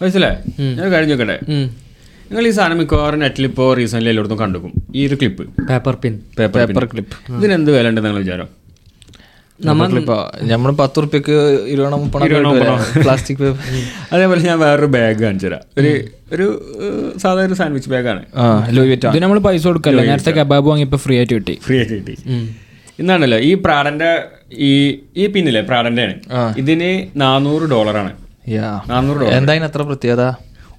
മനസ്സിലായി? ഞാൻ കാര്യം ചോദിക്കട്ടെ? നിങ്ങൾ ഈ സാധനം മിക്കവാറും നെറ്റിൽ ഇപ്പോൾ റീസെന്റ് എല്ലായിടത്തും കണ്ടുക്കും. ഈ ഒരു clip paper pin paper paper clip ഇതിനെന്ത് വില ഉണ്ട് നിങ്ങൾ വിചാരം നമ്മൾ പത്ത് റുപ്യക്ക് പ്ലാസ്റ്റിക് പേപ്പർ അതേപോലെ ഞാൻ വേറൊരു ബാഗ് കാണിച്ചു തരാം. ഒരു ഒരു സാധാരണ സാധാ ഒരു സാൻഡ്വിച്ച് ബാഗാണ് ഇത് നമ്മൾ പൈസ കൊടുക്കല്ല? നേരത്തെ കബാബ് വാങ്ങിയപ്പോൾ ഫ്രീ ആയിട്ട് കിട്ടി. ഫ്രീ ആയിട്ട് കിട്ടി. ഇന്നാണല്ലോ ഈ പ്രാഡന്റെ ഈ ഈ പിന്നില്ലേ പ്രാഡന്റെ ആണ് ഇതിന് നാനൂറ് ഡോളറാണ് യാ നാനൂറ് ഡോളർ എന്താ ഇതിന് അത്ര പ്രത്യേകത?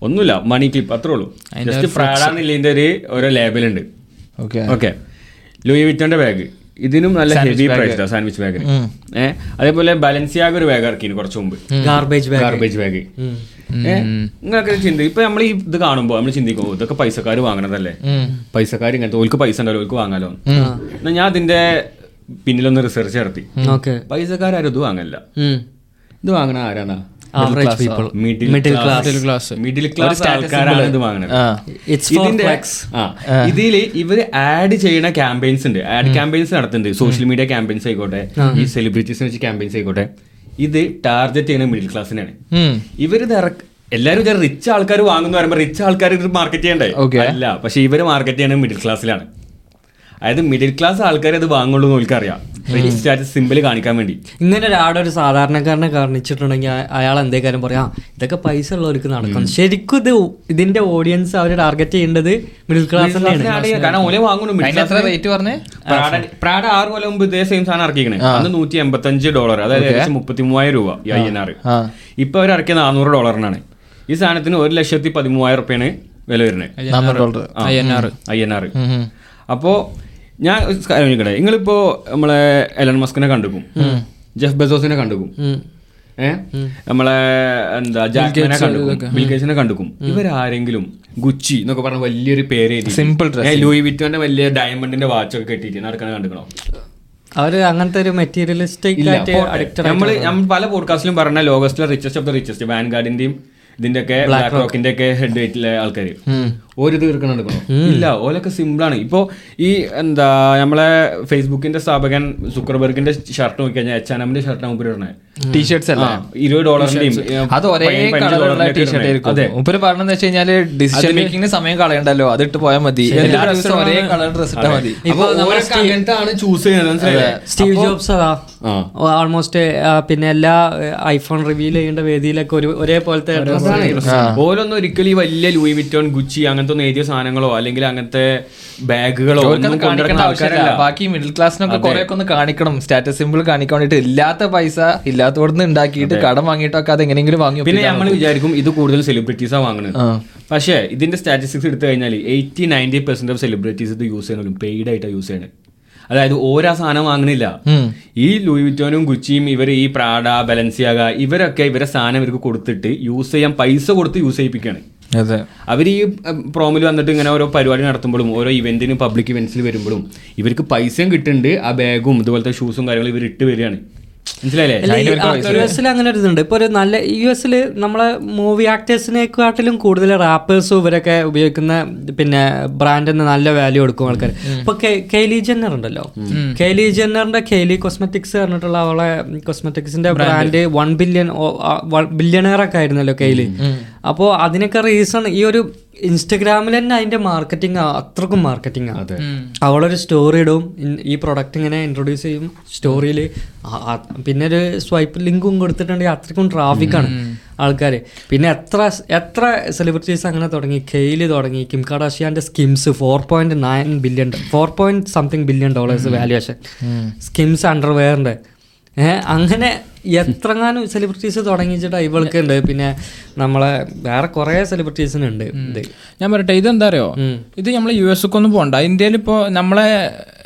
ഒന്നുമില്ല മണി ക്ലിപ്പ് അത്രേ ഉള്ളൂ. ജസ്റ്റ് പ്രാഡാന്നില്ലതിന്റെ ഒരു ഓരോ ലേബലുണ്ട് ഓക്കെ ഓക്കെ ലൂയി വിറ്റോന്റെ ബാഗ് ഇതിനും നല്ല ഹെവി പ്രൈസ് സാൻഡ്വിച്ച് ബാഗിന് ഏഹ് അതേപോലെ ബാലൻസിയാക ഒരു ബാഗ് ഇറക്കിന് കുറച്ച് മുമ്പ്. ഗാർബേജ് ബാഗ് ഗാർബേജ് ബാഗ് നിങ്ങൾക്ക് ചിന്തി ഇപ്പൊ നമ്മൾ ഈ ഇത് കാണുമ്പോൾ നമ്മൾ ചിന്തിക്കും "ഓ, ഇതൊക്കെ പൈസക്കാർ വാങ്ങണതല്ലേ? പൈസക്കാർ ഇങ്ങനത്തെ ഓൽക്ക് പൈസ ഉണ്ടല്ലോ ഓൽക്ക് വാങ്ങാലോ. എന്നാ ഞാൻ അതിന്റെ പിന്നിലൊന്ന് റിസർച്ച് നടത്തി. പൈസക്കാരും ഇത് വാങ്ങല്ല ഇത് വാങ്ങണ ആരാണ് average people middle class class middle class ആൾക്കാരാണ് ഇത് വാങ്ങണത്. ഇറ്റ്സ് ഫോർ ഇതിന്റെ ഇതിൽ ഇവർ ആഡ് ചെയ്യുന്ന ക്യാമ്പയിൻസ് ഉണ്ട്. ആഡ് ക്യാമ്പയിൻസ് നടത്തുന്നുണ്ട്. സോഷ്യൽ മീഡിയ ക്യാമ്പയിൻസ് ആയിക്കോട്ടെ ഈ സെലിബ്രിറ്റീസിനെ വെച്ച് ക്യാമ്പയിൻസ് ആയിക്കോട്ടെ ഇത് ടാർഗറ്റ് ചെയ്യുന്ന മിഡിൽ ക്ലാസ്സിനാണ് ഇവരിത് ഇറക്ക എല്ലാവരും വിചാരം റിച്ച് ആൾക്കാർ വാങ്ങുന്ന പറയുമ്പോൾ റിച്ച് ആൾക്കാർ ഇത് മാർക്കറ്റ് ചെയ്യണ്ടേ? അല്ല പക്ഷെ ഇവർ മാർക്കറ്റ് ചെയ്യണത് മിഡിൽ ക്ലാസ്സിലാണ് അതായത് മിഡിൽ ക്ലാസ് ആൾക്കാർ അത് വാങ്ങുള്ളൂ എന്ന് സ്റ്റാറ്റസ് സിമ്പിൾ കാണിക്കാൻ വേണ്ടി. ഇങ്ങനെ ഒരാടെ ഒരു സാധാരണക്കാരനെ കാണിച്ചിട്ടുണ്ടെങ്കിൽ അയ- അയാൾ എന്തേ കാര്യം പറയാം ഇതൊക്കെ പൈസ ഉള്ളവർക്ക് നടക്കും. ശരിക്കും ഇത് ഇതിന്റെ ഓഡിയൻസ് അവർ ടാർഗറ്റ് ചെയ്യേണ്ടത് മിഡിൽ ക്ലാസ് തന്നെയാണ്. കാരണം ഓലെ വാങ്ങുന്നു മിഡിൽ അതിന് എത്ര റേറ്റ് പറഞ്ഞേ? പ്രാഡ പ്രാഡ ആറ് കൊല്ലം മുമ്പ് ഇതേ സെയിം സാധനം ഇറക്കിക്കണേ അന്ന് നൂറ്റി എൺപത്തഞ്ച് ഡോളർ അതായത് ഏകദേശം മുപ്പത്തി മൂവായിരം രൂപ ഈ ഐ എൻ ആർ ഇപ്പൊ അവർ ഇറക്കിയ നാനൂറ് ഡോളറിനാണ് ഈ സാധനത്തിന് ഒരു ലക്ഷത്തി പതിമൂവായിരം റുപ്യാണ് വില വരുന്നത്. ഐ എൻ ആർ അപ്പോ ഞാൻ കാര്യം ചോദിക്കട്ടെ? നിങ്ങളിപ്പോ നമ്മളെ എലൻ മസ്കിനെ കണ്ടുക്കും ജെഫ് ബെസോസിനെ കണ്ടുക്കും ഏഹ് നമ്മളെ എന്താ ജാക്കിനെ കണ്ടുക്കും ബിൽഗേറ്റ്സിനെ കണ്ടുക്കും ഇവരാരെങ്കിലും ഗുച്ചി എന്നൊക്കെ പറഞ്ഞ വലിയൊരു പേര് സിമ്പിൾ ഡ്രസ് ലൂയി വിറ്റോന്റെ വലിയ ഡയമണ്ടിന്റെ വാച്ചൊക്കെ കെട്ടിയിട്ട് നടക്കണ കണ്ടുക്കണോ അവർ അങ്ങനത്തെ ഒരു മെറ്റീരിയലിസ്റ്റിക് നമ്മൾ നമ്മൾ പല പോഡ്കാസ്റ്റിലും പറഞ്ഞ ലോകസ്റ്റിലെ റിച്ചസ്റ്റ് ഓഫ് ദ റിച്ചസ്റ്റ് വാൻഗാർഡിന്റെയും ഇതിന്റെ ഒക്കെ ബ്ലാക്ക് റോക്കിന്റെ ഒക്കെ ഹെഡ് വെയിറ്റിലെ ആൾക്കാർ ഒരു തീർക്കണം എടുക്കണം? ഇല്ല ഓലൊക്കെ സിമ്പിളാണ് ആണ്. ഇപ്പോ ഈ എന്താ നമ്മളെ ഫേസ്ബുക്കിന്റെ സ്ഥാപകൻ സുക്കർബർഗിന്റെ ഷർട്ട് നോക്കി കഴിഞ്ഞാൽ എച്ച് എമ്മിന്റെ ഷർട്ട് നമുക്ക് ഇടണേ ടീഷർട്സ് അല്ല? ഇരുപത് ഡോളറിന്റെയും അത് ഒരേ കളറുള്ള ടീഷർട്ട് ആയിരിക്കും. അതെ. മുപ്പര് പറഞ്ഞെന്ന് വെച്ച് കഴിഞ്ഞാൽ ഡിസിഷൻ മേക്കിംഗിന് സമയം കളയണ്ടല്ലോ. അത് ഇട്ട് പോയാൽ മതി. എല്ലാ ദിവസവും ഒരേ കളർ ഡ്രസ് ഇട്ടാൽ മതി. ചൂസ് ചെയ്യുന്നത് സ്റ്റീവ് ജോബ്സ് അതാ. ഓൾമോസ്റ്റ് പിന്നെ എല്ലാ ഐഫോൺ റിവീൽ ചെയ്യേണ്ട വേദിയിലൊക്കെ ഒരു ഒരേപോലത്തെ ഓരോന്നും ഒരിക്കലും ഈ വലിയ ലൂയി വിറ്റോൺ ഗുച്ചി അങ്ങനത്തെ ഒന്നും എഴുതിയ സാധനങ്ങളോ അല്ലെങ്കിൽ അങ്ങനത്തെ ബാഗുകളോ ഒന്നും അവർക്കൊന്നും കൊണ്ടുവരുന്ന ആൾക്കാരല്ല ബാക്കി മിഡിൽ ക്ലാസ്സിനൊക്കെ കുറെ ഒക്കെ ഒന്ന് കാണിക്കണം. സ്റ്റാറ്റസ് സിമ്പിൾ കാണിക്കാൻ വേണ്ടിട്ട് ഇല്ലാത്ത പൈസ ഇല്ലാത്തവിടുന്ന് ഉണ്ടാക്കിയിട്ട് കടം വാങ്ങിയിട്ടൊക്കെ അത് എങ്ങനെയെങ്കിലും വാങ്ങി പിന്നെ നമ്മൾ വിചാരിക്കും ഇത് കൂടുതൽ സെലിബ്രിറ്റീസാണ് വാങ്ങുന്നത് പക്ഷേ ഇതിന്റെ സ്റ്റാറ്റിസ്റ്റിക്സ് എടുത്തു കഴിഞ്ഞാൽ eighty ninety percent of celebrities ഇത് യൂസ് ചെയ്യണം പെയ്ഡ് ആയിട്ടാണ് യൂസ് ചെയ്യണത്. അതായത് ഓരോ സാധനം വാങ്ങണില്ല. ഈ ലൂയിറ്റോനും ഗുച്ചിയും ഇവർ ഈ പ്രാഡ ബലൻസിയാക ഇവരൊക്കെ ഇവരെ സാധനം ഇവർക്ക് കൊടുത്തിട്ട് യൂസ് ചെയ്യാൻ പൈസ കൊടുത്ത് യൂസ് ചെയ്യിപ്പിക്കുകയാണ് അവർ ഈ പ്രോമിൽ വന്നിട്ട് ഇങ്ങനെ ഓരോ പരിപാടി നടത്തുമ്പോഴും ഓരോ ഇവന്റിന് പബ്ലിക് ഇവന്റ്സിൽ വരുമ്പോഴും ഇവർക്ക് പൈസയും കിട്ടുന്നുണ്ട് ആ ബാഗും ഇതുപോലത്തെ ഷൂസും കാര്യങ്ങളും ഇവർ ഇട്ട് വരികയാണ്. മനസ്സിലായില്ലേ? യു എസിൽ അങ്ങനെ ഒരു ഇതുണ്ട്. ഇപ്പൊ ഒരു നല്ല യു എസിൽ നമ്മളെ മൂവി ആക്ടേഴ്സിനെക്കാട്ടിലും കൂടുതൽ റാപ്പേഴ്സും ഇവരൊക്കെ ഉപയോഗിക്കുന്ന പിന്നെ ബ്രാൻഡിന് നല്ല വാല്യൂ കൊടുക്കും ആൾക്കാർ ഇപ്പൊ കെയ്ലി ജെന്നർ ഉണ്ടല്ലോ. കെയ്ലി ജെന്നറിന്റെ കെയ്ലി കോസ്മെറ്റിക്സ് പറഞ്ഞിട്ടുള്ള അവളെ കോസ്മെറ്റിക്സിന്റെ ബ്രാൻഡ് വൺ ബില്യൺ ബില്യണയർ ഒക്കെ ആയിരുന്നല്ലോ കെയ്ലി അപ്പോ അതിനൊക്കെ റീസൺ ഈ ഒരു ഇൻസ്റ്റഗ്രാമിൽ തന്നെ അതിന്റെ മാർക്കറ്റിംഗ് അത്രക്കും മാർക്കറ്റിംഗ് ആണ് അവളൊരു സ്റ്റോറി ഇടും ഈ പ്രൊഡക്റ്റ് ഇങ്ങനെ ഇൻട്രൊഡ്യൂസ് ചെയ്യും സ്റ്റോറിയിൽ പിന്നെ ഒരു സ്വൈപ്പ് ലിങ്കും കൊടുത്തിട്ടുണ്ടെങ്കിൽ അത്രക്കും ട്രാഫിക്കാണ് ആൾക്കാർ പിന്നെ എത്ര എത്ര സെലിബ്രിറ്റീസ് അങ്ങനെ തുടങ്ങി? കെയിൽ തുടങ്ങി Kim കടാഷിയാന്റെ Skims four point nine billion four point something billion dollars valuation Skims അണ്ടർവെയറിന്റെ ഏഹ് അങ്ങനെ എത്രങ്ങാനും സെലിബ്രിറ്റീസ് തുടങ്ങിച്ചിട്ട് ഇവൾക്ക് ഉണ്ട് പിന്നെ നമ്മളെ വേറെ കുറെ സെലിബ്രിറ്റീസിനുണ്ട് ഇത്. ഞാൻ പറയട്ടെ ഇതെന്താ അറിയോ? ഇത് നമ്മൾ യു എസ് ഒക്കെ ഒന്നും പോകണ്ട ഇന്ത്യയിൽ ഇപ്പോൾ നമ്മളെ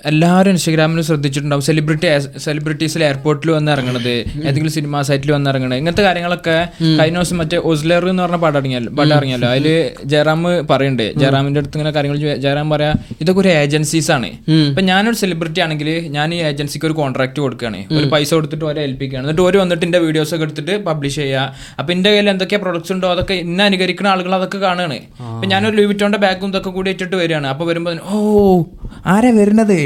എല്ലാവരും ഇൻസ്റ്റാഗ്രാമിൽ ശ്രദ്ധിച്ചിട്ടുണ്ടാവും. സെലിബ്രിറ്റി സെലിബ്രിറ്റീസിൽ എയർപോർട്ടിൽ വന്ന് ഇറങ്ങണത് ഏതെങ്കിലും സിനിമാ സൈറ്റിൽ വന്ന് ഇറങ്ങണത് ഇങ്ങനത്തെ കാര്യങ്ങളൊക്കെ കഴിഞ്ഞ ദിവസം മറ്റേ ഒസ്ലർ എന്ന് പറഞ്ഞ പാട്ട് ഇറങ്ങിയല്ലോ പാട്ട് ഇറങ്ങിയല്ലോ അതിൽ ജയറാം പറയുന്നുണ്ട് ജയറാമിന്റെ അടുത്ത് ഇങ്ങനെ കാര്യങ്ങൾ ജയറാം പറയാ ഇതൊക്കെ ഒരു ഏജൻസീസ് ആണ്. ഇപ്പൊ ഞാനൊരു സെലിബ്രിറ്റി ആണെങ്കിൽ ഞാൻ ഈ ഏജൻസിക്ക് ഒരു കോൺട്രാക്ട് കൊടുക്കുകയാണ്. ഒരു പൈസ കൊടുത്തിട്ട് ഓരോ ഏൽപ്പിക്കുകയാണ്. എന്നിട്ട് ഓര് വന്നിട്ട് എന്റെ വീഡിയോസ് ഒക്കെ എടുത്തിട്ട് പബ്ലിഷ് ചെയ്യുക. അപ്പൊ എന്റെ കയ്യിൽ എന്തൊക്കെ പ്രൊഡക്ട്സ് ഉണ്ടോ അതൊക്കെ ഇന്നെ അനുകരിക്കുന്ന ആളുകൾ അതൊക്കെ കാണുകയാണ്. ഇപ്പൊ ഞാനൊരു ലൂവിറ്റോന്റെ ബാഗും ഇതൊക്കെ കൂടി ഇട്ടിട്ട് വരികയാണ്. അപ്പൊ വരുമ്പോ ഓ ആരാ വരുന്നത്?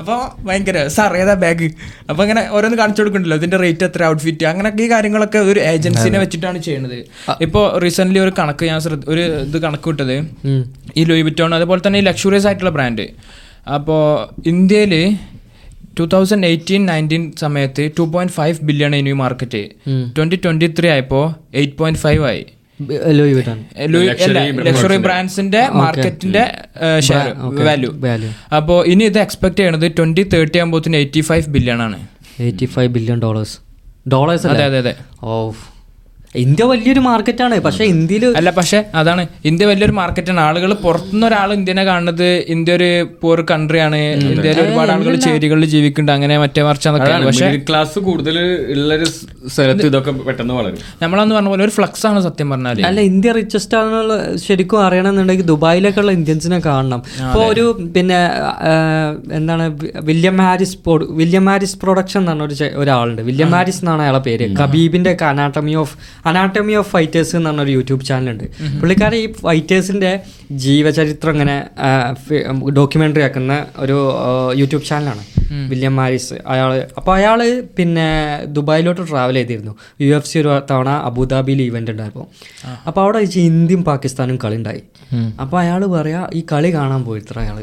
അപ്പോൾ ഭയങ്കര സാർ ഏതാ ബാഗ് അപ്പോൾ അങ്ങനെ ഓരോന്ന് കാണിച്ചു കൊടുക്കണ്ടല്ലോ ഇതിന്റെ റേറ്റ് എത്ര ഔട്ട്ഫിറ്റ് അങ്ങനെയൊക്കെ ഈ കാര്യങ്ങളൊക്കെ ഒരു ഏജൻസിനെ വെച്ചിട്ടാണ് ചെയ്യുന്നത് ഇപ്പോൾ റീസെന്റ് ഒരു കണക്ക് ഞാൻ ശ്രദ്ധ ഒരു ഇത് കണക്ക് വിട്ടത്. ഈ ലൂയി വിറ്റോൺ അതുപോലെ തന്നെ ഈ ലക്ഷറിയസ് ആയിട്ടുള്ള ബ്രാൻഡ് അപ്പോൾ ഇന്ത്യയിൽ ടൂ തൗസൻഡ് എയ്റ്റീൻ നയന്റീൻ സമയത്ത് ടു പോയിന്റ് ഫൈവ് ബില്യൺ ഇനി മാർക്കറ്റ് ട്വന്റി ട്വന്റി ത്രീ ആയപ്പോൾ എയ്റ്റ് പോയിന്റ് ഫൈവ് ആയി. ലൂയി വിട്ടാൻ ലക്ഷറി ബ്രാൻഡ്സിന്റെ മാർക്കറ്റിന്റെ ഷെയർ വാല്യൂ വാല്യൂ അപ്പോൾ ഇനി ഇത് എക്സ്പെക്ട് ചെയ്യണത് ട്വന്റി തേർട്ടി ആകുമ്പോൾ എയ്റ്റി ഫൈവ് ബില്യൺ ആണ്. Eighty five billion dollars dollars അതെ അതെ അതെ. ഓ ഇന്ത്യ വലിയൊരു മാർക്കറ്റാണ് പക്ഷെ ഇന്ത്യയിൽ അല്ല പക്ഷെ അതാണ് ഇന്ത്യ വലിയൊരു മാർക്കറ്റാണ്. ആളുകൾ പുറത്തുനിന്ന് ഒരാൾ ഇന്ത്യനെ കാണുന്നത് ഇന്ത്യ ഒരു പൂർ കൺട്രിയാണ് ഇന്ത്യയിൽ ഒരുപാട് ആളുകൾ ചേരികളിൽ ജീവിക്കുന്നുണ്ട്. അങ്ങനെ മറ്റേ മറിച്ചാന്നൊക്കെയാണ് പക്ഷേ ക്ലാസ് കൂടുതൽ ഉള്ളൊരു സ്ഥലത്ത് ഇതൊക്കെ പെട്ടെന്ന് വളരും. നമ്മളന്ന് പറഞ്ഞ പോലെ ഒരു ഫ്ലക്സ് ആണ് സത്യം പറഞ്ഞാൽ അല്ല ഇന്ത്യ റിച്ചസ്റ്റ് ആണെന്നുള്ള ശരിക്കും അറിയണമെന്നുണ്ടെങ്കിൽ ദുബായിലൊക്കെ ഉള്ള ഇന്ത്യൻസിനെ കാണണം. ഇപ്പോൾ ഒരു പിന്നെ എന്താണ് William Harris William Harris production എന്ന് പറഞ്ഞ ഒരു ഒരാളുണ്ട്. വില്യം ഹാരിസ് എന്നാണ് അയാളെ പേര്. കബീബിന്റെ anatomy of anatomy of fighters എന്ന് പറഞ്ഞൊരു യൂട്യൂബ് ചാനലുണ്ട് പുള്ളിക്കാരൻ ഈ ഫൈറ്റേഴ്സിന്റെ ജീവചരിത്രം ഇങ്ങനെ ഡോക്യുമെന്ററി ആക്കുന്ന ഒരു യൂട്യൂബ് ചാനലാണ് വില്യം മാരിസ്. അയാൾ അപ്പോൾ അയാൾ പിന്നെ ദുബായിലോട്ട് ട്രാവൽ ചെയ്തിരുന്നു. യു എഫ് സി ഒരു തവണ അബുദാബിയിൽ ഇവന്റ് ഉണ്ടായപ്പോൾ അപ്പോൾ അവിടെ വെച്ച് ഇന്ത്യയും പാകിസ്ഥാനും കളി ഉണ്ടായി. അപ്പോൾ അയാൾ പറയാ ഈ കളി കാണാൻ പോയിത്ര അയാൾ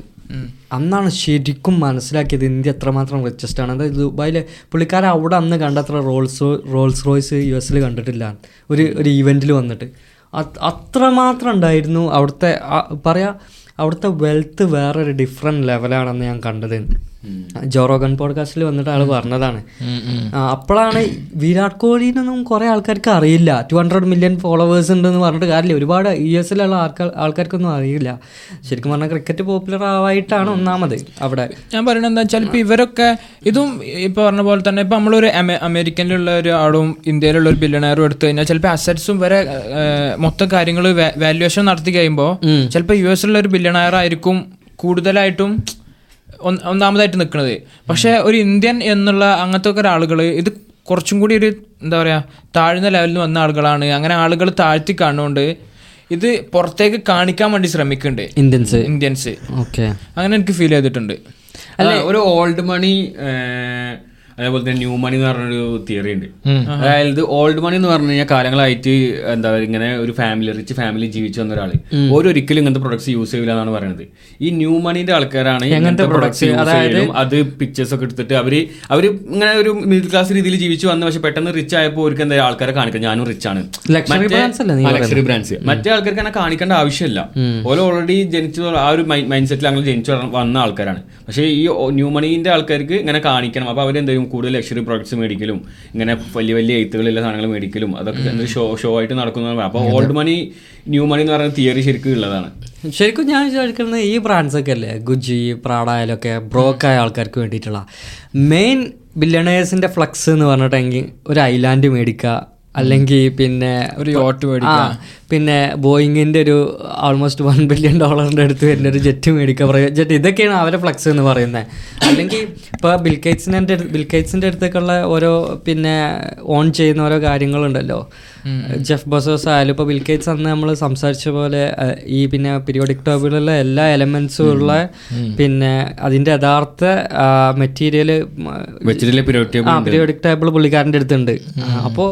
അന്നാണ് ശരിക്കും മനസ്സിലാക്കിയത് ഇന്ത്യ എത്രമാത്രം റിച്ചസ്റ്റ് ആണ്. അതായത് ദുബായിലെ പുള്ളിക്കാരൻ അവിടെ അന്ന് കണ്ടത്ര റോൾസ് റോൾസ് റോയ്സ് യു എസിൽ കണ്ടിട്ടില്ല. ഒരു ഒരു ഇവന്റിൽ വന്നിട്ട്. അത്രമാത്രം ഉണ്ടായിരുന്നു. അവിടുത്തെ പറയാ അവിടുത്തെ വെൽത്ത് വേറൊരു ഡിഫറെന്റ് ലെവലാണെന്ന് ഞാൻ കണ്ടത്. ജോറോഗൻ പോഡ്കാസ്റ്റിൽ വന്നിട്ട് ആൾ പറഞ്ഞതാണ്. അപ്പോഴാണ് വിരാട് കോഹ്ലിനൊന്നും കുറെ ആൾക്കാർക്ക് അറിയില്ല. ടു ഹൺഡ്രഡ് മില്യൺ ഫോളോവേഴ്സ് ഉണ്ടെന്ന് പറഞ്ഞിട്ട് കാര്യമില്ല. ഒരുപാട് യു എസിലുള്ള ആൾക്കാർ ആൾക്കാർക്കൊന്നും അറിയില്ല. ശരിക്കും പറഞ്ഞാൽ ക്രിക്കറ്റ് പോപ്പുലർ ആവായിട്ടാണ് ഒന്നാമത് അവിടെ. ഞാൻ പറയുന്നത് എന്താ വെച്ചാൽ ഇപ്പൊ ഇവരൊക്കെ ഇതും ഇപ്പൊ പറഞ്ഞ പോലെ തന്നെ ഇപ്പൊ നമ്മളൊരു അമേ- അമേരിക്കനിലുള്ള ഒരു ആളും ഇന്ത്യയിലുള്ള ഒരു ബില്യണയറും എടുത്തു കഴിഞ്ഞാൽ ചിലപ്പോൾ അസറ്റ്സും വരെ മൊത്തം കാര്യങ്ങൾ വാല്യുവേഷൻ നടത്തി കഴിയുമ്പോൾ ചിലപ്പോൾ യു എസിലുള്ള ഒരു ബില്യണയർ ആയിരിക്കും കൂടുതലായിട്ടും ഒന്നാമതായിട്ട് നിൽക്കുന്നത് പക്ഷേ ഒരു ഇന്ത്യൻ എന്നുള്ള അങ്ങനത്തെ ഒക്കെ ആളുകൾ ഇത് കുറച്ചും കൂടി ഒരു എന്താ പറയുക താഴ്ന്ന ലെവലിൽ വന്ന ആളുകളാണ്. അങ്ങനെ ആളുകൾ താഴ്ത്തി കാണുന്നുണ്ട് ഇത് പുറത്തേക്ക് കാണിക്കാൻ വേണ്ടി ശ്രമിക്കുന്നുണ്ട് ഇന്ത്യൻസ് ഇന്ത്യൻസ് ഓക്കെ അങ്ങനെ എനിക്ക് ഫീൽ ചെയ്തിട്ടുണ്ട്. അല്ല? ഒരു ഓൾഡ് മണി അതേപോലെ തന്നെ ന്യൂ മണി എന്ന് പറഞ്ഞൊരു തിയറി ഉണ്ട്. അതായത് ഓൾഡ് മണി എന്ന് പറഞ്ഞു കഴിഞ്ഞാൽ കാലങ്ങളായിട്ട് എന്താ പറയുക ഇങ്ങനെ ഒരു ഫാമിലി റിച്ച് ഫാമിലി ജീവിച്ചു വന്ന ഒരാൾ ഓരോരിക്കലും ഇങ്ങനത്തെ പ്രൊഡക്ട്സ് യൂസ് ചെയ്യില്ല എന്നാണ് പറയുന്നത് ഈ ന്യൂ മണിന്റെ ആൾക്കാരാണ് ഇങ്ങനത്തെ പ്രൊഡക്ട്സ് അതായത് അത് പിക്ചേഴ്സ് ഒക്കെ എടുത്തിട്ട് അവർ അവർ ഇങ്ങനെ ഒരു മിഡിൽ ക്ലാസ് രീതിയിൽ ജീവിച്ചു വന്ന് പക്ഷെ പെട്ടെന്ന് റിച്ച് ആയപ്പോൾ അവർക്ക് എന്താ ആൾക്കാരെ കാണിക്കാം ഞാനും റിച്ച് ആണ്. ലക്ഷറി ബ്രാൻഡ്സ് മറ്റേ ആൾക്കാർക്ക് അങ്ങനെ കാണിക്കേണ്ട ആവശ്യമില്ല. ഓരോ ഓൾറെഡി ജനിച്ചു ആ ഒരു മൈൻഡ് സെറ്റിൽ അങ്ങനെ ജനിച്ചു വന്ന ആൾക്കാരാണ്. പക്ഷേ ഈ ന്യൂ മണിന്റെ ആൾക്കാർക്ക് ഇങ്ങനെ കാണിക്കണം. അപ്പോൾ അവരെന്തെങ്കിലും കൂടുതൽ ലക്ഷറി പ്രോഡക്ട്സ് മേടിക്കലും ഇങ്ങനെ വലിയ വലിയ എഴുത്തുകളുള്ള സാധനങ്ങൾ മേടിക്കലും അതൊക്കെ ഷോ ഷോ ആയിട്ട് നടക്കുന്ന അപ്പോൾ ഓൾഡ് മണി ന്യൂ മണി എന്ന് പറയുന്ന തിയറി ശരിക്കും ഉള്ളതാണ്. ശരിക്കും ഞാൻ വിചാരിക്കുന്നത് ഈ ബ്രാൻഡ്സ് ഒക്കെ അല്ലേ ഗുജി പ്രാഡ ആയാലൊക്കെ ബ്രോക്ക് ആയ ആൾക്കാർക്ക് വേണ്ടിയിട്ടുള്ള. മെയിൻ ബില്യണേഴ്സിന്റെ ഫ്ലക്സ് എന്ന് പറഞ്ഞിട്ടെങ്കിൽ ഒരു ഐലാൻഡ് മേടിക്കുക അല്ലെങ്കിൽ പിന്നെ ഒരു യോട്ട് മേടിക്കുക. പിന്നെ ബോയിങ്ങിന്റെ ഒരു ഓൾമോസ്റ്റ് വൺ ബില്യൺ ഡോളറിന്റെ അടുത്ത് വരുന്ന ഒരു ജെറ്റ് മേടിക്കുക പറയുക ജെറ്റ് ഇതൊക്കെയാണ് അവരെ ഫ്ലക്സ് എന്ന് പറയുന്നത് അല്ലെങ്കിൽ ഇപ്പോൾ ബിൽക്കേറ്റ്സിന്റെ ബിൽക്കേറ്റ്സിന്റെ അടുത്തേക്കുള്ള ഓരോ പിന്നെ ഓൺ ചെയ്യുന്ന ഓരോ കാര്യങ്ങളുണ്ടല്ലോ. ജെഫ് ബസോസ് ആയാലും ഇപ്പോൾ ബിൽക്കേറ്റ്സ് അന്ന് നമ്മൾ സംസാരിച്ച പോലെ ഈ പിന്നെ പീരിയോഡിക് ടേബിളിലെ എല്ലാ എലമെന്റ്സും ഉള്ള പിന്നെ അതിന്റെ യഥാർത്ഥ മെറ്റീരിയൽ പീരിയോഡിക് ടേബിൾ പുള്ളിക്കാരന്റെ അടുത്തുണ്ട്. അപ്പോൾ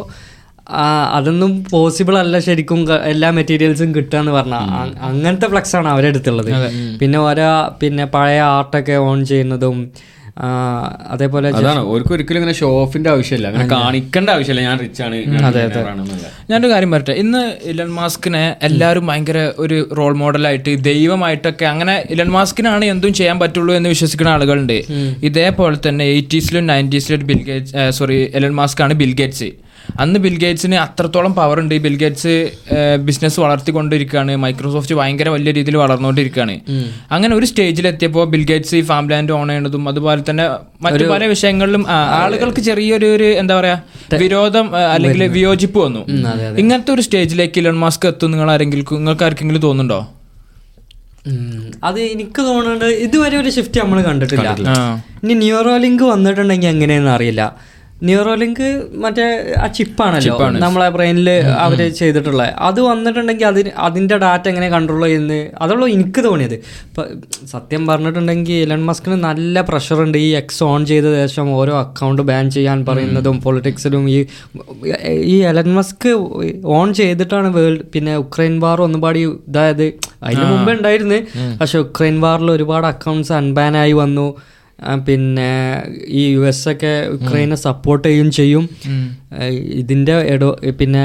അതൊന്നും പോസിബിൾ അല്ല ശരിക്കും എല്ലാ മെറ്റീരിയൽസും കിട്ടുക എന്ന് പറഞ്ഞാൽ അങ്ങനത്തെ ഫ്ലക്സ് ആണ് അവരെടുത്തുള്ളത് അടുത്തുള്ളത് പിന്നെ ഓരോ പിന്നെ പഴയ ആർട്ടൊക്കെ ഓൺ ചെയ്യുന്നതും അതേപോലെ അതാണ്. അവർക്ക് ഒരിക്കലും ഇങ്ങനെ ഷോ ഓഫിന്റെ ആവശ്യമില്ല. അങ്ങനെ കാണിക്കേണ്ട ആവശ്യമില്ല. ഞാൻ റിച്ച് ആണ്. ഞാനൊരു കാര്യം പറയട്ടെ. ഇന്ന് ഇലൻ മാസ്കിനെ എല്ലാവരും ഭയങ്കര ഒരു റോൾ മോഡലായിട്ട് ദൈവമായിട്ടൊക്കെ അങ്ങനെ ഇലൻ മാസ്കിനാണ് എന്തും ചെയ്യാൻ പറ്റുള്ളൂ എന്ന് വിശ്വസിക്കുന്ന ആളുകളുണ്ട്. ഇതേപോലെ തന്നെ എയ്റ്റീസിലും നയന്റീസിലും ഒരു Bill Gates sorry Elon Musk ആണ് ബിൽഗേറ്റ്സ് അന്ന് ബിൽഗേറ്റ്സിന് അത്രത്തോളം പവർ ഉണ്ട്. ബിൽഗേറ്റ്സ് ബിസിനസ് വളർത്തിക്കൊണ്ടിരിക്കുകയാണ്. മൈക്രോസോഫ്റ്റ് ഭയങ്കര വലിയ രീതിയിൽ വളർന്നുകൊണ്ടിരിക്കുകയാണ്. അങ്ങനെ ഒരു സ്റ്റേജിലെത്തിയപ്പോൾ ബിൽഗേറ്റ്സ് ഈ ഫാം ലാൻഡ് ഓൺ ചെയ്യുന്നതും അതുപോലെ തന്നെ മറ്റു പല വിഷയങ്ങളിലും ആളുകൾക്ക് ചെറിയൊരു ഒരു എന്താ പറയാ വിരോധം അല്ലെങ്കിൽ വിയോജിപ്പ് വന്നു. ഇങ്ങനത്തെ ഒരു സ്റ്റേജിലേക്ക് ഇലൺ മാസ്ക് എത്തും നിങ്ങൾ ആരെങ്കിലും നിങ്ങൾക്ക് ആർക്കെങ്കിലും തോന്നുന്നുണ്ടോ? അത് എനിക്ക് തോന്നുന്നുണ്ട് ഇതുവരെ ഒരു ഷിഫ്റ്റ് നമ്മൾ കണ്ടിട്ടില്ല. ഇനി ന്യൂറോ ലിങ്ക് വന്നിട്ടുണ്ടെങ്കിൽ എങ്ങനെയെന്ന് അറിയില്ല. ന്യൂറോലിങ്ക് മറ്റേ ആ ചിപ്പാണല്ലോ നമ്മളെ ബ്രെയിനിൽ അവർ ചെയ്തിട്ടുള്ളത് അത് വന്നിട്ടുണ്ടെങ്കിൽ അതിന് അതിന്റെ ഡാറ്റ എങ്ങനെ കൺട്രോൾ ചെയ്യുന്നത് അതുള്ളൂ എനിക്ക് തോന്നിയത്. ഇപ്പം സത്യം പറഞ്ഞിട്ടുണ്ടെങ്കിൽ എലൺ മസ്കിന് നല്ല പ്രഷറുണ്ട് ഈ എക്സ് ഓൺ ചെയ്ത ശേഷം ഓരോ അക്കൗണ്ട് ബാൻ ചെയ്യാൻ പറയുന്നതും പൊളിറ്റിക്സിലും ഈ ഈ എലൺ മസ്ക് ഓൺ ചെയ്തിട്ടാണ് വേൾഡ് പിന്നെ ഉക്രൈൻ വാർ ഒന്നുപാടി ഇതായത്. അതിന് മുമ്പേ ഉണ്ടായിരുന്നു. പക്ഷെ ഉക്രൈൻ വാറിൽ ഒരുപാട് അക്കൗണ്ട്സ് അൺബാനായി വന്നു. പിന്നെ ഈ യു എസ് ഒക്കെ ഉക്രൈനെ സപ്പോർട്ട് ചെയ്യും. ചെയ്യും ഇതിന്റെ ഇതിന്റെ എടോ പിന്നെ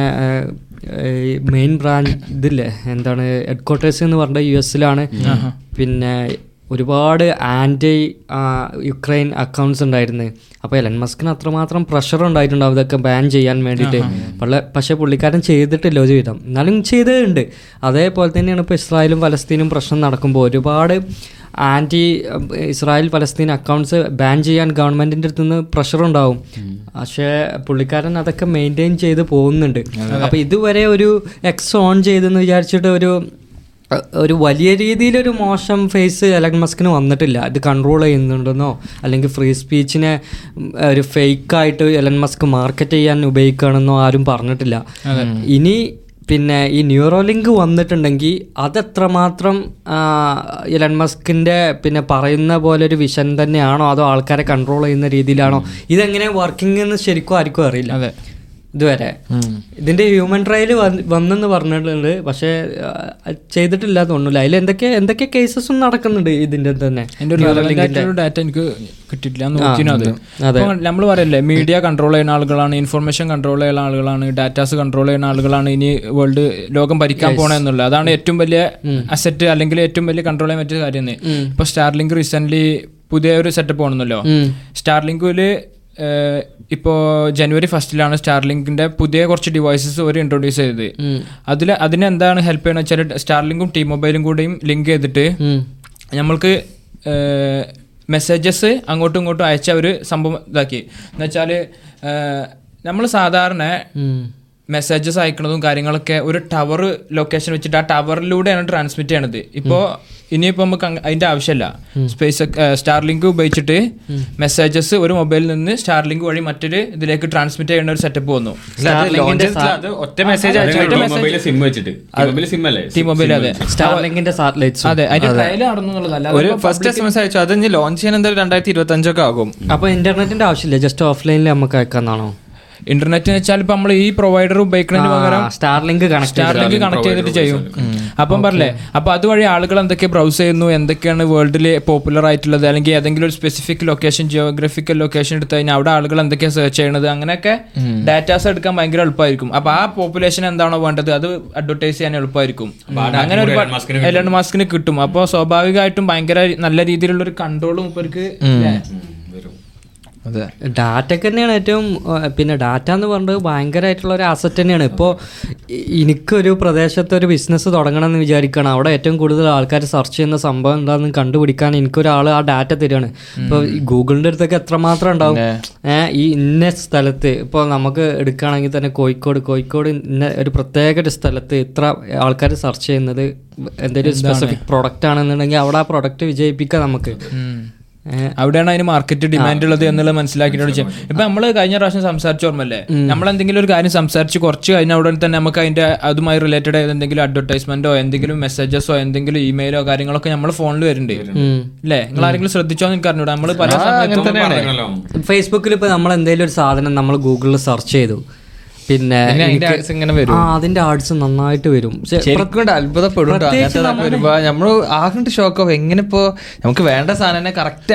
മെയിൻ ബ്രാഞ്ച് ഇതില്ലേ? എന്താണ്? ഹെഡ് ക്വാർട്ടേഴ്സ് എന്ന് പറഞ്ഞ യു എസിലാണ് പിന്നെ ഒരുപാട് ആന്റി യുക്രൈൻ അക്കൗണ്ട്സ് ഉണ്ടായിരുന്നു. അപ്പോൾ എലൻ മസ്കിന് അത്രമാത്രം പ്രഷർ ഉണ്ടായിട്ടുണ്ടാവും ഇതൊക്കെ ബാൻ ചെയ്യാൻ വേണ്ടിയിട്ട്. പള്ള പക്ഷേ പുള്ളിക്കാരൻ ചെയ്തിട്ടില്ല ഒരു വിധം എന്നാലും ചെയ്തിട്ടുണ്ട്. അതേപോലെ തന്നെയാണ് ഇപ്പോൾ ഇസ്രായേലും പലസ്തീനും പ്രശ്നം നടക്കുമ്പോൾ ഒരുപാട് anti Israel Palestine accounts ban ചെയ്യാൻ ഗവൺമെന്റിന്റെ അടുത്ത് നിന്ന് പ്രഷർ ഉണ്ടാവും പക്ഷേ പുള്ളിക്കാരൻ അതൊക്കെ മെയിന്റെയിൻ ചെയ്ത് പോകുന്നുണ്ട്. അപ്പോൾ ഇതുവരെ ഒരു എക്സ് ഓൺ ചെയ്തെന്ന് വിചാരിച്ചിട്ട് ഒരു ഒരു വലിയ രീതിയിലൊരു മോശം ഫേസ് എലൻ മസ്കിന് വന്നിട്ടില്ല. ഇത് കൺട്രോൾ ചെയ്യുന്നുണ്ടെന്നോ അല്ലെങ്കിൽ ഫ്രീ സ്പീച്ചിനെ ഒരു ഫേക്കായിട്ട് എലൻ മസ്ക് മാർക്കറ്റ് ചെയ്യാൻ ഉപയോഗിക്കുകയാണെന്നോ ആരും പറഞ്ഞിട്ടില്ല. ഇനി പിന്നെ ഈ ന്യൂറോലിങ്ക് വന്നിട്ടുണ്ടെങ്കിൽ അതെത്രമാത്രം ഇലൺ മസ്കിന്റെ പിന്നെ പറയുന്ന പോലെ ഒരു വിഷൻ തന്നെയാണോ? അതോ ആൾക്കാരെ കൺട്രോൾ ചെയ്യുന്ന രീതിയിലാണോ? ഇതെങ്ങനെ വർക്കിംഗ് എന്ന് ശരിക്കും ആർക്കും അറിയില്ല. അതെ. ഇതുവരെ. ഇതിന്റെ ഹ്യൂമൻ ട്രയൽ വന്നെന്ന് പറഞ്ഞിട്ടുണ്ട്. പക്ഷെ ചെയ്തിട്ടില്ല തോന്നുന്നില്ല. അതിൽ എന്തൊക്കെ എന്തൊക്കെ കേസസും നടക്കുന്നുണ്ട് ഇതിന്റെ തന്നെ? ഡാറ്റ എനിക്ക് കിട്ടിയിട്ടില്ല. നമ്മൾ പറയല്ലേ മീഡിയ കൺട്രോൾ ചെയ്യുന്ന ആളുകളാണ് ഇൻഫർമേഷൻ കൺട്രോൾ ചെയ്യുന്ന ആളുകളാണ് ഡാറ്റാസ് കൺട്രോൾ ചെയ്യുന്ന ആളുകളാണ് ഇനി വേൾഡ് ലോകം ഭരിക്കാൻ പോണേ എന്നുള്ളത്. അതാണ് ഏറ്റവും വലിയ അസറ്റ് അല്ലെങ്കിൽ ഏറ്റവും വലിയ കൺട്രോൾ ചെയ്യാൻ പറ്റിയ കാര്യം ഇപ്പൊ സ്റ്റാർലിങ്ക് റീസെന്റ് പുതിയ ഒരു സെറ്റപ്പ് ആണെന്നല്ലോ. സ്റ്റാർലിങ്കിൽ ഇപ്പോൾ ജനുവരി ഫസ്റ്റിലാണ് സ്റ്റാർലിങ്കിന്റെ പുതിയ കുറച്ച് ഡിവൈസസ് അവർ ഇൻട്രൊഡ്യൂസ് ചെയ്തത്. അതിൽ അതിന് എന്താണ് ഹെൽപ്പ് ചെയ്യണമെന്ന് വെച്ചാൽ സ്റ്റാർലിങ്കും ടി മൊബൈലും കൂടെയും ലിങ്ക് ചെയ്തിട്ട് നമ്മൾക്ക് മെസ്സേജസ് അങ്ങോട്ടും ഇങ്ങോട്ടും അയച്ച ഒരു സംഭവം ഇതാക്കി. എന്നുവെച്ചാൽ നമ്മൾ സാധാരണ മെസ്സേജസ് അയക്കുന്നതും കാര്യങ്ങളൊക്കെ ഒരു ടവർ ലൊക്കേഷൻ വെച്ചിട്ട് ആ ടവറിലൂടെയാണ് ട്രാൻസ്മിറ്റ് ചെയ്യണത്. ഇപ്പോൾ ഇനിയിപ്പോൾ നമുക്ക് അതിന്റെ അതിന്റെ ആവശ്യമില്ല സ്പേസ് സ്റ്റാർലിങ്ക് ഉപയോഗിച്ചിട്ട് മെസ്സേജസ് ഒരു മൊബൈലിൽ നിന്ന് സ്റ്റാർലിങ്ക് വഴി മറ്റൊരു ഇതിലേക്ക് ട്രാൻസ്മിറ്റ് ചെയ്യുന്ന ഒരു സെറ്റപ്പ് വന്നു. അത് ഒറ്റ മെസ്സേജ് ഒരു ഫസ്റ്റ് എസ് എം എസ് അയച്ചു. അത് ലോഞ്ച് ചെയ്യാൻ എന്തായാലും രണ്ടായിരത്തി ഇരുപത്തി അഞ്ചൊക്കെ ആകും. അപ്പൊ ഇന്റർനെറ്റിന്റെ ആവശ്യമില്ല. ജസ്റ്റ് ഓഫ്ലൈനിൽ നമുക്ക് അയക്കാന്നാണോ? ഇന്റർനെറ്റ് എന്ന് വെച്ചാൽ ഇപ്പൊ നമ്മൾ ഈ പ്രൊവൈഡർ ഉപയോഗിക്കുന്നതിന് പകരം സ്റ്റാർലിങ്ക് കണക്ട് സ്റ്റാർലിങ്ക് കണക്ട് ചെയ്തിട്ട് ചെയ്യും. അപ്പം പറഞ്ഞില്ലേ അപ്പൊ അതുവഴി ആളുകൾ എന്തൊക്കെ ബ്രൗസ് ചെയ്യുന്നു എന്തൊക്കെയാണ് വേൾഡിൽ പോപ്പുലർ ആയിട്ടുള്ളത് അല്ലെങ്കിൽ ഏതെങ്കിലും ഒരു സ്പെസിഫിക് ലൊക്കേഷൻ ജിയോഗ്രഫിക്കൽ ലൊക്കേഷൻ എടുത്തു കഴിഞ്ഞാൽ അവിടെ ആളുകൾ എന്തൊക്കെയാണ് സെർച്ച് ചെയ്യണത് അങ്ങനെയൊക്കെ ഡാറ്റാസ് എടുക്കാൻ ഭയങ്കര എളുപ്പമായിരിക്കും. അപ്പൊ ആ പോപ്പുലേഷൻ എന്താണോ വേണ്ടത് അത് അഡ്വർടൈസ് ചെയ്യാൻ എളുപ്പമായിരിക്കും. അങ്ങനെ ഒരു എലൺ മാസ്കിന് കിട്ടും. അപ്പോൾ സ്വാഭാവികമായിട്ടും ഭയങ്കര നല്ല രീതിയിലുള്ള ഒരു കൺട്രോളും ഇവർക്ക് അതെ. ഡാറ്റ തന്നെയാണ് ഏറ്റവും പിന്നെ ഡാറ്റ എന്ന് പറഞ്ഞത് ഭയങ്കരമായിട്ടുള്ള ഒരു അസറ്റ് തന്നെയാണ്. ഇപ്പോൾ എനിക്കൊരു പ്രദേശത്ത് ഒരു ബിസിനസ് തുടങ്ങണം എന്ന് വിചാരിക്കണം അവിടെ ഏറ്റവും കൂടുതൽ ആൾക്കാർ സെർച്ച് ചെയ്യുന്ന സംഭവം എന്താണെന്ന് കണ്ടുപിടിക്കാൻ എനിക്കൊരാൾ ആ ഡാറ്റ തരികയാണ്. ഇപ്പോൾ ഗൂഗിളിന്റെ അടുത്തൊക്കെ എത്രമാത്രം ഉണ്ടാവും? ഏഹ് ഈ ഇന്ന സ്ഥലത്ത് ഇപ്പോൾ നമുക്ക് എടുക്കുകയാണെങ്കിൽ തന്നെ കോഴിക്കോട് കോഴിക്കോട് ഇന്ന ഒരു പ്രത്യേക ഒരു സ്ഥലത്ത് ഇത്ര ആൾക്കാർ സെർച്ച് ചെയ്യുന്നത് എന്തെങ്കിലും സ്പെസിഫിക് പ്രൊഡക്റ്റ് ആണെന്നുണ്ടെങ്കിൽ അവിടെ ആ പ്രൊഡക്റ്റ് വിജയിപ്പിക്കാം നമുക്ക്. അവിടെയാണ് അതിന് മാർക്കറ്റ് ഡിമാൻഡ് ഉള്ളത് എന്നുള്ളത് മനസ്സിലാക്കിയിട്ട് ഇപ്പൊ നമ്മൾ കഴിഞ്ഞ പ്രാവശ്യം സംസാരിച്ച ഓർമ്മല്ലേ നമ്മൾ എന്തെങ്കിലും ഒരു കാര്യം സംസാരിച്ച് കുറച്ച് കഴിഞ്ഞ ഉടനെ തന്നെ നമുക്ക് അതിന്റെ അതുമായി റിലേറ്റഡ് ആയത് എന്തെങ്കിലും അഡ്വർടൈസ്മെന്റോ എന്തെങ്കിലും മെസ്സേജസോ എന്തെങ്കിലും ഇമെയിലോ കാര്യങ്ങളൊക്കെ നമ്മൾ ഫോണിൽ വരുന്നുണ്ട് അല്ലേ? നിങ്ങൾ ആരെങ്കിലും ശ്രദ്ധിച്ചോ എന്ന് എനിക്ക് അറിഞ്ഞൂടാ. നമ്മൾ പല ഫേസ്ബുക്കിൽ ഇപ്പൊ നമ്മൾ എന്തെങ്കിലും ഒരു സാധനം നമ്മൾ ഗൂഗിളിൽ സെർച്ച് ചെയ്തു. പിന്നെ ഇങ്ങനെ വരും. ആ അതിന്റെ ആർട്സ് നന്നായിട്ട് വരും. അത്ഭുതപ്പെടും നമ്മൾ ഷോക്ക് ആവും എങ്ങനെ ഇപ്പോ നമുക്ക് വേണ്ട സാധനം കറക്റ്റ്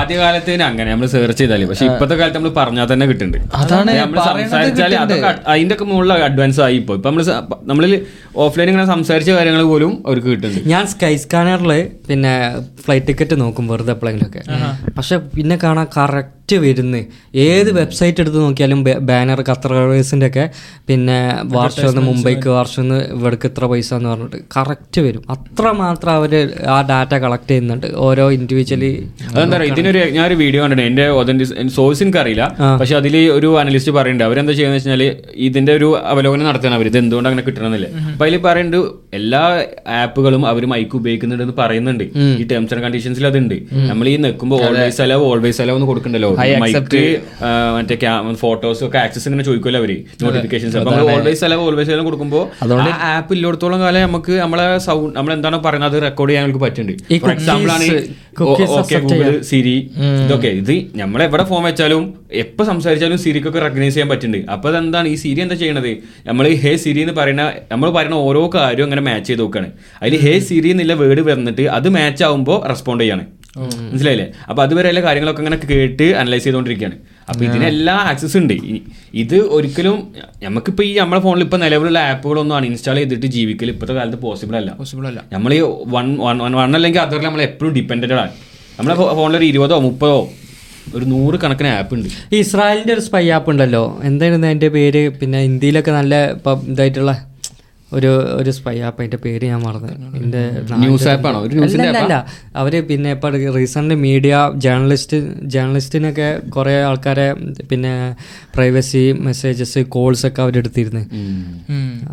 ആദ്യ കാലത്ത് അങ്ങനെ നമ്മൾ സെർച്ച് ചെയ്താലേ. പക്ഷെ ഇപ്പത്തെ കാലത്ത് നമ്മൾ പറഞ്ഞാൽ തന്നെ കിട്ടുന്നുണ്ട്. അതാണ് നമ്മൾ സംസാരിച്ചാൽ അതിന്റെ ഒക്കെ മുകളിൽ അഡ്വാൻസ് ആയി ഇപ്പൊ. ഇപ്പൊ നമ്മൾ നമ്മളിൽ ഓഫ്ലൈൻ ഇങ്ങനെ സംസാരിച്ച കാര്യങ്ങൾ പോലും അവർക്ക് കിട്ടുന്നുണ്ട്. ഞാൻ സ്കൈ സ്കാനറിൽ പിന്നെ ഫ്ലൈറ്റ് ടിക്കറ്റ് നോക്കും വെറുതെ എപ്പോഴെങ്കിലൊക്കെ പക്ഷെ പിന്നെ കാണാൻ കറക്റ്റ് വരുന്നത്. ഏത് വെബ്സൈറ്റ് എടുത്ത് നോക്കിയാലും ബാനർ ഖത്തർ എയർവേസിന്റെ ഒക്കെ. പിന്നെ വാർഷം മുംബൈക്ക് വാർഷം ഇവിടേക്ക് ഇത്ര പൈസ എന്ന് പറഞ്ഞിട്ട് കറക്റ്റ് വരും. അത്ര മാത്രം അവർ ആ ഡാറ്റ കളക്ട് ചെയ്യുന്നുണ്ട്. ഓരോ ഇൻഡിവിജ്വലി അതെന്താ പറയുക ഇതിനൊരു ഒരു വീഡിയോ കണ്ടിട്ടുണ്ട്. എന്റെ ഒതന്റിക് സോഴ്സ് എനിക്ക് അറിയില്ല പക്ഷെ അതിൽ ഒരു അനലിസ്റ്റ് പറയുന്നുണ്ട്. അവരെന്താ ചെയ്യുന്നത് വെച്ചാൽ ഇതിന്റെ ഒരു അവലോകനം നടത്തണം അവർ ഇത് എന്തുകൊണ്ട് അങ്ങനെ കിട്ടണമെന്നില്ല. അപ്പൊ അതിൽ പറയുന്നുണ്ട് എല്ലാ ആപ്പുകളും അവർ മൈക്ക് ഉപയോഗിക്കുന്നുണ്ടെന്ന് പറയുന്നുണ്ട്. ഈ ടേംസ് ആൻഡ് കണ്ടീഷൻസിൽ അതുണ്ട്. നമ്മൾ ഈ നിൽക്കുമ്പോൾ ഓൾവേസ് അലവ് ഓൾവേസ് അലവ് എന്ന് കൊടുക്കണ്ടല്ലോ. മൈക്ക് മറ്റേ ഫോട്ടോസ് ഒക്കെ ആക്സസ് ഇങ്ങനെ ചോദിക്കുമല്ലോ അവർ നോട്ടിഫിക്കേഷൻസ് അപ്പൊ നമ്മൾ ഓൾവേസ് അല്ല ഓൾവേസ് എല്ലാം കൊടുക്കുമ്പോൾ ആ ആപ്പ് ഇല്ലോടത്തോളം കാലം നമുക്ക് നമ്മളെ സൗണ്ട് നമ്മൾ എന്താണോ പറയുന്നത് അത് റെക്കോർഡ് ചെയ്യാൻ നമുക്ക് പറ്റുന്നുണ്ട്. ഫോർ എക്സാമ്പിൾ ആണ് ഓക്കെ ഗൂഗിൾ സിരി ഇതൊക്കെ. ഇത് നമ്മൾ എവിടെ ഫോൺ വെച്ചാലും എപ്പോൾ സംസാരിച്ചാലും സിരിക്കൊക്കെ റെക്കഗ്നൈസ് ചെയ്യാൻ പറ്റുന്നുണ്ട്. അപ്പൊ അതെന്താണ് ഈ സിരി എന്താ ചെയ്യണത്? നമ്മൾ ഹേ സിരി എന്ന് പറയുന്ന നമ്മൾ പറയുന്ന ഓരോ കാര്യവും അങ്ങനെ മാച്ച് ചെയ്ത് നോക്കുകയാണ് അതിൽ ഹേ സിരി എന്നുള്ള വേർഡ് വന്നിട്ട് അത് മാച്ച് ആവുമ്പോൾ റെസ്പോണ്ട് ചെയ്യാണ്. മനസ്സിലായില്ലേ? അപ്പൊ അതുവരെയുള്ള കാര്യങ്ങളൊക്കെ അങ്ങനെ കേട്ട് അനലൈസ് ചെയ്തുകൊണ്ടിരിക്കുകയാണ് അപ്പൊ എല്ലാ ആക്സസ് ഉണ്ട്. ഇത് ഒരിക്കലും നമുക്കിപ്പോ ഈ നമ്മുടെ ഫോണിൽ ഇപ്പൊ നിലവിലുള്ള ആപ്പുകളൊന്നും ഇൻസ്റ്റാൾ ചെയ്തിട്ട് ജീവിക്കൽ ഇപ്പോഴത്തെ കാലത്ത് പോസിബിൾ അല്ല. പോസിബിൾ അല്ല. നമ്മൾ ഈ വൺ വൺ വൺ അല്ലെങ്കിൽ അതറിൽ നമ്മൾ എപ്പോഴും ഡിപ്പെൻഡഡ് ആണ്. നമ്മളെ ഫോണിൽ ഒരു ഇരുപതോ മുപ്പതോ ഒരു നൂറ് കണക്കിന് ആപ്പ് ഉണ്ട് ഇസ്രായേലിന്റെ ഒരു സ്പൈ ആപ്പ് ഉണ്ടല്ലോ. എന്തായിരുന്നു അതിന്റെ പേര്? പിന്നെ ഇന്ത്യയിലൊക്കെ നല്ല ഇതായിട്ടുള്ള ഒരു ഒരു സ്പൈ ആപ്പ് അതിന്റെ പേര് ഞാൻ മറന്നു. എന്റെ ന്യൂസ് ന്റെ അല്ല, അവർ പിന്നെ ഇപ്പൊ റീസെന്റ് മീഡിയ ജേർണലിസ്റ്റ് ജേർണലിസ്റ്റിനൊക്കെ കുറെ ആൾക്കാരെ പിന്നെ പ്രൈവസി മെസ്സേജസ് കോൾസ് ഒക്കെ അവരെടുത്തിരുന്നു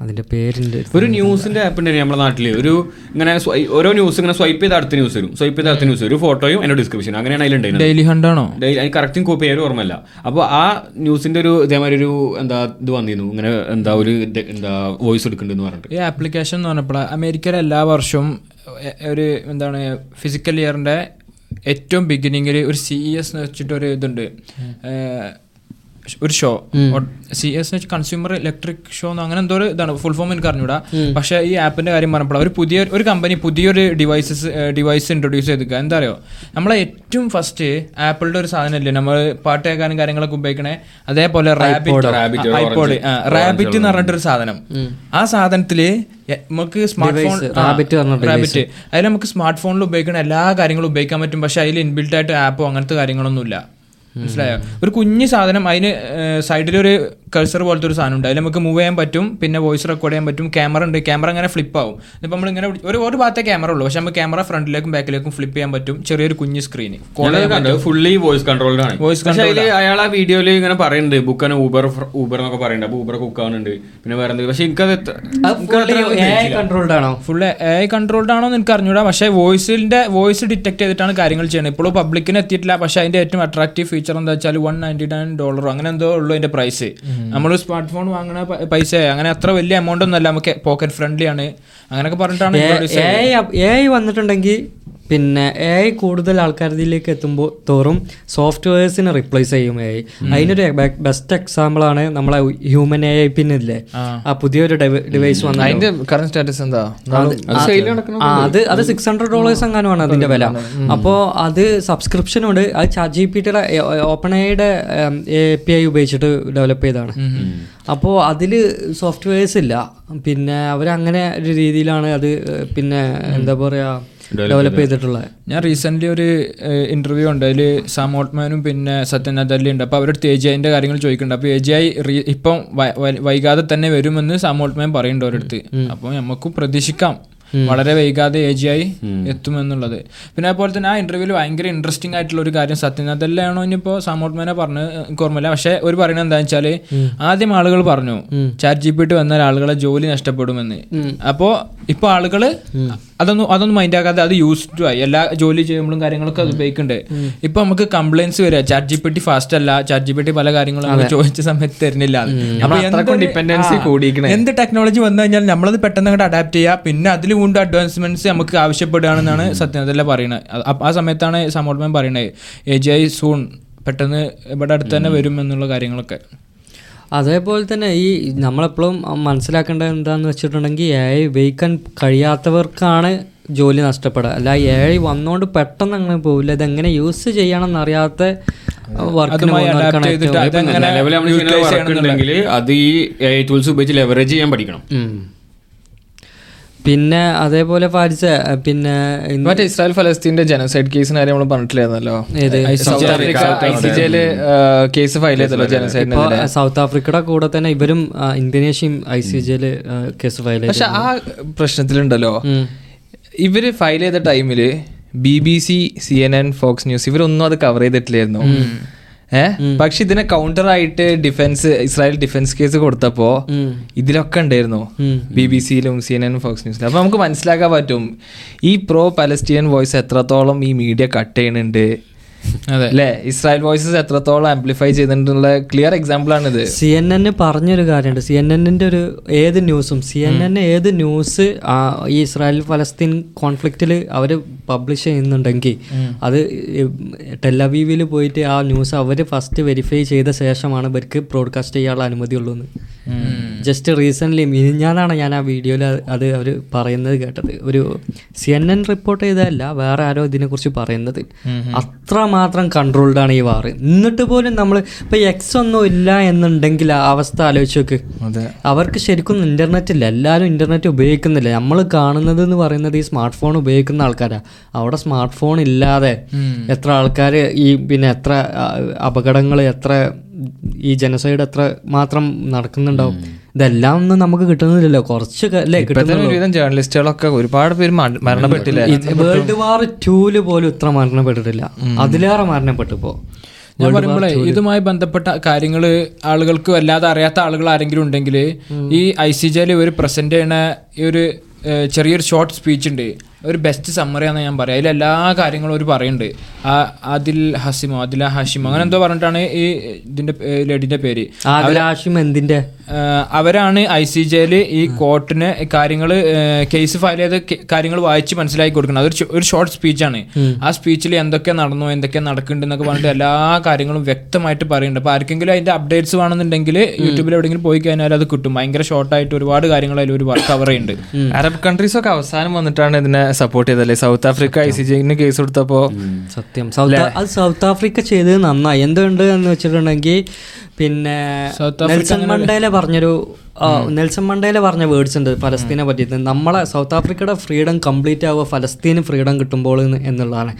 അതിന്റെ പേരുണ്ട്. ഒരു ന്യൂസിന്റെ ആപ്പ് ഉണ്ട് നമ്മുടെ നാട്ടിൽ. ഒരു ഇങ്ങനെ ഓരോ ന്യൂസ് ഇങ്ങനെ സ്വൈപ്പ് ചെയ്ത് അടുത്ത ന്യൂസ് വരും. സ്വൈപ്പ് ചെയ്ത് അടുത്ത ന്യൂസ് ഒരു ഫോട്ടോയും അതിന്റെ ഡിസ്ക്രിപ്ഷൻ അങ്ങനെയാണ് അതിലുണ്ടായിരുന്നത്. ഡെയിലി ഹണ്ടാണോ കറക്റ്റും കോപ്പി ആയാലും ഓർമ്മയില്ല. അപ്പോൾ ആ ന്യൂസിന്റെ ഒരു ഇതേമാതിരി ഒരു എന്താ ഇത് വന്നിരുന്നു. ഇങ്ങനെ എന്താ ഒരു എന്താ വോയിസ് എടുക്കുന്നുണ്ടെന്ന് പറഞ്ഞിട്ട് ഈ ആപ്ലിക്കേഷൻ എന്ന് പറഞ്ഞപ്പോൾ അമേരിക്കയിൽ എല്ലാ വർഷവും ഒരു എന്താണ് ഫിസിക്കൽ ഇയറിന്റെ ഏറ്റവും ബിഗിനിങ്ങിൽ ഒരു സി ഇ എസ് എന്ന് വെച്ചിട്ടൊരു ഇതുണ്ട്. ഒരു show C S H consumer electric show എന്ന് അങ്ങനെ എന്തോ ഒരു ഇതാണ്. ഫുൾ ഫോം എനിക്ക് അറിഞ്ഞൂടാ. പക്ഷെ ഈ ആപ്പിന്റെ കാര്യം പറഞ്ഞപ്പോൾ ഒരു പുതിയ ഒരു കമ്പനി പുതിയൊരു ഡിവൈസസ് ഡിവൈസ് ഇൻട്രൊഡ്യൂസ് ചെയ്തിരിക്കുക എന്താ അറിയോ നമ്മളെ ഏറ്റവും ഫസ്റ്റ് ആപ്പിളുടെ ഒരു സാധനം ഇല്ലേ നമ്മൾ പാട്ട് കേൾക്കാനും കാര്യങ്ങളൊക്കെ ഉപയോഗിക്കണേ. അതേപോലെ റാബിറ്റ് റാബിറ്റ് ഐപോഡ് റാബിറ്റ് എന്ന് പറഞ്ഞിട്ടൊരു സാധനം. ആ സാധനത്തിൽ നമുക്ക് സ്മാർട്ട് ഫോൺ റാബിറ്റ് അതിൽ നമുക്ക് സ്മാർട്ട് ഫോണിൽ ഉപയോഗിക്കുന്ന എല്ലാ കാര്യങ്ങളും ഉപയോഗിക്കാൻ പറ്റും. പക്ഷെ അതിൽ ഇൻബിൽറ്റ് ആയിട്ട് ആപ്പോ അങ്ങനത്തെ കാര്യങ്ങളൊന്നുമില്ല. മനസ്സിലായോ? ഒരു കുഞ്ഞു സാധനം അതിന് സൈഡിൽ ഒരു കൾസർ പോലത്തെ ഒരു സാധനം ഉണ്ട് അതിൽ നമുക്ക് മൂവ് ചെയ്യാൻ പറ്റും പിന്നെ വോയിസ് റെക്കോർഡ് ചെയ്യാൻ പറ്റും ക്യാമറ ഉണ്ട്. ക്യാമറ അങ്ങനെ ഫ്ലിപ്പ് ആവും. ഇപ്പം നമ്മൾ ഇങ്ങനെ ഒരു ഒരു ഭാഗത്തെ ക്യാമറ ഉള്ളൂ. പക്ഷെ നമുക്ക് ക്യാമറ ഫ്രണ്ടിലേക്കും ബാക്കിലേക്കും ഫ്ലിപ്പ് ചെയ്യാൻ പറ്റും. ചെറിയൊരു കുഞ്ഞു സ്ക്രീന് ഫുള്ളി വോയിസ് കൺട്രോൾഡ് ആണ്. വോയിസ് കൺട്രോൾ അയാൾ ആ. വീഡിയോയിൽ ഇങ്ങനെ പറയുന്നുണ്ട് ബുക്ക് ആണ് ഊബർ ഊബർ എന്നൊക്കെ പറയുന്നുണ്ട് അപ്പൊ ഊബർ കുക്ക് ആവുന്നുണ്ട്. പിന്നെ വേറെ എന്തെങ്കിലും പക്ഷെ എനിക്കത് കൺട്രോൾഡ് ആണോ? ഫുൾ എ കൺട്രോൾഡ് ആണോ എന്ന് എനിക്ക് അറിഞ്ഞൂടാ. പക്ഷേ വോയിസിന്റെ വോയിസ് ഡിറ്റക്ട് ചെയ്തിട്ടാണ് കാര്യങ്ങൾ ചെയ്യുന്നത്. ഇപ്പോഴും പബ്ലിക്കിന് എത്തിയിട്ടില്ല. പക്ഷേ അതിന്റെ ഏറ്റവും അട്രാക്റ്റീവ് ഫീച്ചർ എന്താ വെച്ചാൽ വൺ നയന്റി നയൻ ഡോളറോ അങ്ങനെ എന്തോ ഉള്ളൂ അതിന്റെ പ്രൈസ് നമ്മൾ സ്മാർട്ട് ഫോൺ വാങ്ങുന്ന പ- പൈസ അങ്ങനെ അത്ര വലിയ എമൗണ്ട് ഒന്നും അല്ല നമുക്ക് പോക്കറ്റ് ഫ്രണ്ട്ലി ആണ് അങ്ങനെയൊക്കെ പറഞ്ഞിട്ടാണ് വന്നിട്ടുണ്ടെങ്കിൽ പിന്നെ എ ഐ കൂടുതൽ ആൾക്കാരിലേക്ക് എത്തുമ്പോൾ തോറും സോഫ്റ്റ്വെയർസിനെ റിപ്ലേസ് ചെയ്യും എ ഐ അതിനൊരു ബെസ്റ്റ് എക്സാമ്പിൾ ആണ് നമ്മളെ ഹ്യൂമൻ എ ഐ പിന്നില്ലേ ആ. പുതിയൊരു ഡിവൈസ് വന്ന അതിന്റെ കറന്റ് സ്റ്റാറ്റസ് എന്താ? അത് അത് സിക്സ് ഹൺഡ്രഡ് ഡോളേഴ്സ് എങ്ങാനുമാണ് അതിന്റെ വില. അപ്പോൾ അത് സബ്സ്ക്രിപ്ഷൻ ഉണ്ട്. അത് ചാറ്റ് ജി പി ടിയുടെ ഓപ്പൺ ഐയുടെ എ പി ഐ ഉപയോഗിച്ചിട്ട് ഡെവലപ്പ് ചെയ്തതാണ്. അപ്പോൾ അതിൽ സോഫ്റ്റ്വെയർസ് ഇല്ല. പിന്നെ അവരങ്ങനെ ഒരു രീതിയിലാണ് അത് പിന്നെ എന്താ പറയാ ഡെവലപ്പ് ചെയ്തിട്ടുള്ളത്. ഞാൻ റീസെന്റ് ഒരു ഇന്റർവ്യൂ ഉണ്ട്. അതിൽ സാം ഓട്ട്മാനും പിന്നെ സത്യൻ അല്ലി ഉണ്ട് അപ്പോൾ അവരുടെ എ ജി ഐന്റെ കാര്യങ്ങൾ ചോദിക്കുന്നുണ്ട്. അപ്പോൾ എ ജി ഐ ഇപ്പം വൈകാതെ തന്നെ വരുമെന്ന് സാം ഓട്ട്മാൻ പറയുന്നുണ്ട് അവരടുത്ത് അപ്പോൾ നമുക്കും പ്രതീക്ഷിക്കാം. വളരെ വൈകാതെ എ ജി ആയി എത്തുമെന്നുള്ളത്. പിന്നെ അതുപോലെ തന്നെ ആ ഇന്റർവ്യൂവിൽ ഭയങ്കര ഇൻട്രസ്റ്റിംഗ് ആയിട്ടുള്ള ഒരു കാര്യം സത്യനാഥല്ലാണോ ഇനിയിപ്പോ സാമോട്ട്മാനെ പറഞ്ഞ് ഓർമ്മയില്ല. പക്ഷേ ഒരു പറയുന്നത് എന്താ വെച്ചാൽ ആദ്യം ആളുകൾ പറഞ്ഞു ചാറ്റ് ജി പി ടി വന്നാൽ ആളുകളെ ജോലി നഷ്ടപ്പെടുമെന്ന്. അപ്പോ ഇപ്പൊ ആളുകൾ അതൊന്നും അതൊന്നും മൈൻഡ് ആക്കാതെ അത് യൂസ് ടു ആയി. എല്ലാ ജോലി ചെയ്യുമ്പോഴും കാര്യങ്ങളൊക്കെ അത് ഉപയോഗിക്കുന്നുണ്ട്. ഇപ്പൊ നമുക്ക് കംപ്ലൈൻസ് വരിക chat G P T fast അല്ല ചാറ്റ് ജി പി ടി പല കാര്യങ്ങളും ചോദിച്ച സമയത്ത് തരുന്നില്ല കൂടിയിരിക്കണേ. എന്ത് ടെക്നോളജി വന്നു കഴിഞ്ഞാൽ നമ്മളത് പെട്ടെന്ന് അങ്ങോട്ട് അഡാപ്റ്റ് ചെയ്യുക പിന്നെ അതിൽ വീണ്ടും അഡ്വാൻസ്മെന്റ്സ് നമുക്ക് ആവശ്യപ്പെടുകയാണെന്നാണ് സത്യനതല്ല പറയുന്നത് ആ സമയത്താണ് സമോട്ട്മാൻ പറയുന്നത് എ ജി ഐ സൂൺ പെട്ടെന്ന് ഇവിടെ അടുത്ത് തന്നെ വരും എന്നുള്ള കാര്യങ്ങളൊക്കെ. അതേപോലെ തന്നെ ഈ നമ്മളെപ്പോഴും മനസ്സിലാക്കേണ്ടത് എന്താന്ന് വെച്ചിട്ടുണ്ടെങ്കിൽ എ ഐ ഉപയോഗിക്കാൻ കഴിയാത്തവർക്കാണ് ജോലി നഷ്ടപ്പെടുക. അല്ല എ ഐ വന്നുകൊണ്ട് പെട്ടെന്ന് അങ്ങനെ പോവില്ല. ഇതെങ്ങനെ യൂസ് ചെയ്യണം എന്നറിയാത്ത വർക്കിന് നിലവിൽ അത് ഈ എ ടൂൾസ് ഉപയോഗിച്ച് ലെവറേജ് ചെയ്യാൻ പഠിക്കണം. പിന്നെ അതേപോലെ പാലിച്ച പിന്നെ മറ്റേ ഇസ്രായേൽ ഫലസ്തീന്റെ ജനസൈഡ് കേസിന് കാര്യം നമ്മൾ പറഞ്ഞിട്ടില്ലായിരുന്നല്ലോ? കേസ് ഫയൽ ചെയ്തല്ലോ ജനസൈഡ് സൗത്ത് ആഫ്രിക്കയുടെ കൂടെ തന്നെ ഇവരും ഇന്തോനേഷ്യയും ഐ സി ജിയിൽ കേസ് ഫയൽ ചെയ്തു പക്ഷെ ആ പ്രശ്നത്തിലുണ്ടല്ലോ. ഇവർ ഫയൽ ചെയ്ത ടൈമിൽ B B C C N N Fox News ഇവരൊന്നും അത് കവർ ചെയ്തിട്ടില്ലായിരുന്നു. ഏഹ് പക്ഷെ ഇതിനെ കൗണ്ടർ ആയിട്ട് ഡിഫൻസ് ഇസ്രായേൽ ഡിഫൻസ് കേസ് കൊടുത്തപ്പോ ഇതിലൊക്കെ ഉണ്ടായിരുന്നു. ബി ബി സിയിലും സി എൻ എനും ഫോക്സ് ന്യൂസിലും അപ്പൊ നമുക്ക് മനസ്സിലാക്കാൻ പറ്റും ഈ പ്രോ പലസ്റ്റീനിയൻ വോയിസ് എത്രത്തോളം ഈ മീഡിയ കട്ട് ചെയ്യുന്നുണ്ട്? അല്ലെ? ഇസ്രായേൽ വോയിസസ് എത്രത്തോളം ആംപ്ലിഫൈ ചെയ്തിട്ടുള്ള ക്ലിയർ എക്സാമ്പിൾ ആണിത് സി എൻ എൻ പറഞ്ഞൊരു കാര്യമുണ്ട്. സി എൻ എന്നിന്റെ ഒരു ഏത് ന്യൂസും സി എൻ എൻ ഏത് ന്യൂസ് ഈ ഇസ്രായേൽ ഫലസ്തീൻ കോൺഫ്ലിക്റ്റിൽ അവർ പബ്ലിഷ് ചെയ്യുന്നുണ്ടെങ്കിൽ അത് ടെലവീവിൽ പോയിട്ട് ആ ന്യൂസ് അവർ ഫസ്റ്റ് വെരിഫൈ ചെയ്ത ശേഷമാണ് ഇവർക്ക് ബ്രോഡ്കാസ്റ്റ് ചെയ്യാനുള്ള അനുമതിയുള്ളൂ എന്ന് ജസ്റ്റ് റീസെന്റ്ലി മിനിഞ്ഞാന്നാണ് ഞാൻ ആ വീഡിയോയിൽ അത് അവർ പറയുന്നത് കേട്ടത്. ഒരു സി എൻ എൻ റിപ്പോർട്ട് ചെയ്തതല്ല വേറെ ആരോ ഇതിനെക്കുറിച്ച് പറയുന്നത്. അത്രമാത്രം കൺട്രോൾഡ് ആണ് ഈ വാർ. എന്നിട്ട് പോലും നമ്മൾ ഇപ്പം എക്സ് ഒന്നും ഇല്ല എന്നുണ്ടെങ്കിൽ ആ അവസ്ഥ ആലോചിച്ച് നോക്ക്. അവർക്ക് ശരിക്കും ഇന്റർനെറ്റ് ഇല്ല. എല്ലാവരും ഇന്റർനെറ്റ് ഉപയോഗിക്കുന്നില്ല. നമ്മൾ കാണുന്നത് എന്ന് പറയുന്നത് ഈ സ്മാർട്ട് ഫോൺ ഉപയോഗിക്കുന്ന ആൾക്കാരാ. അവിടെ സ്മാർട്ട് ഫോൺ ഇല്ലാതെ എത്ര ആൾക്കാർ ഈ പിന്നെ എത്ര അപകടങ്ങൾ എത്ര ഈ ജനസൈഡ് എത്ര മാത്രം നടക്കുന്നുണ്ടാവും. ഇതെല്ലാം ഒന്നും നമുക്ക് കിട്ടുന്നില്ലല്ലോ. കുറച്ച് അല്ലേ ജേർണലിസ്റ്റുകളൊക്കെ ഒരുപാട് പേര് മരണപ്പെട്ടില്ല. വേൾഡ് വാർ ടൂൽ പോലും ഇത്ര മരണപ്പെട്ടിട്ടില്ല. അതിലേറെ മരണപ്പെട്ടു ഇപ്പോ. ഞാൻ പറയുമ്പോഴേ ഇതുമായി ബന്ധപ്പെട്ട കാര്യങ്ങൾ ആളുകൾക്ക് വല്ലാതെ അറിയാത്ത ആളുകൾ ആരെങ്കിലും ഉണ്ടെങ്കിൽ ഈ ഐ സി ജയിൽ ഒരു പ്രസന്റ് ചെയ്യണ ഈ ഒരു ചെറിയൊരു ഷോർട്ട് സ്പീച്ച് ഉണ്ട്. ഒരു ബെസ്റ്റ് സമ്മറിയാന്ന് ഞാൻ പറയാം. അതിൽ എല്ലാ കാര്യങ്ങളും ഒരു പറയുന്നുണ്ട്. ആ അതിൽ ഹസിമോ അതിൽ ഹാഷിമോ അങ്ങനെ എന്തോ പറഞ്ഞിട്ടാണ് ഈ ഇതിന്റെ ലഡിന്റെ പേര്. ഹാഷിം എന്തിന്റെ? അവരാണ് ഐ സി ജെയിൽ ഈ കോർട്ടിന് കാര്യങ്ങൾ കേസ് ഫയൽ ചെയ്ത കാര്യങ്ങൾ വായിച്ച് മനസ്സിലാക്കി കൊടുക്കുന്നത്. അതൊരു ഒരു ഷോർട്ട് സ്പീച്ചാണ് ആ സ്പീച്ചിൽ എന്തൊക്കെ നടന്നു എന്തൊക്കെ നടക്കുന്നുണ്ട് എന്നൊക്കെ പറഞ്ഞിട്ട് എല്ലാ കാര്യങ്ങളും വ്യക്തമായിട്ട് പറയുന്നുണ്ട്. അപ്പോൾ ആർക്കെങ്കിലും അതിന്റെ അപ്ഡേറ്റ്സ് വേണമെന്നുണ്ടെങ്കിൽ യൂട്യൂബിൽ എവിടെയെങ്കിലും പോയി കഴിഞ്ഞാൽ അത് കിട്ടും. ഭയങ്കര ഷോർട്ടായിട്ട് ഒരുപാട് കാര്യങ്ങൾ അതിൽ ഒരു കവർ ചെയ്യുന്നുണ്ട്. അറബ് കൺട്രീസ് ഒക്കെ അവസാനം വന്നിട്ടാണ് ഇതിനെ സപ്പോർട്ട് ചെയ്തല്ലേ സൗത്ത് ആഫ്രിക്ക ഐ സി ജിന് കേസ് കൊടുത്തപ്പോൾ സത്യം. സൗത്ത് അത് സൗത്ത് ആഫ്രിക്ക ചെയ്തത് നന്നായി. എന്തുണ്ട് എന്ന് വെച്ചിട്ടുണ്ടെങ്കിൽ പിന്നെ നെൽസൺ മണ്ടേല പറഞ്ഞൊരു നെൽസൺ മണ്ടേല പറഞ്ഞ വേർഡ്സ് ഉണ്ട് ഫലസ്തീനെ പറ്റിയിട്ട്. നമ്മളെ സൗത്ത് ആഫ്രിക്കയുടെ ഫ്രീഡം കംപ്ലീറ്റ് ആവുക ഫലസ്തീന് ഫ്രീഡം കിട്ടുമ്പോൾ എന്നുള്ളതാണ്.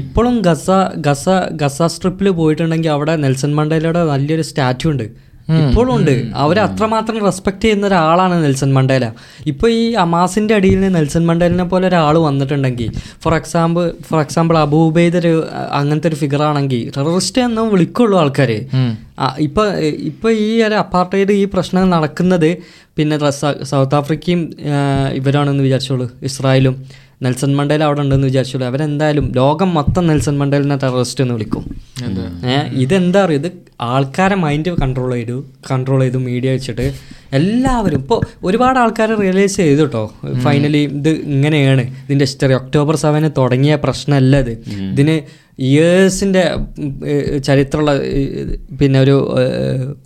ഇപ്പോഴും ഗസ ഗസ ഗസ സ്ട്രിപ്പിൽ പോയിട്ടുണ്ടെങ്കിൽ അവിടെ നെൽസൺ മണ്ടേലയുടെ വലിയൊരു സ്റ്റാച്ചു ഉണ്ട്. ഇപ്പോഴും ഉണ്ട് അവരെ അത്രമാത്രം റെസ്പെക്ട് ചെയ്യുന്ന ഒരാളാണ് നെൽസൺ മണ്ടേല. ഇപ്പോൾ ഈ അമാസിന്റെ അടിയിൽ നിന്ന് നെൽസൺ മണ്ടേലിനെ പോലെ ഒരാൾ വന്നിട്ടുണ്ടെങ്കിൽ ഫോർ എക്സാമ്പിൾ ഫോർ എക്സാമ്പിൾ അബൂബൈദ് ഒരു അങ്ങനത്തെ ഒരു ഫിഗർ ആണെങ്കിൽ ടെററിസ്റ്റ് എന്ന് വിളിക്കുള്ളൂ ആൾക്കാർ ഇപ്പൊ ഇപ്പൊ ഈ ഒരു അപ്പാർട്ടൈഡ് ഈ പ്രശ്നം നടക്കുന്നത് പിന്നെ സൗത്ത് ആഫ്രിക്കയും ഇവരാണെന്ന് വിചാരിച്ചോളൂ ഇസ്രായേലും. നെൽസൺ മണ്ടേൽ അവിടെ ഉണ്ടെന്ന് വിചാരിച്ചുള്ളൂ അവരെന്തായാലും ലോകം മൊത്തം നെൽസൺ മണ്ടേലിനെ ടെററിസ്റ്റ് എന്ന് വിളിക്കും. ഏഹ് ഇതെന്താ പറയുക ഇത് ആൾക്കാരെ മൈൻഡ് കൺട്രോൾ ചെയ്തു കൺട്രോൾ ചെയ്തു മീഡിയ വെച്ചിട്ട് എല്ലാവരും. ഇപ്പോൾ ഒരുപാട് ആൾക്കാർ റിയലൈസ് ചെയ്തു കേട്ടോ ഫൈനലി ഇത് ഇങ്ങനെയാണ്. ഇതിന്റെ ഹിസ്റ്ററി ഒക്ടോബർ സെവന് തുടങ്ങിയ പ്രശ്നമല്ല ഇത്. ഇതിന് ഇയേഴ്സിന്റെ ചരിത്രമുള്ള പിന്നെ ഒരു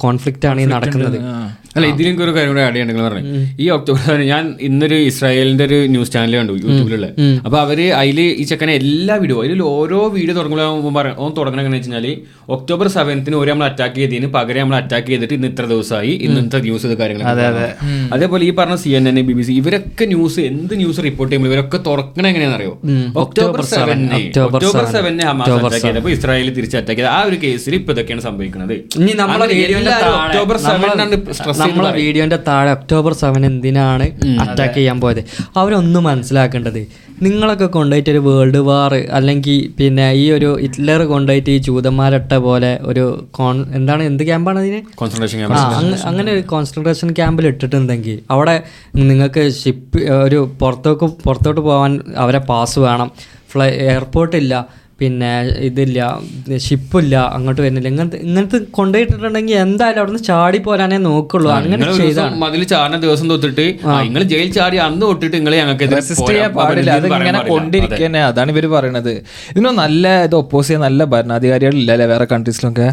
കോൺഫ്ലിക്റ്റ് ആണ് ഈ നടക്കുന്നത്. അല്ല ഇതിലേക്ക് ഒരു കാര്യം കൂടെ ആഡ് ചെയ്യണമെങ്കിൽ പറഞ്ഞു. ഈ ഒക്ടോബർ ഞാൻ ഇന്നൊരു ഇസ്രായേലിന്റെ ഒരു ന്യൂസ് ചാനൽ കണ്ടു യൂട്യൂബിലുള്ള. അപ്പൊ അവർ അതിൽ ഈ ചെക്കനെ എല്ലാ വീഡിയോ അതിൽ ഓരോ വീഡിയോ തുടങ്ങുമ്പോൾ പറയാം. ഓൻ തുടങ്ങണം എങ്ങനെ വെച്ചാൽ ഒക്ടോബർ സെവൻത്തിന് ഒരു നമ്മൾ അറ്റാക്ക് ചെയ്തതിന് പകരം നമ്മൾ അറ്റാക്ക് ചെയ്തിട്ട് ഇന്ന് ഇത്ര ദിവസമായി ഇന്നത്തെ ന്യൂസ് ഇത് കാര്യങ്ങൾ അതേപോലെ ഈ പറഞ്ഞ C N N B B C ഇവരൊക്കെ ന്യൂസ് എന്ത് ന്യൂസ് റിപ്പോർട്ട് ചെയ്യുമ്പോൾ ഇവരൊക്കെ തുറക്കണ എങ്ങനെയാണെന്നറിയോ October seven October seven Hamas attack ചെയ്തപ്പോൾ ഇസ്രായേൽ തിരിച്ച് അറ്റാക്ക് ചെയ്ത. ആ ഒരു കേസിൽ ഇപ്പൊ ഇതൊക്കെയാണ് സംഭവിക്കുന്നത് ഇനി നമ്മളെ ഒക്ടോബർ സെവനാണ് സ്ട്രെസ് നമ്മളെ വീഡിയോന്റെ താഴെ ഒക്ടോബർ സെവൻ എന്തിനാണ് അറ്റാക്ക് ചെയ്യാൻ പോയത്? അവരൊന്നും മനസ്സിലാക്കേണ്ടത്. നിങ്ങളൊക്കെ കൊണ്ടുപോയിട്ട് ഒരു വേൾഡ് വാർ അല്ലെങ്കിൽ പിന്നെ ഈ ഒരു ഹിറ്റ്ലർ കൊണ്ടുപോയിട്ട് ഈ ജൂതന്മാരട്ട പോലെ ഒരു കോൺ എന്താണ് എന്ത് ക്യാമ്പാണ് അതിന്? അങ്ങനെ ഒരു കോൺസെൻട്രേഷൻ ക്യാമ്പിൽ ഇട്ടിട്ടുണ്ടെങ്കിൽ അവിടെ നിങ്ങൾക്ക് ഷിപ്പ് ഒരു പുറത്തോട്ട് പുറത്തോട്ട് പോകാൻ അവരെ പാസ് വേണം. ഫ്ലൈ എയർപോർട്ടില്ല പിന്നെ ഇതില്ല ഷിപ്പില്ല അങ്ങോട്ട് വരുന്നില്ല. ഇങ്ങനത്തെ ഇങ്ങനത്തെ കൊണ്ടുപോയിട്ടുണ്ടെങ്കിൽ എന്തായാലും അവിടുന്ന് ചാടി പോരാനേ നോക്കുള്ളൂ. അങ്ങനെ ചെയ്താണ്. മതിൽ ചാടുന്ന ദിവസം തൊട്ടിട്ട് നിങ്ങൾ ജയിൽ ചാടി അന്ന് തൊട്ടിട്ട് നിങ്ങൾ ഞങ്ങൾക്ക് റെസിസ്റ്റ് ചെയ്യാൻ പാടില്ല. അത് ഇങ്ങനെ കൊണ്ടിരിക്കന്നെ. അതാണ് ഇവർ പറയണത്. ഇതിനോ നല്ല ഇത് ഒപ്പോസ് ചെയ്യാൻ നല്ല ഭരണാധികാരികളില്ലല്ലേ വേറെ കൺട്രീസിലൊക്കെ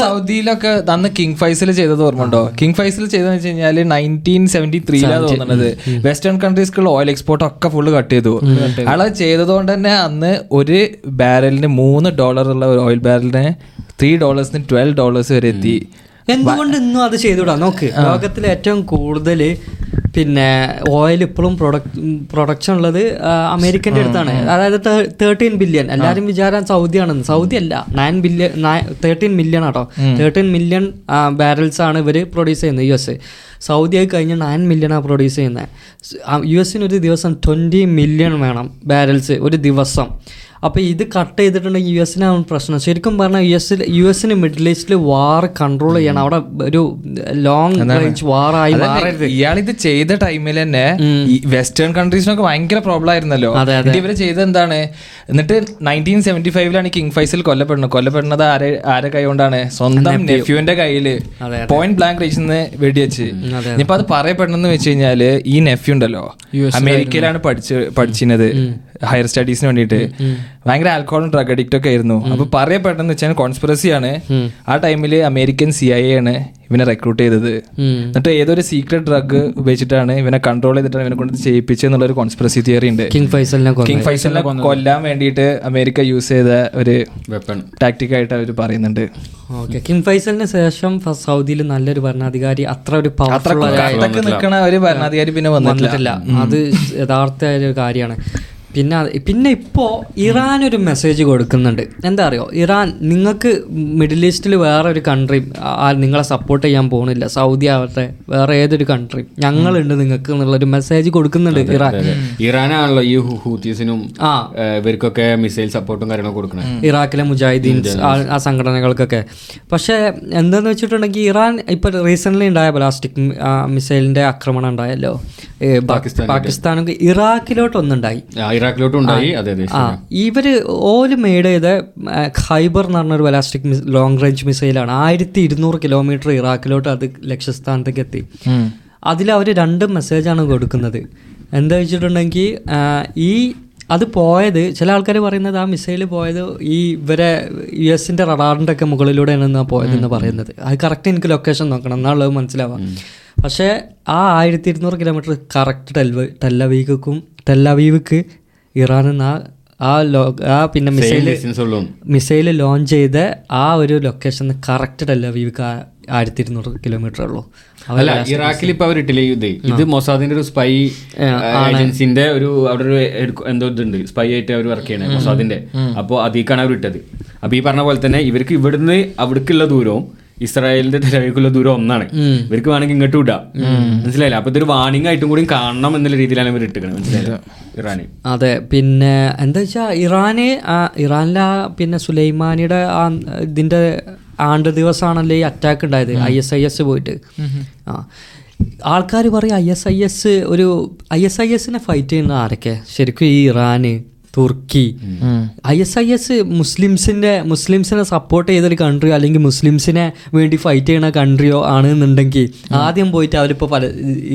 സൗദിയിലൊക്കെ അന്ന് കിങ് ഫൈസൽ ചെയ്തത് ഓർമ്മയുണ്ടോ കിങ് ഫൈസൽ ചെയ്തെന്ന് വെച്ച് കഴിഞ്ഞാൽ നയന്റീൻ സെവന്റി ത്രീയിലാണ് തോന്നുന്നത് വെസ്റ്റേൺ കൺട്രീസ്ക്കുള്ള ഓയിൽ എക്സ്പോർട്ട് ഒക്കെ ഫുള്ള് കട്ട് ചെയ്തു. അയാളത് ചെയ്തതുകൊണ്ട് തന്നെ അന്ന് ഒരു ബാരലിന് മൂന്ന് ഡോളർ ഉള്ള ഒരു ഓയിൽ ബാരലിന് ത്രീ ഡോളേഴ്സിന് ട്വൽവ് ഡോളേഴ്സ് വരെ എത്തി. എന്തുകൊണ്ട് ഇന്നും അത് ചെയ്തുകൂടാ? നോക്ക് ലോകത്തിൽ ഏറ്റവും കൂടുതൽ പിന്നെ ഓയിൽ ഇപ്പോഴും പ്രൊഡക്ട് പ്രൊഡക്ഷൻ ഉള്ളത് അമേരിക്കന്റെ അടുത്താണ്. അതായത് തേർട്ടീൻ ബില്യൺ എല്ലാവരും വിചാരം സൗദിയാണെന്ന്. സൗദി അല്ല നയൻ ബില്യൺ തേർട്ടീൻ മില്യൺ ആട്ടോ. തേർട്ടീൻ മില്യൺ ബാരൽസ് ആണ് ഇവർ പ്രൊഡ്യൂസ് ചെയ്യുന്നത് യു എസ് സൗദി ആയി കഴിഞ്ഞ് നയൻ മില്യണാണ് പ്രൊഡ്യൂസ് ചെയ്യുന്നത്. യു എസിന് ഒരു ദിവസം ട്വന്റി മില്യൺ വേണം ബാരൽസ് ഒരു ദിവസം. അപ്പോൾ ഇത് കട്ട് ചെയ്തിട്ടുണ്ടെങ്കിൽ യു എസിനാണ് പ്രശ്നം. ശരിക്കും പറഞ്ഞാൽ യു എസിൽ യു എസിന് മിഡിൽ ഈസ്റ്റിൽ വാർ കൺട്രോൾ ചെയ്യണം. അവിടെ ഒരു ലോങ് റേഞ്ച് വാറായി ഇയാൾ ഇയാളിത് ചെയ്ത ടൈമിൽ തന്നെ വെസ്റ്റേൺ കൺട്രീസിനൊക്കെ ഭയങ്കര പ്രോബ്ലം ആയിരുന്നല്ലോ. ഇവർ ചെയ്തത് എന്താണ്? എന്നിട്ട് നയന്റീൻ സെവന്റി ഫൈവിലാണ് കിങ് ഫൈസൽ കൊല്ലപ്പെടുന്നത്. കൊല്ലപ്പെടുന്നത് ആരെ ആരെ കൈ കൊണ്ടാണ്? സ്വന്തം നെഫ്യൂവിന്റെ കയ്യിൽ. പോയിന്റ് ബ്ലാങ്ക് റേഞ്ചിൽ നിന്ന് വെടിവെച്ച്. ഇനിയിപ്പോൾ ഇനിയിപ്പോ അത് പറയപ്പെടണമെന്ന് വെച്ച് കഴിഞ്ഞാൽ ഈ നെഫ്യൂ ഉണ്ടല്ലോ അമേരിക്കയിലാണ് പഠിച്ച് പഠിച്ചിരുന്നത് ഹയർ സ്റ്റഡീസിന് വേണ്ടിയിട്ട്. ഭയങ്കര ആൽക്കോളും ഡ്രഗ് അഡിക്റ്റ് ഒക്കെ ആയിരുന്നു. അപ്പൊ പറയപ്പെട്ടെന്ന് വെച്ചാൽ കോൺസ്പിറസി ആണ്. ആ ടൈമിൽ അമേരിക്കൻ സി ഐ ആണ് ഇവനെ റെക്രൂട്ട് ചെയ്തത്. എന്നിട്ട് ഏതൊരു സീക്രട്ട് ഡ്രഗ് ഉപയോഗിച്ചിട്ടാണ് ഇവനെ കൺട്രോൾ ചെയ്തിട്ടാണ് ഇവനെ കൊണ്ട് ചെയ്യിപ്പിച്ചെന്നുള്ള ഒരു കോൺസ്പിറസി തിയറി ഉണ്ട്. കിങ് ഫൈസലിനെ കിങ് ഫൈസലിനെ കൊല്ലാൻ വേണ്ടിയിട്ട് അമേരിക്ക യൂസ് ചെയ്ത ഒരു വെപ്പൺ ടാക്ടിക് ആയിട്ട് അവർ പറയുന്നുണ്ട്. ഓക്കെ കിങ് ഫൈസലിന് ശേഷം സൗദിയിൽ നല്ലൊരു ഭരണാധികാരി അത്ര ഒരു പവർഫുൾ നിൽക്കണ ഒരു ഭരണാധികാരി പിന്നെ വന്നിട്ടില്ല. വന്നിട്ടില്ല. അത് യഥാർത്ഥ ഒരു കാര്യമാണ്. പിന്നെ പിന്നെ ഇപ്പോൾ ഇറാൻ ഒരു മെസ്സേജ് കൊടുക്കുന്നുണ്ട്. എന്താ അറിയോ? ഇറാൻ നിങ്ങൾക്ക് മിഡിൽ ഈസ്റ്റിൽ വേറെ ഒരു കൺട്രി നിങ്ങളെ സപ്പോർട്ട് ചെയ്യാൻ പോകുന്നില്ല സൗദി ആവട്ടെ വേറെ ഏതൊരു കൺട്രി ഞങ്ങളുണ്ട് നിങ്ങൾക്ക് എന്നുള്ളൊരു മെസ്സേജ് കൊടുക്കുന്നുണ്ട് ഇറാൻ. ഇറാനാണല്ലോ ഈ ഹൂത്തീസിനും ആ. ഇവർക്കൊക്കെ മിസൈൽ സപ്പോർട്ടും കാര്യങ്ങളും കൊടുക്കണം. ഇറാഖിലെ മുജാഹിദീൻസ് ആ- സംഘടനകൾക്കൊക്കെ. പക്ഷേ എന്താന്ന് വെച്ചിട്ടുണ്ടെങ്കിൽ ഇറാൻ ഇപ്പം റീസെന്റ് ഉണ്ടായ ബലാസ്റ്റിക് മിസൈലിന്റെ ആക്രമണം ഉണ്ടായല്ലോ. പാകിസ്ഥാനും ഇറാഖിലോട്ടൊന്നുണ്ടായി. ഇറാഖിലോട്ടും ഉണ്ടായി അതെ അതെ ഇവർ ഓൽ മെയ്ഡ് ചെയ്ത ഹൈബർ ഖൈബർ എന്ന് പറഞ്ഞൊരു ബലാസ്റ്റിക് ലോങ് റേഞ്ച് മിസൈലാണ് ആയിരത്തി ഇരുന്നൂറ് കിലോമീറ്റർ ഇറാഖിലോട്ട് അത് ലക്ഷ്യസ്ഥാനത്തേക്ക് എത്തി. അതിൽ അവർ രണ്ട് മെസ്സേജാണ് കൊടുക്കുന്നത്. എന്താ വെച്ചിട്ടുണ്ടെങ്കിൽ ഈ അത് പോയത് ചില ആൾക്കാർ പറയുന്നത് ആ മിസൈൽ പോയത് ഈ ഇവരെ യു എസിന്റെ റഡാറിന്റെ ഒക്കെ മുകളിലൂടെയാണ് പോയതെന്ന് പറയുന്നത്. അത് കറക്റ്റ് എനിക്ക് ലൊക്കേഷൻ നോക്കണം എന്നുള്ളത് മനസ്സിലാവാം. പക്ഷേ ആ ആയിരത്തി ഇരുന്നൂറ് കിലോമീറ്റർ കറക്റ്റ് ടെൽവ് ടെല്ലവീക്കും ടെല്ലവീവിക്ക് നിന്ന് ആ ആ ലോ ആ പിന്നെ മിസൈൽ മിസൈൽ ലോഞ്ച് ചെയ്ത ആ ഒരു ലൊക്കേഷൻ കറക്റ്റ് വിവിക്ക് ആയിരത്തി ഇരുന്നൂറ് കിലോമീറ്റർ ഉള്ളൂ. അല്ല ഇറാഖിൽ ഇപ്പൊ അവർ ഇട്ടില്ലേ ഇത്? ഇത് മൊസാദിന്റെ ഒരു സ്പൈ ഏജൻസിന്റെ ഒരു അവിടെ ഒരു എന്തോ ഇതുണ്ട്. സ്പൈ ആയിട്ട് അവർ വർക്ക് ചെയ്യണേ മൊസാദിന്റെ. അപ്പൊ അതിലേക്കാണ് അവർ ഇട്ടത്. അപ്പൊ ഈ പറഞ്ഞ പോലെ തന്നെ ഇവർക്ക് ഇവിടുന്ന് അവിടേക്കുള്ള ദൂരവും ഇസ്രായേലിന്റെ ടെലവിക്കുള്ള ദൂരം ഒന്നാണ്. ഇവർക്ക് വേണമെങ്കിൽ ഇങ്ങോട്ട് വിടാം. മനസ്സിലായില്ല? അപ്പൊ ഇതൊരു വാണിംഗ് ആയിട്ടും കൂടി കാണണം എന്നുള്ള രീതിയിലാണ് ഇവർ ഇട്ടിരിക്കുന്നത് മനസ്സിലായില്ല? ഇറാന്. അതെ. പിന്നെ എന്താ വെച്ചാൽ ഇറാന് ഇറാനിലെ പിന്നെ സുലൈമാനിയുടെ ഇതിന്റെ ആണ്ട് ദിവസമാണല്ലോ ഈ അറ്റാക്ക് ഉണ്ടായത് ഐ എസ് ഐ എസ് പോയിട്ട്. ആ. ആൾക്കാർ പറയും ഐ എസ് ഐ എസ് ഒരു ഐ എസ് ഐ എസിനെ ഫൈറ്റ് ചെയ്യുന്ന ആരൊക്കെ? ശരിക്കും ഈ ഇറാന് തുർക്കി. ഐ എസ് ഐ എസ് മുസ്ലിംസിന്റെ മുസ്ലിംസിനെ സപ്പോർട്ട് ചെയ്തൊരു കൺട്രിയോ അല്ലെങ്കിൽ മുസ്ലിംസിനെ വേണ്ടി ഫൈറ്റ് ചെയ്യുന്ന കൺട്രിയോ ആണെന്നുണ്ടെങ്കിൽ ആദ്യം പോയിട്ട് അവരിപ്പോ പല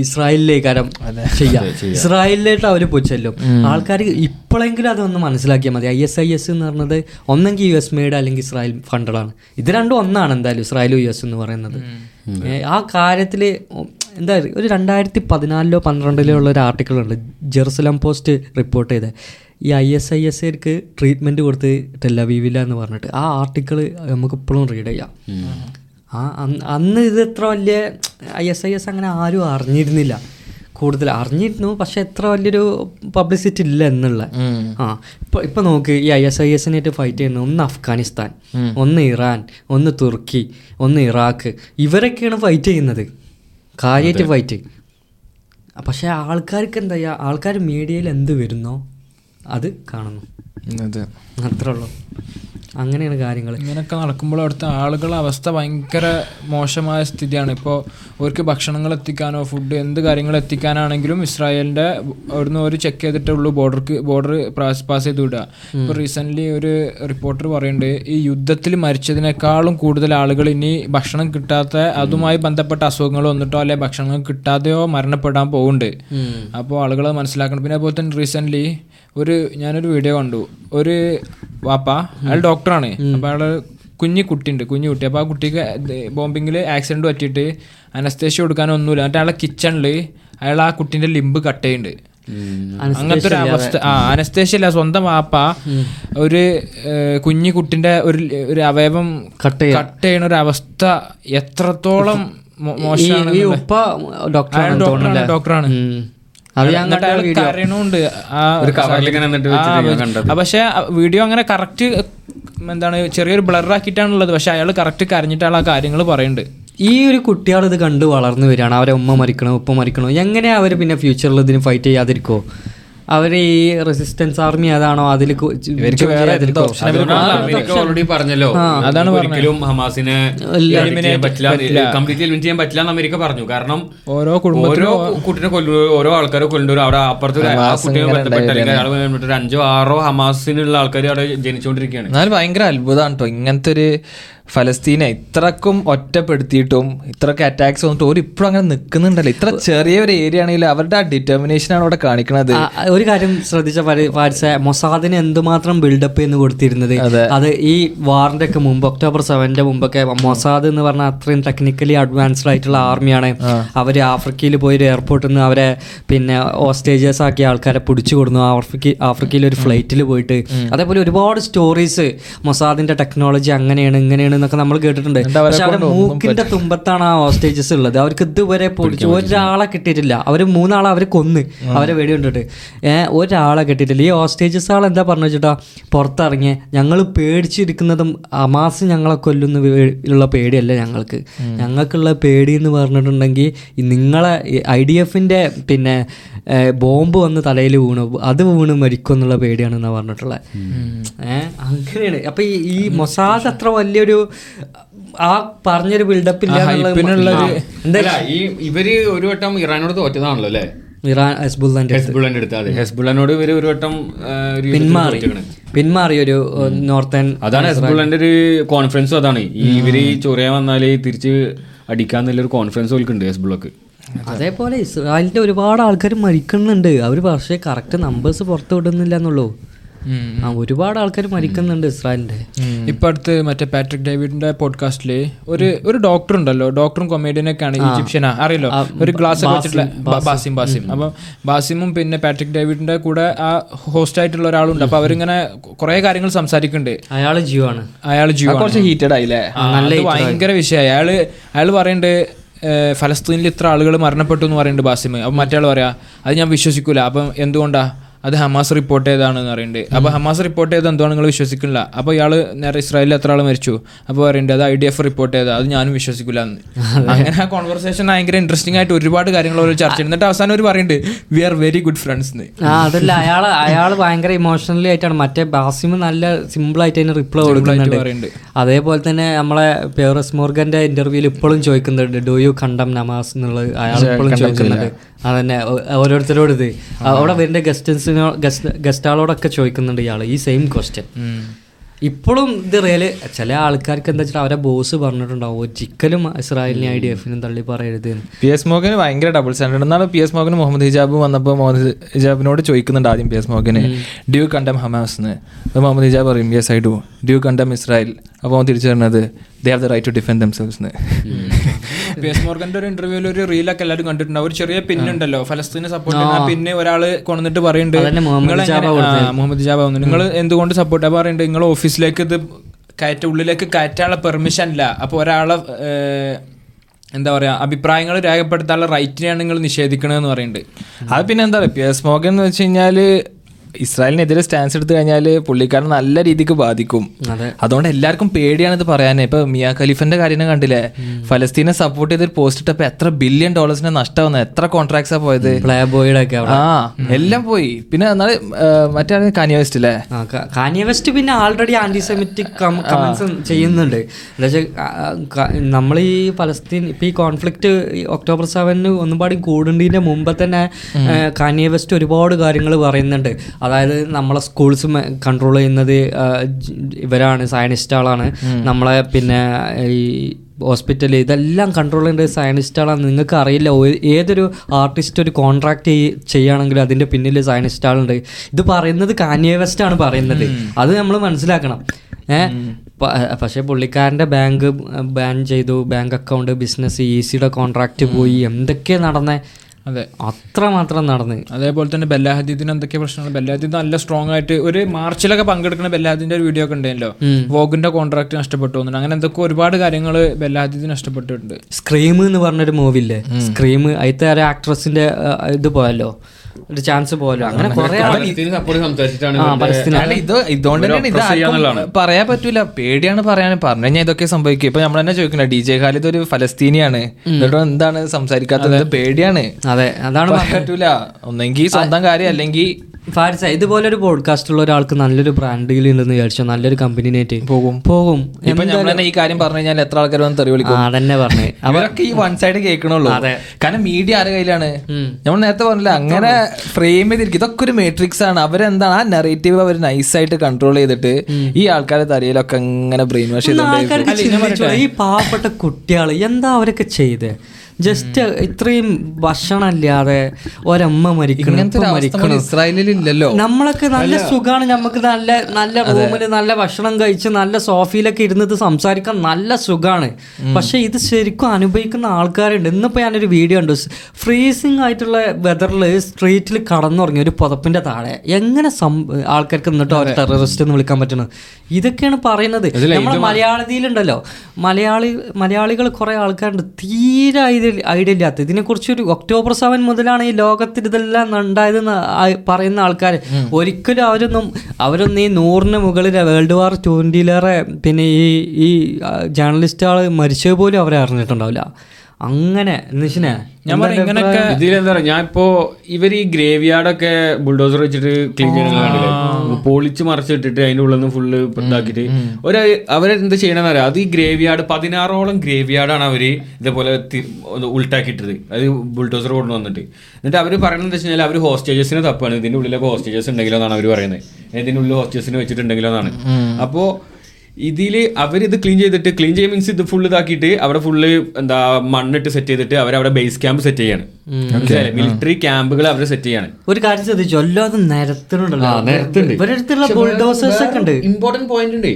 ഇസ്രായേലിലേക്കാരം ചെയ്യാം. ഇസ്രായേലിലേക്ക് അവർ പോയി ചെല്ലും. ആൾക്കാർ ഇപ്പോഴെങ്കിലും അതൊന്ന് മനസ്സിലാക്കിയാൽ മതി. ഐ എസ് ഐ എസ് എന്ന് പറഞ്ഞത് ഒന്നെങ്കിൽ യു എസ് മെയ്ഡ് അല്ലെങ്കിൽ ഇസ്രായേൽ ഫണ്ടഡാണ് ഇത് രണ്ടും ഒന്നാണ് എന്തായാലും ഇസ്രായേലും യു എസ് എന്ന് പറയുന്നത്. ആ കാര്യത്തിൽ എന്താ ഒരു രണ്ടായിരത്തി പതിനാലിലോ പന്ത്രണ്ടിലോ ഉള്ള ഒരു ആർട്ടിക്കിൾ ഉണ്ട്. ജെറുസലം പോസ്റ്റ് റിപ്പോർട്ട് ചെയ്ത. ഈ ഐ എസ് ഐ എസ് എക്ക് ട്രീറ്റ്മെന്റ് കൊടുത്ത് ടെല്ലവീവില്ല എന്ന് പറഞ്ഞിട്ട് ആ ആർട്ടിക്കിൾ നമുക്ക് ഇപ്പോഴും റീഡ് ചെയ്യാം. ആ അന്ന് അന്ന് ഇത് എത്ര വലിയ ഐ എസ് ഐ എസ് അങ്ങനെ ആരും അറിഞ്ഞിരുന്നില്ല. കൂടുതൽ അറിഞ്ഞിരുന്നു പക്ഷെ എത്ര വലിയൊരു പബ്ലിസിറ്റി ഇല്ല എന്നുള്ള. ആ ഇപ്പൊ ഇപ്പൊ നോക്ക് ഈ ഐ എസ് ഐ എസിനായിട്ട് ഫൈറ്റ് ചെയ്യുന്ന ഒന്ന് അഫ്ഗാനിസ്ഥാൻ ഒന്ന് ഇറാൻ ഒന്ന് തുർക്കി ഒന്ന് ഇറാഖ് ഇവരൊക്കെയാണ് ഫൈറ്റ് ചെയ്യുന്നത്. കാര്യമായിട്ട് ഫൈറ്റ് പക്ഷെ ആൾക്കാർക്ക് എന്താ ചെയ്യുക ആൾക്കാർ മീഡിയയിൽ എന്ത് വരുന്നോ? അത് കാണുന്നു. അതെ. അത്രേ ഉള്ളൂ. അങ്ങനെയാണ് കാര്യങ്ങൾ ഇങ്ങനെയൊക്കെ നടക്കുമ്പോൾ അവിടുത്തെ ആളുകളുടെ അവസ്ഥ ഭയങ്കര മോശമായ സ്ഥിതിയാണ്. ഇപ്പോൾ അവർക്ക് ഭക്ഷണങ്ങൾ എത്തിക്കാനോ ഫുഡ് എന്ത് കാര്യങ്ങൾ എത്തിക്കാനാണെങ്കിലും ഇസ്രായേലിന്റെ അവിടുന്ന് ഒരു ചെക്ക് ചെയ്തിട്ടുള്ളൂ ബോർഡർക്ക് ബോർഡർ പാസ് ചെയ്ത് വിടുക. ഇപ്പോൾ റീസെന്റ്ലി ഒരു റിപ്പോർട്ടർ പറയുന്നുണ്ട് ഈ യുദ്ധത്തിൽ മരിച്ചതിനേക്കാളും കൂടുതൽ ആളുകൾ ഇനി ഭക്ഷണം കിട്ടാത്ത അതുമായി ബന്ധപ്പെട്ട അസുഖങ്ങൾ വന്നിട്ടോ അല്ലെ ഭക്ഷണം കിട്ടാതെയോ മരണപ്പെടാൻ പോകുന്നുണ്ട്. അപ്പോൾ ആളുകൾ മനസ്സിലാക്കണം. പിന്നെ അതുപോലെ തന്നെ റീസെന്റ്ലി ഒരു ഞാനൊരു വീഡിയോ കണ്ടു. ഒരു വാപ്പ അയാൾ ഡോക്ടറാണ് അപ്പോൾ അയാൾ കുഞ്ഞു കുട്ടിയുണ്ട് കുഞ്ഞു കുട്ടി. അപ്പോൾ ആ കുട്ടിക്ക് ബോംബിങ്ങിൽ ആക്സിഡന്റ് പറ്റിയിട്ട് അനസ്തേഷ്യ കൊടുക്കാനൊന്നുമില്ല എന്നിട്ട് അയാളെ കിച്ചണിൽ അയാൾ ആ കുട്ടീന്റെ ലിംബ് കട്ട് ചെയ്യുന്നുണ്ട്. അങ്ങനത്തെ ഒരു അവസ്ഥ. ആ അനസ്തേഷ്യ അല്ല സ്വന്തം വാപ്പ ഒരു കുഞ്ഞു കുട്ടിന്റെ ഒരു ഒരു അവയവം കട്ട് കട്ട് ചെയ്യണ ഒരു അവസ്ഥ എത്രത്തോളം മോശമാണ് ഡോക്ടറാണ് കരയണുണ്ട്. ആ ഒരു കവറിൽ ഇങ്ങനെ എന്നിട്ട് വെച്ചിട്ട് ഞാൻ കണ്ടത്. പക്ഷെ വീഡിയോ അങ്ങനെ കറക്റ്റ് എന്താണ് ചെറിയൊരു ബ്ലർ ആക്കിയിട്ടാണുള്ളത്. പക്ഷെ അയാൾ കറക്റ്റ് കരഞ്ഞിട്ടാണ് ആ കാര്യങ്ങൾ പറയുന്നുണ്ട് ഈ ഒരു കുട്ടികൾ ഇത് കണ്ട് വളർന്നു വരികയാണ്. അവരെ ഉമ്മ മരിക്കണോ ഉപ്പ മരിക്കണോ? എങ്ങനെയാ അവർ പിന്നെ ഫ്യൂച്ചറിൽ ഇതിന് ഫൈറ്റ് ചെയ്യാതിരിക്കോ അവർ ഈ റെസിസ്റ്റൻസ് ആർമി അതാണോ അതിൽ ഓൾറെഡി പറഞ്ഞല്ലോ. അതാണ് ഒരിക്കലും ഹമാസിനെ കംപ്ലീറ്റ് എലിമിനേറ്റ് ചെയ്യാൻ പറ്റില്ല. എന്ന് അമേരിക്ക പറഞ്ഞു. കാരണം ഓരോ ഓരോ കുട്ടിനെ കൊല്ലു ഓരോ ആൾക്കാരെ കൊല്ലുന്നവരും അവിടെ അപ്പുറത്ത് ഒരു ആ കുട്ടിയെ ബന്ധപ്പെട്ട് അല്ലെങ്കിൽ അയാൾ ബന്ധപ്പെട്ട് ഒരു അഞ്ചോ ആറോ ഹമാസിനുള്ള ആൾക്കാർ അവിടെ ജനിച്ചുകൊണ്ടിരിക്കുകയാണ് എന്നാലും ഭയങ്കര അത്ഭുതമാണ് കേട്ടോ ഇങ്ങനത്തെ ഒരു ഫലസ്തീനെ ഇത്രക്കും ഒറ്റപ്പെടുത്തിയിട്ടും ഇത്രക്കും അറ്റാക്സ് വന്നിട്ട് ഒരു ഇപ്പോഴും അങ്ങനെ നിൽക്കുന്നുണ്ടല്ലോ ഇത്ര ചെറിയ ഒരു ഏരിയ ആണെങ്കിലും അവരുടെ ആ ഡിറ്റർമിനേഷൻ ആണ് അവിടെ കാണിക്കുന്നത് ഒരു കാര്യം ശ്രദ്ധിച്ച പാരിസ മൊസാദിന് എന്തുമാത്രം ബിൽഡപ്പ് എന്ന് കൊടുത്തിരുന്നത്. അത്. ഈ വാറിന്റെ ഒക്കെ മുമ്പ് ഒക്ടോബർ സെവന്റെ മുമ്പൊക്കെ മൊസാദ് എന്ന് പറഞ്ഞാൽ അത്രയും ടെക്നിക്കലി അഡ്വാൻസ്ഡ് ആയിട്ടുള്ള ആർമിയാണ് അവർ ആഫ്രിക്കയിൽ പോയി ഒരു എയർപോർട്ടിൽ നിന്ന് അവരെ പിന്നെ ഓസ്റ്റേജേഴ്സ് ആക്കിയ ആൾക്കാരെ പിടിച്ചു കൊടുന്നു. ആഫ്രിക്ക ആഫ്രിക്കയിൽ ഒരു ഫ്ലൈറ്റിൽ പോയിട്ട്. അതേപോലെ ഒരുപാട് സ്റ്റോറീസ് മൊസാദിന്റെ ടെക്നോളജി അങ്ങനെയാണ് ഇങ്ങനെയാണ് എന്നൊക്കെ നമ്മൾ കേട്ടിട്ടുണ്ട്. പക്ഷെ അവരുടെ മൂക്കിന്റെ തുമ്പത്താണ് ആ ഹോസ്റ്റേജസ് ഉള്ളത്. അവർക്ക് ഇതുവരെ പൊടിച്ചു ഒരാളെ കിട്ടിയിട്ടില്ല. അവർ മൂന്നാളെ അവർ കൊന്ന്. അവരെ വെടി കൊണ്ടിട്ട് ഏഹ് ഒരാളെ കിട്ടിയിട്ടില്ല. ഈ ഹോസ്റ്റേജസ് ആൾ എന്താ പറഞ്ഞു വെച്ചിട്ടാ? പുറത്തിറങ്ങിയ ഞങ്ങൾ പേടിച്ചിരിക്കുന്നതും അമാസ് ഞങ്ങളെ കൊല്ലുന്ന ഉള്ള പേടിയല്ല ഞങ്ങൾക്ക്. ഞങ്ങൾക്കുള്ള പേടി എന്ന് പറഞ്ഞിട്ടുണ്ടെങ്കിൽ നിങ്ങളെ ഐ ഡി എഫിന്റെ പിന്നെ ബോംബ് വന്ന് തലയിൽ വീണു. അത് വീണ് മരിക്കും എന്നുള്ള പേടിയാണ് എന്നാ പറഞ്ഞിട്ടുള്ളത് ഏഹ് അങ്ങനെയാണ്. അപ്പൊ ഈ മൊസാദ് അത്ര വലിയൊരു ആ പറഞ്ഞൊരു ബിൽഡപ്പ് ഇല്ല ഈ ഇവർ ഒരു വട്ടം ഇറാനോട് തോറ്റതാണല്ലോ അല്ലേ? ഇറാൻ ഹെസ്ബുല്ലാന്റെ ഹെസ്ബുള്ളന്റെ അടുത്ത് അതെ. ഹെസ്ബുള്ളനോട് ഇവർ ഒരു വട്ടം പിന്മാറി. പിന്മാറി ഒരു നോർത്തേൺ അതാണ് ഹെസ്ബുള്ളന്റെ ഒരു കോൺഫിഡൻസും അതാണ്. ഈ ഇവർ ചൊറിയാൻ വന്നാൽ തിരിച്ച് അടിക്കാന്നുള്ള ഒരു കോൺഫിഡൻസ് ഓൽക്കുണ്ട് ഹെസ്ബുള്ളക്ക്. അതേപോലെ ഇസ്രായേലിന്റെ ഒരുപാട് ആൾക്കാർ മരിക്കുന്നുണ്ട്. അവർ പക്ഷേ കറക്റ്റ് നമ്പേഴ്സ് പുറത്തു വിടുന്നില്ല എന്നുള്ളൂ. ആ ഒരുപാട് ആൾക്കാർ മരിക്കുന്നുണ്ട് ഇസ്രായേലിന്റെ ഇപ്പൊ അടുത്ത് മറ്റേ പാട്രിക് ഡേവിഡിന്റെ പോഡ്കാസ്റ്റിൽ ഒരു ഒരു ഡോക്ടർ ഉണ്ടല്ലോ ഡോക്ടറും കൊമേഡിയനൊക്കെയാണ് ഈജിപ്ഷ്യനാ അറിയല്ലോ? ഒരു ഗ്ലാസ് വെച്ചിട്ടുള്ള ബാസിം. ബാസിം അപ്പൊ ബാസിമും പിന്നെ പാട്രിക് ഡേവിഡിന്റെ കൂടെ ആ ഹോസ്റ്റ് ആയിട്ടുള്ള ഒരാളുണ്ട്. അപ്പൊ അവരിങ്ങനെ കുറെ കാര്യങ്ങൾ സംസാരിക്കുന്നുണ്ട്. അയാൾ ജീവാണ്. അയാൾ ജീവ കുറച്ച് ഹീറ്റഡ് ആയില്ലേ? ഭയങ്കര വിഷയമായി അയാൾ അയാൾ പറയുന്നുണ്ട് ഫലസ്തീനിൽ ഇത്ര ആളുകൾ മരണപ്പെട്ടു എന്ന് പറയുന്നുണ്ട് ബാസിമ്. അപ്പൊ മറ്റേ പറയാ അത് ഞാൻ വിശ്വസിക്കൂല. അപ്പം എന്തുകൊണ്ടാ? അത് ഹമാസ് റിപ്പോർട്ട് ചെയ്താണെന്ന് പറയുന്നുണ്ട്. അപ്പോൾ ഹമാസ് റിപ്പോർട്ട് ചെയ്ത് എന്തോ നിങ്ങൾ വിശ്വസിക്കില്ല അപ്പോൾ ഇയാൾ നേരെ ഇസ്രായേലിൽ എത്ര ആൾ മരിച്ചു? അപ്പോൾ പറയുന്നുണ്ട് അത് ഐ ഡി എഫ് റിപ്പോർട്ട് ചെയ്താൽ അത് ഞാനും വിശ്വസിക്കില്ല എന്ന് അങ്ങനെ ആ കോൺവെർസേഷൻ ഭയങ്കര ഇൻട്രസ്റ്റിംഗ് ആയിട്ട് ഒരുപാട് കാര്യങ്ങൾ അവർ ചർച്ച എന്നിട്ട് അവസാനം ഒരു പറയുന്നുണ്ട് we are very good friends എന്ന് അതല്ല അയാൾ അയാൾ ഭയങ്കര ഇമോഷണലി ആയിട്ടാണ്. മറ്റേ ബാസിം നല്ല സിമ്പിൾ ആയിട്ട് അതിന് റിപ്ലൈ കൊടുക്കുന്നുണ്ട്. അതേപോലെ തന്നെ നമ്മളെ പേറസ് മോർഗന്റെ ഇന്റർവ്യൂവിൽ ഇപ്പോഴും ചോദിക്കുന്നുണ്ട് ഡു യു കണ്ടം നമാസ് എന്നുള്ളത് അയാൾ ഇപ്പോഴും ചോദിക്കുന്നുണ്ട്. അതന്നെ. ഓരോരുത്തരോട് ഇത് അവിടെ വരുന്ന ഗസ്റ്റൻസിനോ ഗസ്റ്റ് ഗസ്റ്റാളോടൊക്കെ ചോദിക്കുന്നുണ്ട് ഇയാൾ ഈ സെയിം ക്വസ്റ്റ്യൻ ഇപ്പോഴും ഇത് റിയൽ ചില ആൾക്കാർക്ക് എന്താ വെച്ചാൽ അവരെ ബോസ് പറഞ്ഞിട്ടുണ്ടാവും. ഒരിക്കലും ഇസ്രായേലിനെ ഐ ഡി എഫിനും തള്ളി പറയരുത്. പി എസ് മോഹന് ഭയങ്കര ഡബിൾ സ്റ്റാൻഡേർഡ് എന്നാണ് പി എസ് മോഹന് മുഹമ്മദ് ഹിജാബ് വന്നപ്പോൾ മുഹമ്മദ് ഹിജാബിനോട് ചോദിക്കുന്നുണ്ട് ആദ്യം പി എസ് മോഹന്. ഡ്യൂ കണ്ടം ഹമാസ് എന്ന്. മുഹമ്മദ് ഹിജാബ് പറയും yes I do d'you condemn Israel അപ്പോൾ അവൻ തിരിച്ചു പറഞ്ഞത് they have the right to defend themselves എന്ന് മോർഗന്റെ മോർഗന്റെ ഒരു ഇന്റർവ്യൂവിൽ ഒരു റീലൊക്കെ എല്ലാവരും കണ്ടിട്ടുണ്ട് ഒരു ചെറിയ പിന്നുണ്ടല്ലോ ഫലസ്തീനെ സപ്പോർട്ട് ചെയ്യുന്ന ആ പിന്നെ ഒരാൾ കൊണ്ടിട്ട് പറയുന്നുണ്ട് മുഹമ്മദ് ജാബ് നിങ്ങൾ എന്തുകൊണ്ട് സപ്പോർട്ട് ചെയ്യാൻ പറയുന്നുണ്ട് നിങ്ങൾ ഓഫീസിലേക്ക് ഇത് കയറ്റ ഉള്ളിലേക്ക് കയറ്റാനുള്ള പെർമിഷൻ ഇല്ല. അപ്പോൾ ഒരാളെ എന്താ പറയാ അഭിപ്രായങ്ങൾ രേഖപ്പെടുത്താനുള്ള റൈറ്റിനെയാണ് നിങ്ങൾ നിഷേധിക്കണമെന്ന് പറയുന്നുണ്ട്. അത് പിന്നെ എന്താ പറയുക പി എസ് മോഗൻ എന്ന് വെച്ച് കഴിഞ്ഞാൽ ഇസ്രായേലിനെതിരെ സ്റ്റാൻസ് എടുത്തു കഴിഞ്ഞാൽ പുള്ളിക്കാരൻ നല്ല രീതിക്ക് ബാധിക്കും. അതുകൊണ്ട് എല്ലാവർക്കും പേടിയാണ് ഇത് പറയാൻ ഇപ്പൊ മിയാ ഖലീഫിന്റെ കാര്യം കണ്ടില്ലേ? ഫലസ്തീനെ സപ്പോർട്ട് ചെയ്തൊരു പോസ്റ്റ് ഇട്ടപ്പോ എത്ര ബില്യൺ ഡോളേഴ്സിന്റെ നഷ്ടം വന്നത് എത്ര കോൺട്രാക്ട്സാ പോയത്? ആ എല്ലാം പോയി. പിന്നെ എന്നാൽ മറ്റേ കാനിയവെസ്റ്റ് അല്ലേ കാനിയവെസ്റ്റ് വെസ്റ്റ് പിന്നെ ആൾറെഡി ആന്റിസെമിറ്റിക് കമന്റ്സ് ചെയ്യുന്നുണ്ട്. നമ്മൾ ഈ ഫലസ്തീൻ ഇപ്പൊ ഈ കോൺഫ്ലിക്റ്റ് ഒക്ടോബർ സെവനിന് ഒന്നുപാടി കൂടുന്നതിന്റെ മുമ്പ് തന്നെ കാനിയവെസ്റ്റ് വെസ്റ്റ് ഒരുപാട് കാര്യങ്ങൾ പറയുന്നുണ്ട്. അതായത് നമ്മളെ സ്കൂൾസ് കൺട്രോൾ ചെയ്യുന്നത് ഇവരാണ് സയനിസ്റ്റുകളാണ് നമ്മളെ പിന്നെ ഈ ഹോസ്പിറ്റൽ ഇതെല്ലാം കൺട്രോൾ ചെയ്യേണ്ടത് സയനിസ്റ്റുകളാണ് നിങ്ങൾക്ക് അറിയില്ല ഏതൊരു ആർട്ടിസ്റ്റ് ഒരു കോൺട്രാക്ട് ചെയ്യുകയാണെങ്കിൽ അതിന്റെ പിന്നിൽ സയനിസ്റ്റുകളുണ്ട് ഇത് പറയുന്നത് കാനിയ വെസ്റ്റ് ആണ് പറയുന്നത്. അത് നമ്മൾ മനസ്സിലാക്കണം. ഏഹ് പക്ഷേ പുള്ളിക്കാരന്റെ ബാങ്ക് ബാൻ ചെയ്തു ബാങ്ക് അക്കൗണ്ട് ബിസിനസ് ഇ സിയുടെ കോൺട്രാക്റ്റ് പോയി. എന്തൊക്കെ നടന്നേ? അതെ. അത്രമാത്രം നടന്ന്. അതേപോലെ തന്നെ ബെല്ലാഹദീദിന് എന്തൊക്കെ പ്രശ്നങ്ങൾ ബെല്ലാഹദീദ് നല്ല സ്ട്രോങ് ആയിട്ട് ഒരു മാർച്ചിലൊക്കെ പങ്കെടുക്കുന്ന ബെല്ലാഹദീന്റെ ഒരു വീഡിയോ ഒക്കെ ഉണ്ടല്ലോ വോഗിന്റെ കോൺട്രാക്ട് നഷ്ടപ്പെട്ടു അങ്ങനെ എന്തൊക്കെ ഒരുപാട് കാര്യങ്ങൾ ബെല്ലാഹദീദ് നഷ്ടപ്പെട്ടിട്ടുണ്ട്. സ്ക്രീം എന്ന് പറഞ്ഞൊരു മൂവില്ലേ സ്ക്രീം അതിലത്തെ ഒരു ആക്ട്രസിന്റെ ഇത് പോയല്ലോ? ഒരു ചാൻസ് പോലും. അങ്ങനെ ഇത് ഇതുകൊണ്ട്. പറയാൻ പറ്റൂല. പേടിയാണ് പറയാൻ പറഞ്ഞു കഴിഞ്ഞാൽ ഇതൊക്കെ സംഭവിക്കും. ഇപ്പൊ നമ്മൾ തന്നെ ചോദിക്കുന്നത് ഡി ജെ ഖാലിദ് ഒരു ഫലസ്തീനിയാണ്. എന്നിട്ടോ എന്താണ് സംസാരിക്കാത്തത്? പേടിയാണ്. അതെ അതാണ് പറയാൻ പറ്റൂല. ഒന്നെങ്കിൽ സ്വന്തം കാര്യം അല്ലെങ്കിൽ ഫാരിസ ഇതുപോലെ ഒരു പോഡ്കാസ്റ്റ് ഉള്ള ഒരാൾക്ക് നല്ലൊരു ബ്രാൻഡ് ഡീൽ ഉണ്ടെന്ന് വിചാരിച്ചോ? നല്ലൊരു കമ്പനിനായിട്ട് പോകും. പോകും. ഈ കാര്യം പറഞ്ഞു കഴിഞ്ഞാൽ എത്ര ആൾക്കാർ വന്ന് തെറി വിളിക്കും? ആ തന്നെ പറഞ്ഞു. അവരൊക്കെ ഈ വൺ സൈഡ് കേൾക്കണുള്ളൂ. കാരണം മീഡിയ ആരുടെ കയ്യിലാണ്? നമ്മൾ നേരത്തെ പറഞ്ഞില്ല അങ്ങനെ ഫ്രെയിം ചെയ്തിരിക്കും. ഇതൊക്കെ ഒരു മേട്രിക്സ് ആണ്. അവരെന്താണ് ആ നെറേറ്റീവ് അവർ നൈസായിട്ട് കൺട്രോൾ ചെയ്തിട്ട് ഈ ആൾക്കാരെ തലയിലൊക്കെ ഇങ്ങനെ ബ്രെയിൻ വാഷ് ചെയ്തോണ്ടേ ഈ പാവപ്പെട്ട കുട്ടികൾ എന്താ അവരൊക്കെ ചെയ്ത്? ജസ്റ്റ് ഇത്രയും ഭക്ഷണം അല്ലാതെ ഒരമ്മ മരിക്കണം മരിക്കണം. ഇസ്രായേലിൽ ഇല്ലല്ലോ നമ്മളൊക്കെ നല്ല സുഖമാണ് നമുക്ക് നല്ല നല്ല റൂമിൽ നല്ല ഭക്ഷണം കഴിച്ച് നല്ല സോഫയിലൊക്കെ ഇരുന്നിട്ട് സംസാരിക്കാൻ നല്ല സുഖമാണ് പക്ഷെ ഇത് ശരിക്കും അനുഭവിക്കുന്ന ആൾക്കാരുണ്ട്. ഇന്നിപ്പോ ഞാനൊരു വീഡിയോ ഉണ്ട് ഫ്രീസിങ് ആയിട്ടുള്ള വെതറിൽ സ്ട്രീറ്റിൽ കടന്നുറങ്ങി ഒരു പുതപ്പിന്റെ താഴെ. എങ്ങനെ ആൾക്കാർക്ക് എന്നിട്ട് അവർ ടെററിസ്റ്റ് എന്ന് വിളിക്കാൻ പറ്റണത്? ഇതൊക്കെയാണ് പറയുന്നത്. നമ്മുടെ മലയാളത്തിലുണ്ടല്ലോ മലയാളി മലയാളികൾ കുറെ ആൾക്കാരുണ്ട്. തീരെ ഐഡിയ ഐഡിയ ഇല്ലാത്ത. ഇതിനെക്കുറിച്ച് ഒരു ഒക്ടോബർ സെവൻ മുതലാണ് ഈ ലോകത്തിൽ ഇതെല്ലാം ഉണ്ടായതെന്ന് പറയുന്ന ആൾക്കാർ ഒരിക്കലും അവരൊന്നും അവരൊന്നും ഈ നൂറിന് മുകളിൽ വേൾഡ് വാർ ട്വന്റിയിലേറെ പിന്നെ ഈ ഈ ജേർണലിസ്റ്റുകൾ മരിച്ചത് പോലും അവരെ അറിഞ്ഞിട്ടുണ്ടാവില്ല അങ്ങനെ ഞാൻ ഇങ്ങനൊക്കെ ഇതിലെന്താ പറയാ ഞാൻ ഇപ്പോ ഇവർ ഈ ഗ്രേവ് യാർഡൊക്കെ ബുൾഡോസർ വെച്ചിട്ട് ക്ലീൻ ചെയ്യുന്ന പൊളിച്ച് മറച്ചിട്ടിട്ട് അതിന്റെ ഉള്ളിൽ നിന്ന് ഫുള്ള് ഇതാക്കിയിട്ട്. ഒരു അവരെന്താ ചെയ്യണമെന്ന് അറിയാം? അത് ഈ ഗ്രേവ് യാർഡ് പതിനാറോളം ഗ്രേവ് യാർഡാണ് അവർ ഇതേപോലെ ഉൾട്ടാക്കിയിട്ടത്. അത് ബുൾഡോസർ കൊണ്ടുവന്നിട്ട് എന്നിട്ട് അവർ പറയുന്നത് എന്താ വെച്ചാൽ അവർ ഹോസ്റ്റേജസിന് തപ്പാണ്. ഇതിന്റെ ഉള്ളിലൊക്കെ ഹോസ്റ്റേജസ് ഉണ്ടെങ്കിലോ എന്നാണ് അവർ പറയുന്നത്. ഇതിന്റെ ഉള്ളിൽ ഹോസ്റ്റേജസിന് വെച്ചിട്ടുണ്ടെങ്കിലോ എന്നാണ്. അപ്പോ ഇതിൽ അവരിത് ക്ലീൻ ചെയ്തിട്ട് ക്ലീൻ ചെയ്യുക മീൻസ് ഇത് ഫുള്ള് ഇതാക്കിയിട്ട് അവിടെ ഫുള്ള് എന്താ മണ്ണിട്ട് സെറ്റ് ചെയ്തിട്ട് അവരവിടെ ബേസ് ക്യാമ്പ് സെറ്റ് ചെയ്യാണ്. മിലിറ്ററി ക്യാമ്പുകൾ അവർ സെറ്റ് ചെയ്യാണ്. ഒരു കാര്യം ശ്രദ്ധിച്ചു? ഇമ്പോർട്ടന്റ് പോയിന്റ് ഉണ്ട്.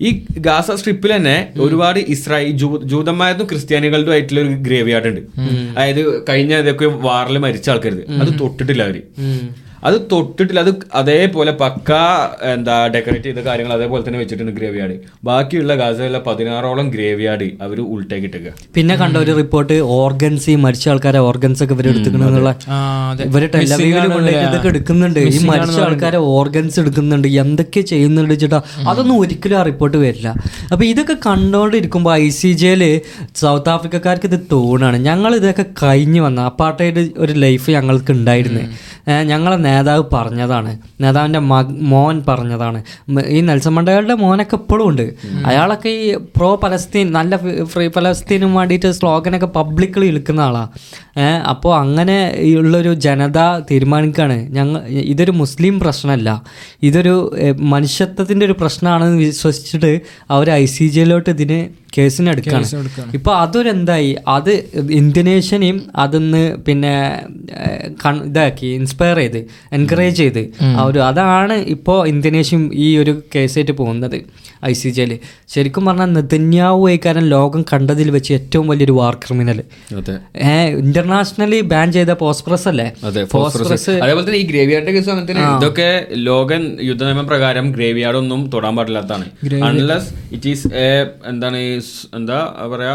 ഈ ഗാസ സ്ട്രിപ്പിൽ തന്നെ ഒരുപാട് ഇസ്രായേൽ ജൂതന്മാരും ക്രിസ്ത്യാനികളുടെ ആയിട്ടുള്ള ഒരു ഗ്രേവ് യാർഡ് ഉണ്ട് അതായത് കഴിഞ്ഞ ഇതൊക്കെ വാറിൽ മരിച്ച ആൾക്കരുത് അത് തൊട്ടിട്ടില്ല അവർ. അത് തൊട്ടിട്ടില്ല. അത് അതേപോലെ പക്ക എന്താ ഡെക്കറേറ്റ് ചെയ്ത കാര്യങ്ങൾ അതേപോലെ തന്നെ വെച്ചിട്ടുണ്ട് ഗ്രേവ് യാർഡ് ബാക്കിയുള്ള ഗാസയിലെ പതിനാറോളം ഗ്രേവിയാടി അവർ ഉൾട്ടേക്ക് ഉൾട്ടേക്കിട്ടേക്കുക പിന്നെ കണ്ട ഒരു റിപ്പോർട്ട് ഓർഗൻസ് ഈ മരിച്ച ആൾക്കാരെ ഓർഗൻസ് ഒക്കെ ഇവർ എടുത്തുക്കണെന്നുള്ള. ഇവർ ഇതൊക്കെ എടുക്കുന്നുണ്ട്. ഈ മരിച്ച ആൾക്കാരെ ഓർഗൻസ് എടുക്കുന്നുണ്ട്. എന്തൊക്കെ ചെയ്യുന്നുണ്ട് ചേട്ടാ? അതൊന്നും ഒരിക്കലും ആ റിപ്പോർട്ട് വരില്ല. അപ്പൊ ഇതൊക്കെ കണ്ടോണ്ടിരിക്കുമ്പോൾ ഐ സി ജയിൽ സൗത്ത് ആഫ്രിക്കക്കാർക്ക് ഇത് തോണാണ് ഞങ്ങൾ ഇതൊക്കെ കഴിഞ്ഞു വന്ന അപ്പാർട്ടൈഡ് ഒരു ലൈഫ് ഞങ്ങൾക്ക് ഉണ്ടായിരുന്നു. ഞങ്ങളെ നേതാവ് പറഞ്ഞതാണ്. നേതാവിന്റെ മക മോൻ പറഞ്ഞതാണ്. ഈ നെൽസൺ മണ്ടകളുടെ മോനൊക്കെ ഇപ്പോഴും ഉണ്ട്. അയാളൊക്കെ ഈ പ്രോ പലസ്തീൻ നല്ല ഫ്രീ പലസ്തീനും വേണ്ടിയിട്ട് സ്ലോഗനൊക്കെ പബ്ലിക്കിൽ ഇളിക്കുന്ന ആളാണ് ഏഹ് അപ്പോൾ അങ്ങനെ ഉള്ളൊരു ജനത തീരുമാനിക്കുകയാണ് ഞങ്ങൾ ഇതൊരു മുസ്ലിം പ്രശ്നമല്ല ഇതൊരു മനുഷ്യത്വത്തിന്റെ ഒരു പ്രശ്നമാണെന്ന് വിശ്വസിച്ചിട്ട് അവർ ഐ സി ജിയിലോട്ട് ഇതിന് കേസിന് എടുക്കുകയാണ് ഇപ്പൊ അതൊരു എന്തായി അത് ഇന്ത്യനേഷ്യനെയും അതിന്ന് പിന്നെ ഇതാക്കി ഇൻസ്പയർ ചെയ്ത് എൻകറേജ് ചെയ്ത് ആ ഒരു അതാണ് ഇപ്പോൾ ഇന്തോനേഷ്യയും ഈ ഒരു കേസായിട്ട് പോകുന്നത് ഐ സി ജയിൽ ശരിക്കും പറഞ്ഞാൽ നെതന്യാവു കാരണം ലോകം കണ്ടതിൽ വെച്ച് ഏറ്റവും വലിയൊരു വാർ ക്രിമിനൽ ഇന്റർനാഷണലി ബാൻ ചെയ്ത പോസ്പ്രസ് അല്ലേ? ഫോസ്ഫറസ്. അതേപോലെ തന്നെ ഈ ഗ്രേവിയാർഡ് കേസ് അങ്ങനെ ഇതൊക്കെ ലോകൻ യുദ്ധനിയമ പ്രകാരം ഗ്രേവിയാർഡ് ഒന്നും തൊടാൻ പാടില്ലാത്തതാണ്. അൺലെസ് ഇറ്റ് ഈസ് എന്താണ് ഈ സ്- എന്താ പറയാ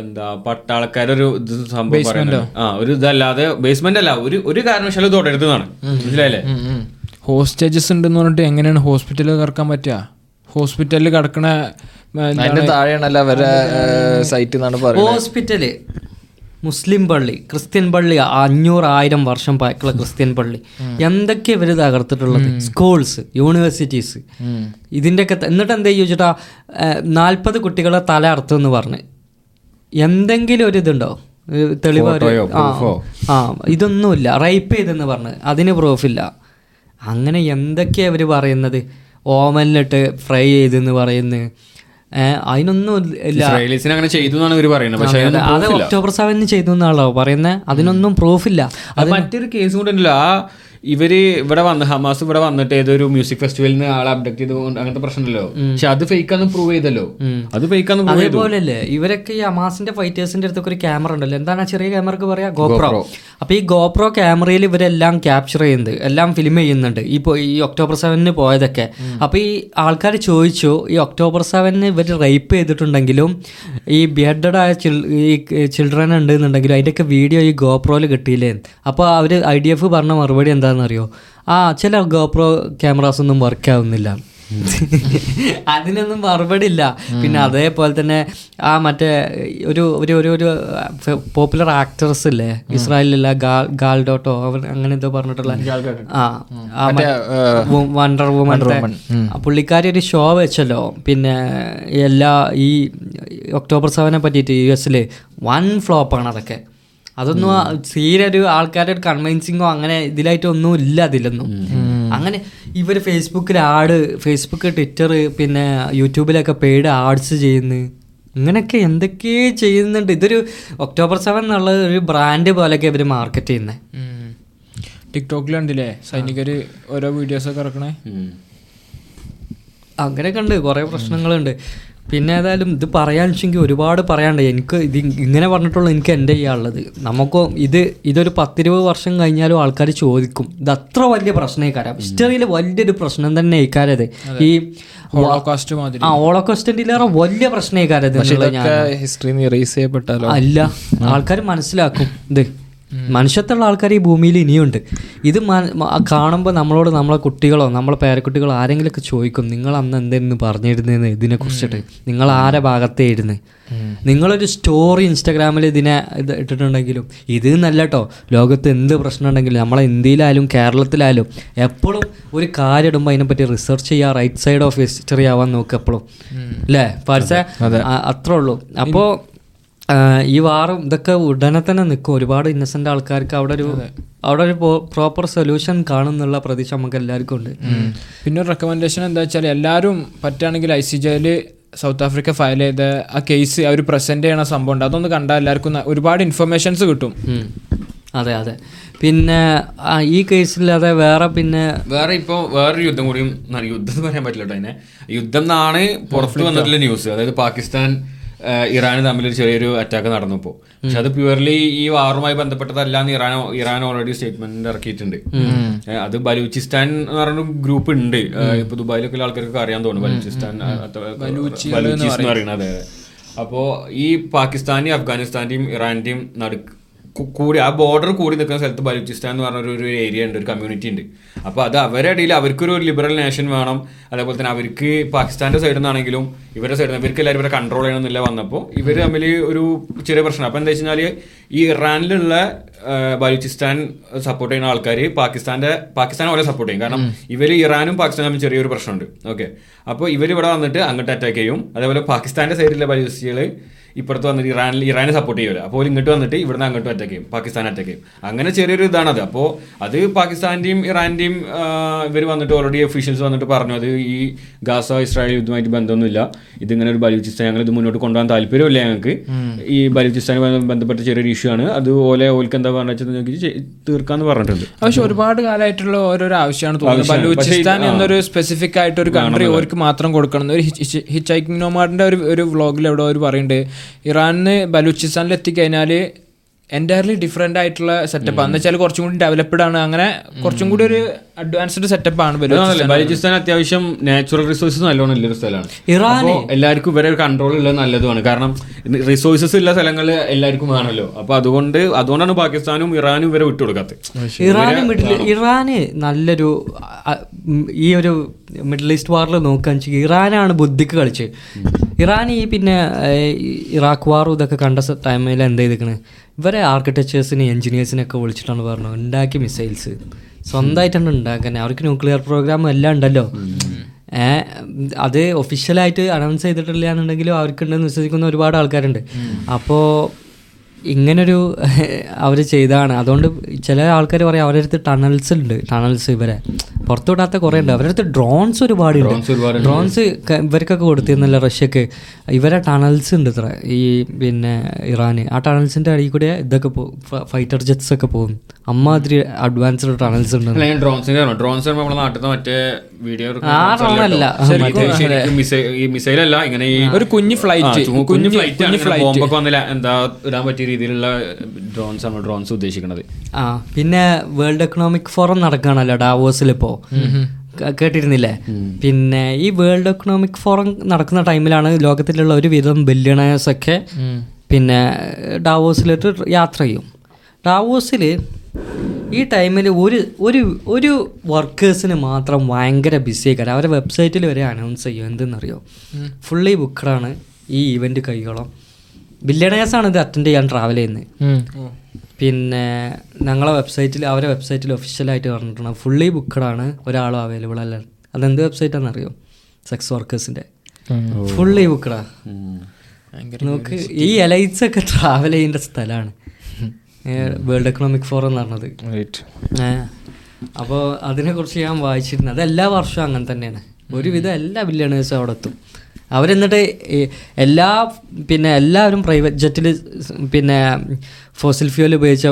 എന്താ പട്ടാളക്കാരൊരു ഇത് സംഭവം പറയുന്നത് ആ ഒരു ഇതല്ലാതെ ബേസ്മെന്റ് അല്ല ഒരു ഒരു കാരണവശാലും തൊടരുതെന്നാണ് മനസ്സിലായില്ലേ? ഹോസ്റ്റേജസ് ഉണ്ടെന്ന് പറഞ്ഞിട്ട് എങ്ങനെയാണ് ഹോസ്പിറ്റലിൽ കിടക്കാൻ പറ്റുക ഹോസ്പിറ്റലിൽ കിടക്കണ ഏ, എന്താണ്? അതിന്റെ താഴെയാണല്ലോ അവരെ സൈറ്റ് എന്നാണ് പറയുന്നത് ഹോസ്പിറ്റൽ മുസ്ലിം പള്ളി ക്രിസ്ത്യൻ പള്ളി അഞ്ഞൂറ് ആയിരം വർഷം പഴക്കുള്ള ക്രിസ്ത്യൻ പള്ളി. എന്തൊക്കെ ഇവർ തകർത്തിട്ടുള്ളത്? സ്കൂൾസ് യൂണിവേഴ്സിറ്റീസ് ഇതിന്റെയൊക്കെ എന്നിട്ട് എന്താ ചോദിച്ചിട്ടാ നാൽപ്പത് കുട്ടികളെ തല അറുത്തെന്ന് പറഞ്ഞ്. എന്തെങ്കിലും ഒരു ഇതുണ്ടോ? തെളിവ് ആ, ഇതൊന്നുമില്ല. റേപ്പ് ചെയ്തെന്ന് പറഞ്ഞ്. അതിന് പ്രൂഫില്ല അങ്ങനെ എന്തൊക്കെയാ അവർ പറയുന്നത്? ഓമനിലിട്ട് ഫ്രൈ ചെയ്തെന്ന് പറയുന്നു. ഏഹ് അതിനൊന്നും ഇല്ല. അങ്ങനെ ചെയ്തു എന്നാണ് ഇവർ പറയുന്നത്. പക്ഷെ അതെ, ഒക്ടോബർ സെവനിന് ചെയ്തു എന്നാണല്ലോ പറയുന്നത് അതിനൊന്നും പ്രൂഫ് ഇല്ല. അത് മറ്റൊരു കേസ് കൂടെ ഉണ്ടല്ലോ. ആ ഇവർ ഇവിടെ വന്ന് ഹമാസ് ഇവിടെ വന്നിട്ട് ഏതൊരു മ്യൂസിക് ഫെസ്റ്റിവലിൽ നിന്ന് ആളെ അബ്ഡക്ട് ചെയ്ത് അങ്ങനത്തെ പ്രശ്നമല്ലോ പക്ഷെ അത് ഫേക്കാന്ന് പ്രൂവ് ചെയ്തല്ലോ. അത് ഫേക്കാന്ന് പ്രൂവ് അതുപോലല്ലേ ഇവരൊക്കെ ഈ ഹമാസിന്റെ ഫൈറ്റേഴ്സിന്റെ അടുത്തൊക്കെ ഒരു ക്യാമറ ഉണ്ടല്ലോ. എന്താണ് ചെറിയ ക്യാമറക്ക് പറയാ? ഗോപ്രോ അപ്പൊ ഈ ഗോപ്രോ ക്യാമറയിൽ ഇവരെല്ലാം ക്യാപ്ചർ ചെയ്യുന്നത് എല്ലാം ഫിലിം ചെയ്യുന്നുണ്ട്. ഈ ഈ ഒക്ടോബർ സെവനിന് പോയതൊക്കെ. അപ്പൊ ഈ ആൾക്കാർ ചോദിച്ചു ഈ ഒക്ടോബർ സെവനിന് ഇവർ റേപ്പ് ചെയ്തിട്ടുണ്ടെങ്കിലും ഈ ബിയഡഡ് ആയ ഈ ചിൽഡ്രൻ ഉണ്ട് എന്നുണ്ടെങ്കിലും അതിന്റെ ഒക്കെ വീഡിയോ ഈ ഗോപ്രോയിൽ കിട്ടിയില്ലേ അപ്പോൾ അവർ ഐ ഡി എഫ് പറഞ്ഞ മറുപടി എന്താണെന്ന് അറിയോ ആ ചില ഗോപ്രോ ക്യാമറാസ് ഒന്നും വർക്ക് ആവുന്നില്ല അതിനൊന്നും മറുപടി ഇല്ല പിന്നെ അതേപോലെ തന്നെ ആ മറ്റേ ഒരു ഒരു ഒരു ഒരു പോപ്പുലർ ആക്ടേഴ്സ് ഇല്ലേ? ഇസ്രായേലില്ല ഗാൽ ഡോട്ടോ അവൻ അങ്ങനെ എന്തോ പറഞ്ഞിട്ടുള്ള ആ വണ്ടർ വുമൺ പുള്ളിക്കാരി ഒരു ഷോ വെച്ചല്ലോ. പിന്നെ എല്ലാ ഈ ഒക്ടോബർ സെവനെ പറ്റിയിട്ട് യു എസിൽ വൺ ഫ്ലോപ്പാണ് അതൊക്കെ. അതൊന്നും തീരെ ഒരു ആൾക്കാരുടെ ഒരു കൺവിൻസിങ്ങോ അങ്ങനെ ഇതിലായിട്ടൊന്നും ഇല്ല അതിലൊന്നും അങ്ങനെ ഇവർ ഫേസ്ബുക്കിൽ ആഡ് ഫേസ്ബുക്ക് ട്വിറ്റർ പിന്നെ യൂട്യൂബിലൊക്കെ പെയ്ഡ് ആഡ്സ് ചെയ്യുന്നു. ഇങ്ങനെയൊക്കെ എന്തൊക്കെ ചെയ്യുന്നുണ്ട്. ഇതൊരു ഒക്ടോബർ സെവൻ എന്നുള്ള ഒരു ബ്രാൻഡ് പോലെയൊക്കെ ഇവർ മാർക്കറ്റ് ചെയ്യുന്നത് ടിക്ടോക്കിലുണ്ടല്ലേ സൈനികർ സൈനികര് ഓരോ വീഡിയോസൊക്കെ ഇറക്കണേ? അങ്ങനെയൊക്കെ ഉണ്ട്. കുറേ പ്രശ്നങ്ങളുണ്ട്. പിന്നെ ഏതായാലും ഇത് പറയാൻ വെച്ചെങ്കിൽ ഒരുപാട് പറയാണ്ട് എനിക്ക് ഇത് ഇങ്ങനെ പറഞ്ഞിട്ടുള്ളൂ എനിക്ക് എന്റെ ചെയ്യാനുള്ളത് നമുക്ക് ഇത് ഇതൊരു പത്തിരുപത് വർഷം കഴിഞ്ഞാലും ആൾക്കാർ ചോദിക്കും. ഇത് അത്ര വലിയ പ്രശ്നമായിക്കാരം ഹിസ്റ്ററിയിൽ വലിയൊരു പ്രശ്നം തന്നെ ആയിക്കാരത് ഈ ഹോളോകാസ്റ്റ് മാതിരി. ആ വലിയ പ്രശ്നമായിക്കാരത് ഇറേസ് ചെയ്യപ്പെട്ടാലോ? അല്ല ആൾക്കാർ മനസ്സിലാക്കും ഇത്. മനുഷ്യത്തുള്ള ആൾക്കാർ ഈ ഭൂമിയിൽ ഇനിയുണ്ട്. ഇത് കാണുമ്പോൾ നമ്മളോട് നമ്മളെ കുട്ടികളോ നമ്മളെ പേരക്കുട്ടികളോ ആരെങ്കിലുമൊക്കെ ചോദിക്കും നിങ്ങൾ അന്ന് എന്തെന്ന് പറഞ്ഞിരുന്നതെന്ന് ഇതിനെ കുറിച്ചിട്ട് നിങ്ങൾ ആരെ ഭാഗത്തേ ഇരുന്ന്? നിങ്ങളൊരു സ്റ്റോറി ഇൻസ്റ്റാഗ്രാമിൽ ഇതിനെ ഇത് ഇട്ടിട്ടുണ്ടെങ്കിലും ഇത് നല്ല കേട്ടോ ലോകത്ത് എന്ത് പ്രശ്നം ഉണ്ടെങ്കിലും നമ്മളെ ഇന്ത്യയിലായാലും കേരളത്തിലായാലും എപ്പോഴും ഒരു കാര്യം ഇടുമ്പോൾ അതിനെപ്പറ്റി റിസർച്ച് ചെയ്യുക റൈറ്റ് സൈഡ് ഓഫ് ഹിസ്റ്ററി ആവാൻ നോക്കുക എപ്പോഴും അല്ലേ പക്ഷേ അത്രേ ഉള്ളൂ. അപ്പോൾ ഈ വാറും ഇതൊക്കെ ഉടനെ തന്നെ നിൽക്കും. ഒരുപാട് ഇന്നസെന്റ് ആൾക്കാർക്ക് അവിടെ ഒരു അവിടെ ഒരു പ്രോപ്പർ സൊല്യൂഷൻ കാണുന്നുള്ള പ്രതീക്ഷ നമുക്ക് എല്ലാവർക്കും ഉണ്ട്. പിന്നെ ഒരു റെക്കമെൻഡേഷൻ എന്താ വെച്ചാൽ എല്ലാവരും പറ്റുകയാണെങ്കിൽ I C jail South Africa file ചെയ്ത ആ കേസ് അവർ പ്രസന്റ് ചെയ്യണ സംഭവം ഉണ്ട്. അതൊന്ന് കണ്ടാൽ എല്ലാവർക്കും ഒരുപാട് ഇൻഫർമേഷൻസ് കിട്ടും. അതെ അതെ. പിന്നെ ഈ കേസിൽ അതെ വേറെ പിന്നെ വേറെ ഇപ്പൊ വേറൊരു യുദ്ധം കൂടിയും യുദ്ധം എന്ന് പറയാൻ പറ്റില്ല കേട്ടോ അതിനെ. യുദ്ധം എന്നാണ് പുറത്ത് വന്നിട്ടുള്ള ന്യൂസ് അതായത് പാകിസ്ഥാൻ ആ, ഇറാൻ തമ്മിൽ ഒരു ചെറിയൊരു അറ്റാക്ക് നടന്നു ഇപ്പോൾ പക്ഷെ അത് പ്യുവർലി ഈ വാറുമായി ബന്ധപ്പെട്ടതല്ല എന്ന് ഇറാൻ ഇറാൻ ഓൾറെഡി സ്റ്റേറ്റ്മെന്റ് ഇറക്കിയിട്ടുണ്ട്. അത് ബലൂചിസ്ഥാൻ എന്ന് പറയുന്ന ഗ്രൂപ്പ് ഉണ്ട്. ഇപ്പൊ ദുബായിലൊക്കെ ആൾക്കാർക്ക് അറിയാൻ തോന്നുന്നു ബലൂചിസ്ഥാൻ ബലൂച്ചീസ് എന്ന് പറയുന്നത്. അതെ ഈ പാകിസ്ഥാന്റെയും അഫ്ഗാനിസ്ഥാന്റെയും ഇറാന്റെയും നടുക്ക് കൂടി ആ ബോർഡർ കൂടി നിൽക്കുന്ന സ്ഥലത്ത് ബലൂചിസ്ഥാൻ എന്ന് പറഞ്ഞ ഒരു- ഏരിയ ഉണ്ട് ഒരു കമ്മ്യൂണിറ്റി ഉണ്ട്. അപ്പോൾ അത് അവരുടെ ഇടയിൽ അവർക്കൊരു ലിബറൽ നേഷൻ വേണം. അതേപോലെ തന്നെ അവർക്ക് പാകിസ്ഥാന്റെ സൈഡിൽ നിന്നാണെങ്കിലും ഇവരുടെ സൈഡിൽ നിന്ന് ഇവർക്ക് എല്ലാവരും ഇവരെ കൺട്രോൾ ചെയ്യണമെന്നില്ല വന്നപ്പോൾ ഇവർ തമ്മിൽ ഒരു ചെറിയ പ്രശ്നം. അപ്പോൾ എന്താ വെച്ച് കഴിഞ്ഞാൽ ഈ ഇറാനിലുള്ള ബലൂചിസ്ഥാൻ സപ്പോർട്ട് ചെയ്യുന്ന ആൾക്കാർ പാകിസ്ഥാന്റെ പാകിസ്ഥാൻ അവരെ സപ്പോർട്ട് ചെയ്യും. കാരണം ഇവർ ഇറാനും പാകിസ്ഥാനും തമ്മിൽ ചെറിയൊരു പ്രശ്നമുണ്ട്. ഓക്കെ അപ്പോൾ ഇവർ ഇവിടെ വന്നിട്ട് അങ്ങോട്ട് അറ്റാക്ക് ചെയ്യും. അതേപോലെ പാകിസ്ഥാന്റെ സൈഡിലെ ബലൂചികൾ ഇപ്പുറത്ത് വന്നിട്ട് ഇറാനിൽ ഇറാനെ സപ്പോർട്ട് ചെയ്യുമല്ലോ അപ്പോൾ ഇങ്ങോട്ട് വന്നിട്ട് ഇവിടുന്ന് അങ്ങോട്ട് അറ്റാക്ക് ചെയ്യും. പാകിസ്ഥാൻ അറ്റാക്ക് ചെയ്യും. അങ്ങനെ ചെറിയൊരു ഇതാണത് അപ്പോൾ അത് പാകിസ്ഥാന്റെയും ഇറാന്റെയും ഇവർ വന്നിട്ട് ഓൾറെഡി ഒഫീഷ്യൽസ് വന്നിട്ട് പറഞ്ഞു. അത് ഈ ഗാസ ഇസ്രായേൽ യുദ്ധമായിട്ട് ബന്ധമൊന്നുമില്ല. ഇതിങ്ങനെ ഒരു ബലൂചിസ്ഥാൻ ഞങ്ങൾ ഇത് മുന്നോട്ട് കൊണ്ടുപോകാൻ താല്പര്യമില്ല ഞങ്ങൾക്ക്. ഈ ബലൂചിസ്ഥാനുമായി ബന്ധപ്പെട്ട ചെറിയൊരു ഇഷ്യൂ ആണ്. അതുപോലെ ഓൽക്ക് എന്താ പറഞ്ഞത് ഞങ്ങൾക്ക് തീർക്കാന്ന് പറഞ്ഞിട്ടുണ്ട്. പക്ഷെ ഒരുപാട് കാലമായിട്ടുള്ള ഓരോരോ ആവശ്യമാണ് തോന്നുന്നത്. ബലൂചിസ്ഥാൻ എന്നൊരു സ്പെസിഫിക് ആയിട്ട് ഒരു കൺട്രി അവർക്ക് മാത്രം കൊടുക്കണം. ഒരു ഹിച്ച് ഹൈക്കിംഗ് നോമാറിന്റെ ഒരു ഒരു വ്ളോഗിൽ എവിടെ അവർ പറയുന്നുണ്ട് ഇറാനിന് ബലൂചിസ്ഥാനിൽ എത്തിക്കഴിഞ്ഞാൽ എന്റയർലി ഡിഫറെന്റ് ആയിട്ടുള്ള സെറ്റപ്പ് എന്ന് വെച്ചാൽ കുറച്ചും കൂടി ഡെവലപ്ഡ് ആണ്. അങ്ങനെ കുറച്ചും കൂടി ഒരു അഡ്വാൻസ്ഡ് സെറ്റപ്പ് ആണ് ബലൂചിസ്ഥാൻ അത്യാവശ്യം നാച്ചുറൽ റിസോഴ്സസ് നല്ലോണം ഉള്ളൊരു സ്ഥലമാണ്. ഇറാൻ എല്ലാവർക്കും ഇവരെ കൺട്രോൾ ഉള്ളത് നല്ലതുമാണ്. കാരണം റിസോഴ്സസ് ഉള്ള സ്ഥലങ്ങൾ എല്ലാവർക്കും വേണമല്ലോ. അപ്പൊ അതുകൊണ്ട് അതുകൊണ്ടാണ് പാകിസ്ഥാനും ഇറാനും ഇവരെ വിട്ടുകൊടുക്കാത്തത് ഇറാന് മിഡിൽ ഇറാന് നല്ലൊരു ഈ ഒരു മിഡിൽ ഈസ്റ്റ് വാറിൽ നോക്കുകയാണെന്ന് വെച്ചാൽ ഇറാനാണ് ബുദ്ധിക്ക് കളിച്ച് ഇറാൻ ഈ പിന്നെ ഇറാഖ് വാറും ഇതൊക്കെ കണ്ട ടൈമിൽ എന്താ ചെയ്തിക്കണ്? ഇവരെ ആർക്കിടെക്ചേഴ്സിനെ എഞ്ചിനീയേഴ്സിനൊക്കെ വിളിച്ചിട്ടാണ് പറഞ്ഞത് ഉണ്ടാക്കി മിസൈൽസ് സ്വന്തമായിട്ടാണ് ഉണ്ടാക്കാൻ അവർക്ക് ന്യൂക്ലിയർ പ്രോഗ്രാം എല്ലാം ഉണ്ടല്ലോ. അത് ഒഫീഷ്യലായിട്ട് അനൗൺസ് ചെയ്തിട്ടില്ല എന്നുണ്ടെങ്കിലും അവർക്കുണ്ടെന്ന് വിശ്വസിക്കുന്ന ഒരുപാട് ആൾക്കാരുണ്ട്. അപ്പോൾ ഇങ്ങനൊരു അവർ ചെയ്താണ്. അതുകൊണ്ട് ചില ആൾക്കാർ പറയും അവരുടെ അടുത്ത് ടണൽസ് ഉണ്ട്. ടണൽസ് ഇവരെ. പുറത്തു വിടാത്ത കുറേ ഉണ്ട്. അവരുടെ അടുത്ത് ഡ്രോൺസ് ഒരുപാട് ഡ്രോൺസ് ഇവർക്കൊക്കെ കൊടുത്തിരുന്നില്ല റഷ്യക്ക്. ഇവരെ ടണൽസ് ഉണ്ട് ഇത്ര. ഈ പിന്നെ ഇറാന്. ആ ടണൽസിന്റെ അടിയിൽ കൂടെ ഇതൊക്കെ പോകും ഫൈറ്റർ ജെറ്റ്സ് ഒക്കെ പോകും. അമ്മാതിരി അഡ്വാൻസ്ഡ് ടണൽസ് ഉണ്ട്. ഡ്രോൺസിന്റെ ഡ്രോൺസ് നമ്മുടെ നാട്ടിൽ മറ്റേ വീഡിയോ ആ അല്ല. മിസൈൽ ഇങ്ങനെ ഒരു കുഞ്ഞു ഫ്ലൈറ്റ് കുഞ്ഞു ഫ്ലൈറ്റ്. ബോംബൊക്കെ വന്നില്ല. എന്താ ഇടാൻ പറ്റിയ രീതിയിലുള്ള ഡ്രോൺസ് ആണ് ഡ്രോൺസ് ഉദ്ദേശിക്കുന്നത് ആ പിന്നെ വേൾഡ് എക്കണോമിക് ഫോറം നടക്കുകയാണല്ലോ ഡാവോസിൽ ഇപ്പോൾ കേട്ടിരുന്നില്ലേ? പിന്നെ ഈ വേൾഡ് എക്കണോമിക് ഫോറം നടക്കുന്ന ടൈമിലാണ് ലോകത്തിലുള്ള ഒരുവിധം ബില്യണേഴ്സ് ഒക്കെ പിന്നെ ഡാവോസിലോട്ട് യാത്ര ചെയ്യും. ഡാവോസിൽ ഈ ടൈമിൽ ഒരു ഒരു ഒരു വർക്കേഴ്സിന് മാത്രം ഭയങ്കര ബിസി ആയിക്കാരം. അവരെ വെബ്സൈറ്റിൽ വരെ അനൗൺസ് ചെയ്യും. എന്തെന്നറിയോ? ഫുള്ളി ബുക്കഡാണ് ഈ ഇവന്റ് കൈകോളം. ബില്യണേഴ്സാണ് ഇത് അറ്റൻഡ് ചെയ്യാൻ ട്രാവൽ ചെയ്യുന്നത്. പിന്നെ ഞങ്ങളെ വെബ്സൈറ്റിൽ അവരെ വെബ്സൈറ്റിൽ ഒഫീഷ്യലായിട്ട് പറഞ്ഞിട്ടുണ്ട്. ഫുള്ളി ആണ് ഒരാളും അവൈലബിൾ അല്ല. അതെന്ത് വെബ്സൈറ്റ് ആണെന്നറിയോ സെക്സ് വർക്കേഴ്സിന്റെ ഫുള്ളി ബുക്കഡാ നമുക്ക് ഈ എലൈറ്റ്സ് ഒക്കെ ട്രാവൽ ചെയ്യേണ്ട സ്ഥലമാണ്. വേൾഡ് എക്കണോമിക് ഫോറം എന്ന് പറഞ്ഞത്. റൈറ്റ് അപ്പോൾ അതിനെക്കുറിച്ച് ഞാൻ വായിച്ചിരുന്നു അത് എല്ലാ വർഷവും അങ്ങനെ തന്നെയാണ്. ഒരുവിധം എല്ലാ ബില്യണേഴ്സും അവിടെ എത്തും. അവരെന്നിട്ട് എല്ലാ പിന്നെ എല്ലാവരും പ്രൈവറ്റ് ജെറ്റിൽ പിന്നെ ഫോസിൽ ഫ്യൂൽ ഉപയോഗിച്ച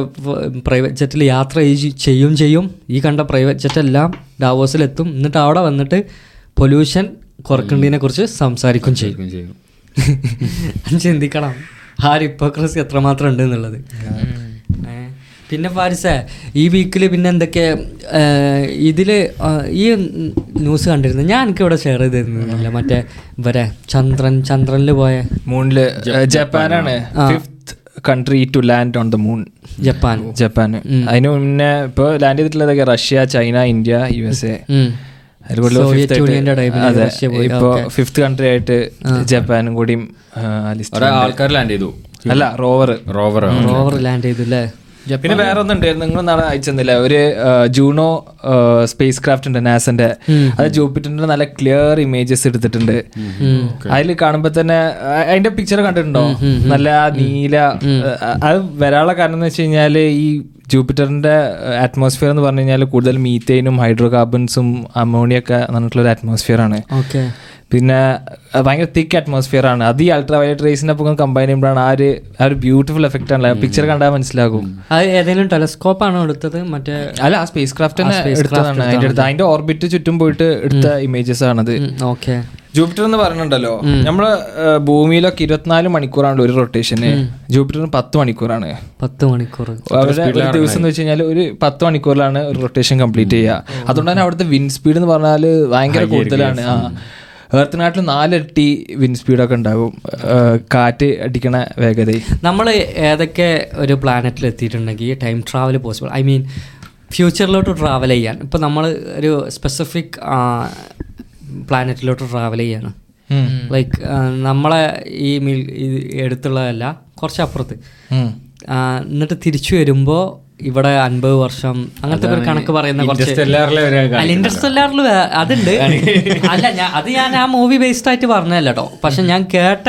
പ്രൈവറ്റ് ജെറ്റിൽ യാത്ര ചെയ്യ- ചെയ്യും ചെയ്യും. ഈ കണ്ട പ്രൈവറ്റ് ജെറ്റെല്ലാം ഡാവോസിലെത്തും എന്നിട്ട് അവിടെ വന്നിട്ട് പൊല്യൂഷൻ കുറക്കേണ്ടതിനെ കുറിച്ച് സംസാരിക്കും ചെയ്യും. ചെയ്യും ചിന്തിക്കണം. ആ ഒരു ഹിപ്പോക്രസി എത്രമാത്രം ഉണ്ട് എന്നുള്ളത്. പിന്നെ ഫാരിസ ഈ വീക്കിൽ പിന്നെ എന്തൊക്കെ ഇതിൽ ഈ ന്യൂസ് കണ്ടിരുന്നു. ഞാൻ എനിക്ക് ഇവിടെ ഷെയർ ചെയ്തിരുന്നു. തരുന്നില്ല മറ്റേ ഇവരെ ചന്ദ്രൻ ചന്ദ്രനിൽ പോയ മൂണിൽ ജപ്പാനാണ്. Fifth country to land on the moon Japan. Japan. അതിന് മുന്നേ ഇപ്പൊ land ചെയ്തിട്ടുള്ളതൊക്കെ Russia China India U S A ഉം. സോവിയറ്റ് യൂണിയന്റെ ടൈമിൽ റഷ്യ പോയി. ഇപ്പൊ ഫിഫ്ത് കൺട്രി ആയിട്ട് ജപ്പാനും കൂടിയും ആൾക്കാർ ലാൻഡ് ചെയ്തു. അല്ല റോവർ റോവർ റോവർ ലാൻഡ് ചെയ്തു അല്ലേ പിന്നെ വേറെ ഒന്നും ഉണ്ടായിരുന്നു നിങ്ങൾ നാളെ അയച്ചെന്നില്ല? ഒരു ജൂണോ സ്പേസ് ക്രാഫ്റ്റ് ഉണ്ട് നാസന്റെ. അത് ജൂപ്പിറ്ററിന്റെ നല്ല ക്ലിയർ ഇമേജസ് എടുത്തിട്ടുണ്ട്. അതിൽ കാണുമ്പോ തന്നെ അതിന്റെ പിക്ചർ കണ്ടിട്ടുണ്ടോ? നല്ല നീല അത് വരാനുള്ള കാരണം എന്ന് വെച്ച് കഴിഞ്ഞാൽ ഈ ജൂപ്പിറ്ററിന്റെ അറ്റ്മോസ്ഫിയർ എന്ന് പറഞ്ഞു കഴിഞ്ഞാൽ കൂടുതൽ മീത്തേനും ഹൈഡ്രോ കാർബൺസും അമോണിയൊക്കെ പറഞ്ഞിട്ടുള്ള ഒരു അറ്റ്മോസ്ഫിയർ ആണ്. ഓക്കെ പിന്നെ ഭയങ്കര തിക്ക് അറ്റ്മോസ്ഫിയർ ആണ്. അത് ഈ അൾട്രാ വയലറ്റ് റേസിന്റെ ഒപ്പം കമ്പൈൻ ചെയ്യുമ്പോഴാണ് ആ ഒരു ആ ഒരു ബ്യൂട്ടിഫുൾ എഫക്റ്റ് ആണ്. പിക്ചർ കണ്ടാൽ മനസ്സിലാകും. അത് ഏതെങ്കിലും ടെലസ്കോപ്പ് ആണോ എടുത്തത്? മറ്റേ അല്ല ആ സ്പേസ് ക്രാഫ്റ്റ് തന്നെ എടുത്തതാണ്. അതിന്റെ അടുത്ത് അതിന്റെ ഓർബിറ്റ് ചുറ്റും പോയിട്ട് എടുത്ത ഇമേജസ് ആണത്. ഓക്കെ ജൂപ്പിറ്റർ എന്ന് പറഞ്ഞിട്ടുണ്ടല്ലോ. നമ്മൾ ഭൂമിയിലൊക്കെ ഇരുപത്തിനാല് മണിക്കൂറാണ് ഒരു റൊട്ടേഷന് ജൂപ്പിറ്ററിന് പത്ത് മണിക്കൂറാണ്. പത്ത് മണിക്കൂർ അവരുടെ ഒരു ദിവസം എന്ന് വെച്ച് കഴിഞ്ഞാൽ ഒരു പത്ത് മണിക്കൂറിലാണ് ഒരു റൊട്ടേഷൻ കംപ്ലീറ്റ് ചെയ്യുക. അതുകൊണ്ട് തന്നെ അവിടുത്തെ വിൻ സ്പീഡ് എന്ന് പറഞ്ഞാൽ ഭയങ്കര കൂടുതലാണ്. ആ. ഏർത്തിനാട്ടിൽ നാലിരട്ടി വിൻഡ് സ്പീഡൊക്കെ ഉണ്ടാകും. കാറ്റ് അടിക്കണ വേഗത നമ്മൾ ഏതൊക്കെ ഒരു പ്ലാനറ്റിൽ എത്തിയിട്ടുണ്ടെങ്കിൽ time travel possible I mean ഫ്യൂച്ചറിലോട്ട് travel ചെയ്യാൻ. ഇപ്പം നമ്മൾ ഒരു സ്പെസിഫിക് പ്ലാനറ്റിലോട്ട് ട്രാവൽ ചെയ്യാണ്. ലൈക്ക് നമ്മളെ ഈ മിൽ ഇത് എടുത്തുള്ളതല്ല കുറച്ച് അപ്പുറത്ത് എന്നിട്ട് തിരിച്ചു വരുമ്പോൾ ഇവിടെ അൻപത് വർഷം അങ്ങനത്തെ ഒരു കണക്ക് പറയുന്ന കുറച്ച് ഇന്റർസ്റ്റെല്ലാറിൽ അതുണ്ട്. അല്ല ഞാൻ അത് ഞാൻ ആ മൂവി ബേസ്ഡ് ആയിട്ട് പറഞ്ഞല്ല കേട്ടോ പക്ഷെ ഞാൻ കേട്ട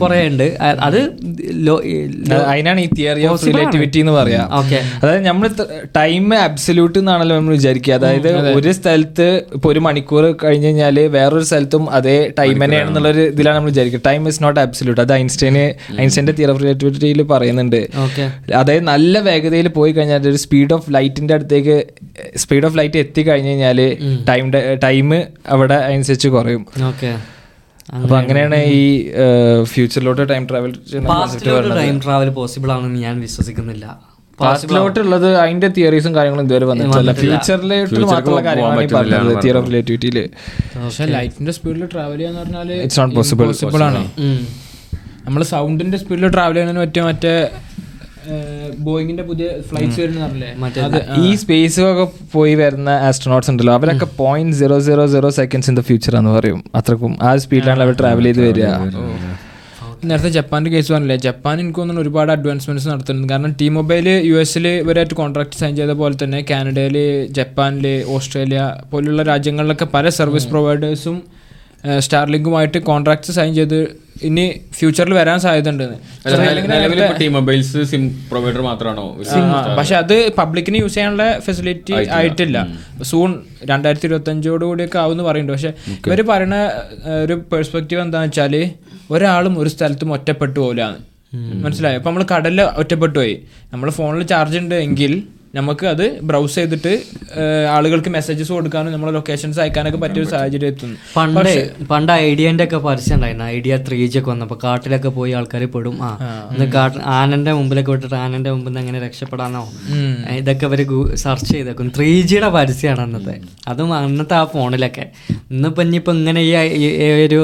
കുറെ ഉണ്ട്. അത് അതിനാണ് ഈ തിയറി ഓഫ് റിലേറ്റിവിറ്റി എന്ന് പറയാം. Okay. അതായത് നമ്മൾ ടൈം അബ്സല്യൂട്ട് എന്നാണല്ലോ നമ്മൾ വിചാരിക്കുക. അതായത് ഒരു സ്ഥലത്ത് ഇപ്പൊ ഒരു മണിക്കൂർ കഴിഞ്ഞ് കഴിഞ്ഞാൽ വേറൊരു സ്ഥലത്തും അതേ ടൈം തന്നെയാണെന്നുള്ള ഒരു ഇതിലാണ് നമ്മൾ വിചാരിക്കുക. ടൈം ഇസ് നോട്ട് അബ്സല്യൂട്ട് അത് ഐൻസ്റ്റൈന് ഐൻസ്റ്റൈന്റെ തിയറി ഓഫ് റിലേറ്റിവിറ്റിയിൽ പറയുന്നുണ്ട്. അതായത് നല്ല വേഗതയിൽ പോയി കഴിഞ്ഞാൽ ഒരു സ്പീഡ് ഓഫ് ലൈറ്റിന്റെ അടുത്തേക്ക് സ്പീഡ് ഓഫ് ലൈറ്റ് എത്തി കഴിഞ്ഞു കഴിഞ്ഞാൽ ടൈം ടൈം അവിടെ അനുസരിച്ച് കുറയും. ഓക്കെ. അപ്പൊ അങ്ങനെയാണ് ഈ ഫ്യൂച്ചറിലോട്ട് time travel time travel possible ആണെന്ന് ഞാൻ വിശ്വസിക്കുന്നില്ല. പാസ്റ്റിലോട്ടുള്ളത് അതിന്റെ തിയറീസും കാര്യങ്ങളും ഇതുവരെ വന്നിട്ടില്ല. ഫ്യൂച്ചറിലോട്ട് മാത്രമുള്ള കാര്യമാണ് ഈ പറഞ്ഞത് തിയറി ഓഫ് റിലേറ്റിവിറ്റിയിൽ പക്ഷേ ലൈറ്റിന്റെ സ്പീഡിൽ ട്രാവൽ ചെയ്യാന്ന് പറഞ്ഞാൽ ഇറ്റ്സ് നോട്ട് പോസിബിൾ പോസിബിൾ ആണ്. നമ്മൾ സൗണ്ടിന്റെ സ്പീഡിൽ ട്രാവൽ ചെയ്യുന്നതിന് പറ്റിയ മറ്റേ ബോയിങ്ങിന്റെ പുതിയ ഫ്ലൈറ്റ്സ് വരുന്നല്ലേ ഈ സ്പേസ് ഒക്കെ പോയി വരുന്ന ആസ്ട്രോണോട്സ് ഉണ്ടല്ലോ അവരൊക്കെ point zero zero zero seconds in the future എന്ന് പറയും. അത്രക്കും ആ സ്പീഡിലാണ് അവർ ട്രാവൽ ചെയ്ത് വരിക. നേരത്തെ ജപ്പാന്റെ കേസ് പറഞ്ഞില്ലേ? ജപ്പാൻ എനിക്ക് തോന്നുന്നു ഒരുപാട് അഡ്വാൻസ്മെന്റ്സ് നടത്തുന്നുണ്ട്. കാരണം ടി മൊബൈൽ യു എസിൽ ഇവരായിട്ട് കോൺട്രാക്ട് സൈൻ ചെയ്ത പോലെ തന്നെ കാനഡയിൽ ജപ്പാനിൽ ഓസ്ട്രേലിയ പോലുള്ള രാജ്യങ്ങളിലൊക്കെ പല സർവീസ് പ്രൊവൈഡേഴ്സും സ്റ്റാർലിങ്കുമായിട്ട് കോൺട്രാക്ട്സ് സൈൻ ചെയ്ത് ഇനി ഫ്യൂച്ചറിൽ വരാൻ സാധ്യത ഉണ്ട് ടി മൊബൈൽസ് സിം പ്രൊവൈഡർ മാത്രമാണോ? പക്ഷെ അത് പബ്ലിക്കിന് യൂസ് ചെയ്യാനുള്ള ഫെസിലിറ്റി ആയിട്ടില്ല. സൂൺ രണ്ടായിരത്തി ഇരുപത്തി അഞ്ചോട് കൂടിയൊക്കെ ആവുമെന്ന് പറയുന്നുണ്ട്. പക്ഷെ ഇവർ പറയുന്ന ഒരു പെർസ്പെക്റ്റീവ് എന്താണെന്ന് വെച്ചാൽ ഒരാളും ഒരു സ്ഥലത്തും ഒറ്റപ്പെട്ടു പോലാണ് മനസ്സിലായോ? അപ്പൊ നമ്മൾ കടലിൽ ഒറ്റപ്പെട്ടു പോയി. നമ്മൾ ഫോണിൽ ചാർജ് ഉണ്ട് എങ്കിൽ നമുക്ക് അത് ബ്രൗസ് ചെയ്തിട്ട് ആളുകൾക്ക് മെസ്സേജസ് കൊടുക്കാനും നമ്മളെ ലൊക്കേഷൻസ് അയക്കാനൊക്കെ പറ്റിയ ഒരു സാഹചര്യം എത്തുന്നു. പണ്ട് പണ്ട് ഐഡിയന്റെ ഒക്കെ പരസ്യം ഉണ്ടായിരുന്നു. ഐഡിയ ത്രീ ജി ഒക്കെ വന്നപ്പോ കാട്ടിലൊക്കെ പോയി ആൾക്കാർ പെടും. ആ ഇന്ന് കാട്ട് ആനന്റെ മുമ്പിലൊക്കെ വിട്ടിട്ട് ആനന്റെ മുമ്പിൽ നിന്ന് എങ്ങനെ രക്ഷപ്പെടാനോ ഇതൊക്കെ അവർ സെർച്ച് ചെയ്തേക്കും ത്രീ ജിയുടെ പരസ്യമാണ് അന്നത്തെ. അതും അന്നത്തെ ആ ഫോണിലൊക്കെ. ഇന്നിപ്പോ ഇനിയിപ്പോ ഇങ്ങനെ ഈ ഒരു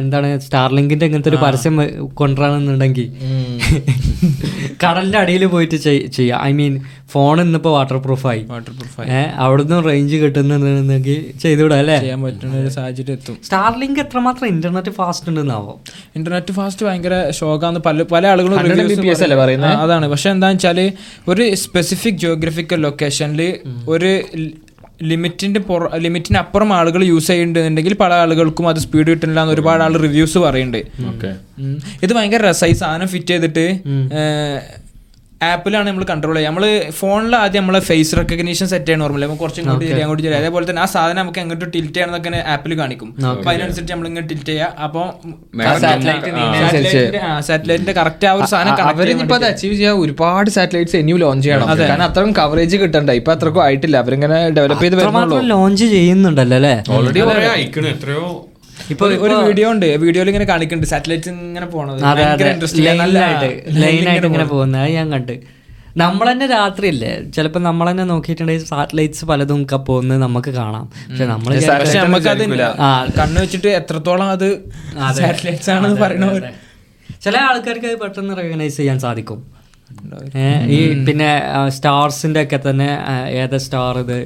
എന്താണ് സ്റ്റാർലിങ്കിന്റെ ഇങ്ങനത്തെ ഒരു പരസ്യം കൊണ്ടുവരാണെന്നുണ്ടെങ്കിൽ കടലിന്റെ അടിയിൽ പോയിട്ട് ചെയ്യാം. ഐ മീൻ ഫോൺ ഇന്നിപ്പോ വാട്ടർ പ്രൂഫായി വാട്ടർ പ്രൂഫ് ഏഹ് അവിടുന്ന് റേഞ്ച് കിട്ടുന്നുണ്ടെങ്കിൽ ചെയ്തുവിടാം അല്ലേ? ചെയ്യാൻ പറ്റുന്ന ഒരു സാഹചര്യം എത്തും. സ്റ്റാർലിങ്ക് എത്രമാത്രം ഇന്റർനെറ്റ് ഫാസ്റ്റ് ഉണ്ടെന്നാവോ? ഇന്റർനെറ്റ് ഫാസ്റ്റ് ഭയങ്കര ഷോക്കാന്ന് പല പല ആളുകളും 100 Mbps അല്ലേ പറയുന്നത്? അതാണ്. പക്ഷെ എന്താന്ന് വെച്ചാൽ ഒരു സ്പെസിഫിക് ജിയോഗ്രഫിക്കൽ ലൊക്കേഷനിൽ ഒരു ലിമിറ്റിന്റെ പുറ ലിമിറ്റിന് അപ്പുറം ആളുകൾ യൂസ് ചെയ്യുന്നുണ്ടെങ്കിൽ പല ആളുകൾക്കും അത് സ്പീഡ് കിട്ടുന്നില്ല എന്ന് ഒരുപാട് ആൾ റിവ്യൂസ് പറയുന്നുണ്ട്. ഓക്കെ ഇത് ഭയങ്കര രസമായി സാധനം ഫിറ്റ് ചെയ്തിട്ട് ആപ്പിലാണ് നമ്മൾ കൺട്രോൾ ചെയ്യുക. നമ്മൾ ഫോണിൽ ആദ്യം നമ്മൾ ഫേസ് റെക്കഗ്നീഷൻ സെറ്റ് ചെയ്യണം നോർമലി നമുക്ക് കുറച്ച് ഇങ്ങോട്ട് ചെയ്യാം അങ്ങോട്ട് ചെയ്യാം അതേപോലെ തന്നെ ആ സാധനം നമുക്ക് എങ്ങോട്ട് ടിൽറ്റ് ചെയ്യണമെന്നൊക്കെ ആപ്പിൽ കാണിക്കും. അപ്പൊ അതിനനുസരിച്ച് നമ്മൾ ഇങ്ങനെ ടിൽറ്റ് ചെയ്യുക. അപ്പോൾ സാറ്റലൈറ്റിന്റെ കറക്റ്റ് ആ. ഒരു സാധനം അവരിപ്പോ അത് അച്ചീവ് ചെയ്യാൻ ഒരുപാട് സാറ്റലൈറ്റ്സ് ഇനിയും ലോഞ്ച് ചെയ്യണം. കാരണം അത്രയും കവറേജ് കിട്ടണ്ട? ഇപ്പൊ അത്രക്കും ആയിട്ടില്ല. അവരിങ്ങനെ ഡെവലപ്പ് ചെയ്ത് വരുന്നുള്ളൂ. ലോഞ്ച് ചെയ്യുന്നുണ്ടല്ലോ അല്ലേ? ഓൾറെഡി എത്രയോ ഇപ്പൊ ഒരു- വീഡിയോ ഉണ്ട്. വീഡിയോയിൽ ഇങ്ങനെ കാണിക്കുന്നുണ്ട് സാറ്റലൈറ്റ് ഇങ്ങനെ പോണത്. ലൈനായിട്ട് ഇങ്ങനെ പോകുന്നത്. അത് ഞാൻ കണ്ട്. നമ്മൾ തന്നെ രാത്രിയല്ലേ ചിലപ്പോൾ നമ്മൾ തന്നെ നോക്കിയിട്ടുണ്ടെങ്കിൽ സാറ്റലൈറ്റ്സ് പലതും ഒക്കെ പോകുന്നത് നമുക്ക് കാണാം. പക്ഷെ നമ്മൾ. കണ്ണു വെച്ചിട്ട് എത്രത്തോളം അത് സാറ്റലൈറ്റ്സ് ആണെന്ന് പറയുന്നത് ചില ആൾക്കാർക്ക് അത്. പെട്ടെന്ന് റെക്കഗ്നൈസ് ചെയ്യാൻ സാധിക്കും. ഈ പിന്നെ സ്റ്റാർസിന്റെ ഒക്കെ തന്നെ ഏതാ സ്റ്റാർ ഇത്?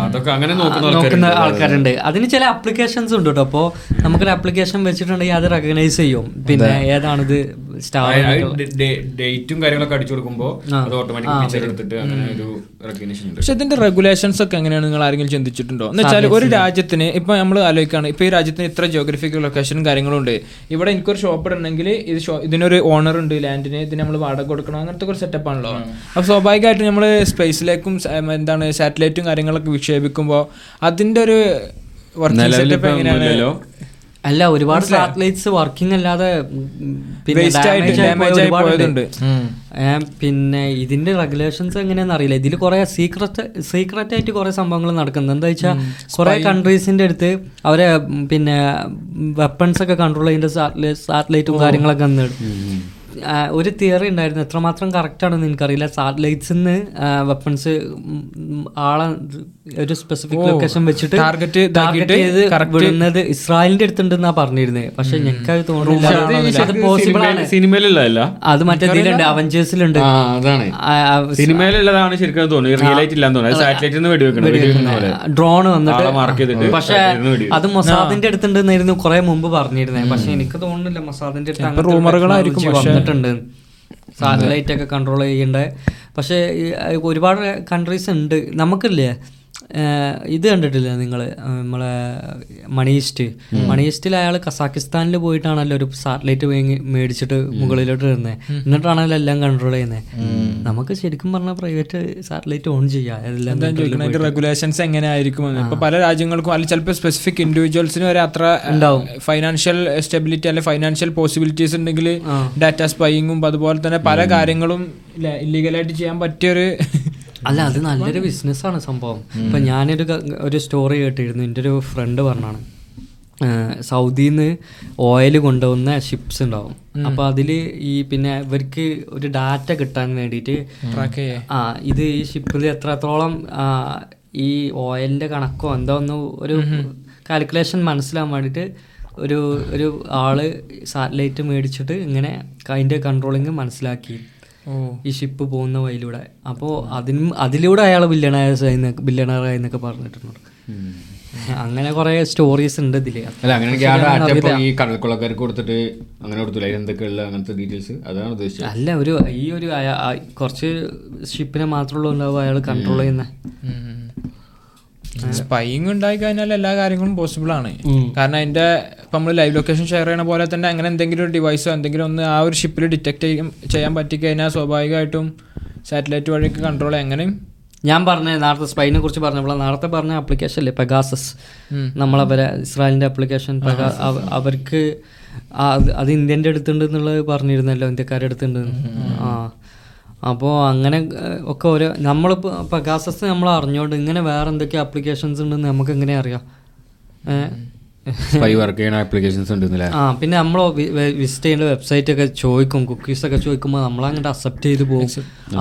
അതൊക്കെ അങ്ങനെ നോക്കുന്ന ആൾക്കാരുണ്ട്. അതിന് ചില ആപ്ലിക്കേഷൻസ് ഉണ്ട് കേട്ടോ അപ്പോൾ നമുക്കൊരു ആപ്ലിക്കേഷൻ വെച്ചിട്ടുണ്ടെങ്കിൽ അത് റെക്കഗ്നൈസ് ചെയ്യും. പിന്നെ ഏതാണിത്? സ്റ്റാർ ഡേറ്റും കാര്യങ്ങളൊക്കെ അടിച്ചു കൊടുക്കുമ്പോൾ അത് ഓട്ടോമാറ്റിക് പിക്ചർ എടുത്തിട്ട് അങ്ങനെ ഒരു റെക്കഗ്നേഷൻ ഉണ്ട്. പക്ഷെ ഇതിന്റെ റെഗുലേഷൻസ് ഒക്കെ എങ്ങനെയാണ് നിങ്ങൾ ആരെങ്കിലും ചിന്തിച്ചിട്ടുണ്ടോ? എന്ന് വെച്ചാൽ ഒരു രാജ്യത്തിന് ഇപ്പൊ നമ്മൾ ആലോചിക്കുകയാണ് ഇപ്പൊ ഈ രാജ്യത്തിന് ഇത്ര ജിയോഗ്രഫിക്കൽ ലൊക്കേഷനും കാര്യങ്ങളും ഉണ്ട്. ഇവിടെ എനിക്കൊരു ഷോപ്പ് ഇടണമെങ്കിൽ ഇത് ഇതിനൊരു ഓണർ ഉണ്ട് ലാൻഡിന് ഇതിന് നമ്മൾ വാടക കൊടുക്കണം അങ്ങനത്തെ ഒരു സെറ്റപ്പ് ആണല്ലോ. അപ്പൊ സ്വാഭാവികമായിട്ടും നമ്മൾ സ്പേസിലേക്കും എന്താണ് സാറ്റലൈറ്റും കാര്യങ്ങളൊക്കെ വിക്ഷേപിക്കുമ്പോൾ അതിന്റെ ഒരു വർക്കിംഗ് സെറ്റപ്പ് എങ്ങനെയാണ്. അല്ല ഒരുപാട് സാറ്റലൈറ്റ്സ് വർക്കിംഗ് അല്ലാതെ പിന്നെ. പിന്നെ ഇതിന്റെ റെഗുലേഷൻസ് എങ്ങനെയാന്ന് അറിയില്ല. ഇതിൽ കുറെ സീക്രട്ട് സീക്രട്ട് ആയിട്ട് കുറെ സംഭവങ്ങൾ നടക്കുന്നത് എന്താ വെച്ചാൽ കുറെ കൺട്രീസിന്റെ അടുത്ത് അവരെ പിന്നെ വെപ്പൺസ് ഒക്കെ കൺട്രോൾ ചെയ്യുന്ന സാറ്റലൈറ്റും കാര്യങ്ങളൊക്കെ ഒന്ന് ആ, ഒരു തിയറി ഉണ്ടായിരുന്നു. എത്രമാത്രം കറക്റ്റ് ആണെന്ന് എനിക്കറിയില്ല. സാറ്റലൈറ്റ്സിന്ന് വെപ്പൺസ് ആളെ ഒരു സ്പെസിഫിക് ലൊക്കേഷൻ വെച്ചിട്ട് ടാർഗറ്റ് ചെയ്ത് വിടുന്നത് ഇസ്രായേലിന്റെ അടുത്തുണ്ടെന്നാ പറഞ്ഞിരുന്നത് പക്ഷെ ഞങ്ങൾക്ക് തോന്നുന്നില്ല. അത് പോസിബിൾ ആണ്. സിനിമയിലുള്ളതല്ല. അത് മറ്റേതിലുണ്ട് അവഞ്ചേഴ്സിലുണ്ട് സിനിമയിലുള്ളതാണ് ശരിക്കും തോന്നുന്നു നിന്ന് ഡ്രോൺ വന്നിട്ട് പക്ഷെ അത് മൊസാദിന്റെ അടുത്തുണ്ടെന്നായിരുന്നു കുറെ മുമ്പ് പറഞ്ഞിരുന്നത് പക്ഷെ എനിക്ക് തോന്നുന്നില്ല മൊസാദിന്റെ അടുത്ത് റൂമറുകളായിരിക്കും വന്നിട്ടുണ്ട്. സാറ്റലൈറ്റ് ഒക്കെ കൺട്രോൾ ചെയ്യേണ്ട. പക്ഷേ ഒരുപാട് കൺട്രീസ് ഉണ്ട്. നമുക്കില്ലേ? ഇത് കണ്ടിട്ടില്ല നിങ്ങൾ നമ്മളെ മണീസ്റ്റ് മണീസ്റ്റിൽ അയാൾ കസാക്കിസ്ഥാനിൽ പോയിട്ടാണല്ലോ ഒരു സാറ്റലൈറ്റ് മേടിച്ചിട്ട് മുകളിലോട്ട് വരുന്നത് എന്നിട്ടാണല്ലോ എല്ലാം കൺട്രോൾ ചെയ്യുന്നത് നമുക്ക് ശരിക്കും പറഞ്ഞാൽ പ്രൈവറ്റ് സാറ്റലൈറ്റ് ഓൺ ചെയ്യാം. റെഗുലേഷൻസ് എങ്ങനെയായിരിക്കും എന്ന്. ഇപ്പൊ പല രാജ്യങ്ങൾക്കും അല്ലെങ്കിൽ ചിലപ്പോൾ സ്പെസിഫിക് ഇൻഡിവിജ്വൽസിന് വരെ അത്ര ഉണ്ടാവും. ഫൈനാൻഷ്യൽ സ്റ്റെബിലിറ്റി അല്ലെങ്കിൽ ഫൈനാൻഷ്യൽ പോസിബിലിറ്റീസ് ഉണ്ടെങ്കിൽ ഡാറ്റ സ്പൈയിങ്ങും അതുപോലെ തന്നെ പല കാര്യങ്ങളും ഇല്ലീഗലായിട്ട് ചെയ്യാൻ പറ്റിയൊരു അല്ല അത് നല്ലൊരു ബിസിനസ്സാണ് സംഭവം. ഇപ്പം ഞാനൊരു ഒരു സ്റ്റോറി കേട്ടിരുന്നു. എന്റെ ഒരു ഫ്രണ്ട് പറഞ്ഞാണ്. സൗദിയിൽ നിന്ന് ഓയിൽ കൊണ്ടുവന്ന ഷിപ്സ് ഉണ്ടാവും. അപ്പോൾ അതിൽ ഈ പിന്നെ ഇവർക്ക് ഒരു ഡാറ്റ കിട്ടാൻ വേണ്ടിയിട്ട് ട്രാക്ക് ആ ഇത് ഈ ഷിപ്പിൽ എത്രത്തോളം ഈ ഓയിലിന്റെ കണക്കോ എന്തോ ഒന്ന് ഒരു കാൽക്കുലേഷൻ മനസ്സിലാൻ വേണ്ടിയിട്ട് ഒരു ഒരു ആൾ സാറ്റലൈറ്റ് മേടിച്ചിട്ട് ഇങ്ങനെ അതിന്റെ കൺട്രോളിങ് മനസ്സിലാക്കി. ഈ ഷിപ്പ് പോകുന്ന വഴിയിലൂടെ. അപ്പോൾ അതിനും അതിലൂടെ അയാൾ ബില്യണേഴ്സ് ബില്യണറായി എന്നൊക്കെ പറഞ്ഞിട്ടുണ്ട്. അങ്ങനെ കുറെ സ്റ്റോറീസ് ഉണ്ട് ഇതിൽ. ഈ കടൽക്കൊള്ളക്കാർക്ക് കൊടുത്തിട്ട് അങ്ങനെ കൊടുത്തില്ല എന്തൊക്കെയുള്ള അങ്ങനത്തെ ഡീറ്റെയിൽസ് അതാണ് ഉദ്ദേശിച്ചത്. അല്ല ഒരു ഈ ഒരു കുറച്ച് ഷിപ്പിനെ മാത്രമുള്ള ഉണ്ടാവും അയാൾ കൺട്രോൾ ചെയ്യുന്ന? സ്പൈയിങ് ഉണ്ടായി കഴിഞ്ഞാൽ എല്ലാ കാര്യങ്ങളും പോസിബിൾ ആണ്. കാരണം അതിന്റെ ഇപ്പൊ നമ്മൾ ലൈവ് ലൊക്കേഷൻ ഷെയർ ചെയ്യണ പോലെ തന്നെ അങ്ങനെ എന്തെങ്കിലും ഒരു ഡിവൈസോ എന്തെങ്കിലും ഒന്ന് ആ ഒരു ഷിപ്പിൽ ഡിറ്റക്ട് ചെയ്യാൻ പറ്റിക്കഴിഞ്ഞാൽ സ്വാഭാവികമായിട്ടും സാറ്റലൈറ്റ് വഴിയൊക്കെ കൺട്രോൾ എങ്ങനെയും. ഞാൻ പറഞ്ഞ നേരത്തെ സ്പൈനെ കുറിച്ച് പറഞ്ഞപ്പോൾ നേരത്തെ പറഞ്ഞ ആപ്ലിക്കേഷൻ അല്ലേ പെഗാസസ് നമ്മളവരെ ഇസ്രായേലിന്റെ ആപ്ലിക്കേഷൻ അവർക്ക് അത് അത് ഇന്ത്യന്റെ അടുത്തുണ്ട് എന്നുള്ളത് പറഞ്ഞിരുന്നല്ലോ ഇന്ത്യക്കാരുടെ അടുത്തുണ്ട്. ആ. അപ്പോൾ അങ്ങനെ ഒക്കെ ഓരോ നമ്മളിപ്പോൾ പെഗാസസ് നമ്മൾ അറിഞ്ഞോണ്ട് ഇങ്ങനെ വേറെ എന്തൊക്കെ ആപ്ലിക്കേഷൻസ് ഉണ്ടെന്ന് നമുക്ക് എങ്ങനെ അറിയാം? സ്പൈ വർക്ക് ചെയ്യുന്ന ആപ്ലിക്കേഷൻസ് ഉണ്ടെന്നില്ല ആ പിന്നെ നമ്മൾ വിസിറ്റ് ചെയ്യേണ്ട വെബ്സൈറ്റ് ഒക്കെ ചോദിക്കും കുക്കീസ് ഒക്കെ ചോദിക്കുമ്പോൾ നമ്മൾ അങ്ങോട്ട് അക്സെപ്റ്റ് ചെയ്ത് പോകും.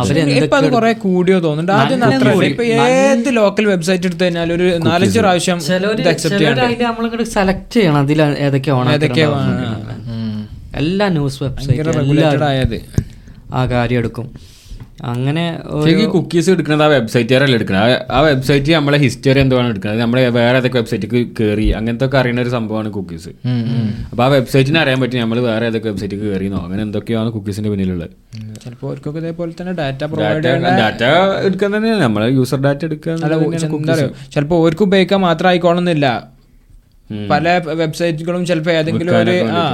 അവരെന്തൊക്കെ കുറെ കൂടിയോ തോന്നുന്നുണ്ട്. ആദ്യം ഏത് ലോക്കൽ വെബ്സൈറ്റ് എടുത്തു കഴിഞ്ഞാൽ ഒരു നാലഞ്ച് പ്രാവശ്യം ഇത് അക്സെപ്റ്റ് ചിലവര് ചെയ്യാണ്ട് അതിൽ നമ്മളിങ്ങോട്ട് സെലക്ട് ചെയ്യണം. അതിൽ ഏതൊക്കെയാണ് ഏതൊക്കെയാ എല്ലാ ന്യൂസ് വെബ്സൈറ്റ് ആ കാര്യം എടുക്കും. അങ്ങനെ കുക്കീസ് എടുക്കുന്നത് ആ വെബ്സൈറ്റുകാരല്ല എടുക്കുന്നത് ആ വെബ്സൈറ്റ് നമ്മളെ ഹിസ്റ്ററി എന്തുവാണ് എടുക്കുന്നത് നമ്മളെ വേറെ ഏതൊക്കെ വെബ്സൈറ്റിക്ക് കയറി അങ്ങനത്തെ ഒക്കെ അറിയുന്ന ഒരു സംഭവമാണ് കുക്കീസ് അപ്പൊ ആ വെബ്സൈറ്റിനെ അറിയാൻ പറ്റും നമ്മൾ വേറെ ഏതൊക്കെ വെബ്സൈറ്റ് കയറിയെന്നോ അങ്ങനെ എന്തൊക്കെയാണ് കുക്കീസിന്റെ പിന്നിലുള്ളത്? ചിലപ്പോൾ അവർക്കൊക്കെ ഇതേപോലെ തന്നെ ഡാറ്റ പ്രൊവൈഡ് ഡാറ്റ എടുക്കാൻ തന്നെയാണ് നമ്മളെ യൂസർ ഡാറ്റ എടുക്കുക അല്ല ചിലപ്പോൾ അവർക്ക് ഉപയോഗിക്കാൻ മാത്രം ആയിക്കോണമെന്നില്ല പല വെബ്സൈറ്റുകളും ചിലപ്പോൾ ഏതെങ്കിലും ഒരു ആ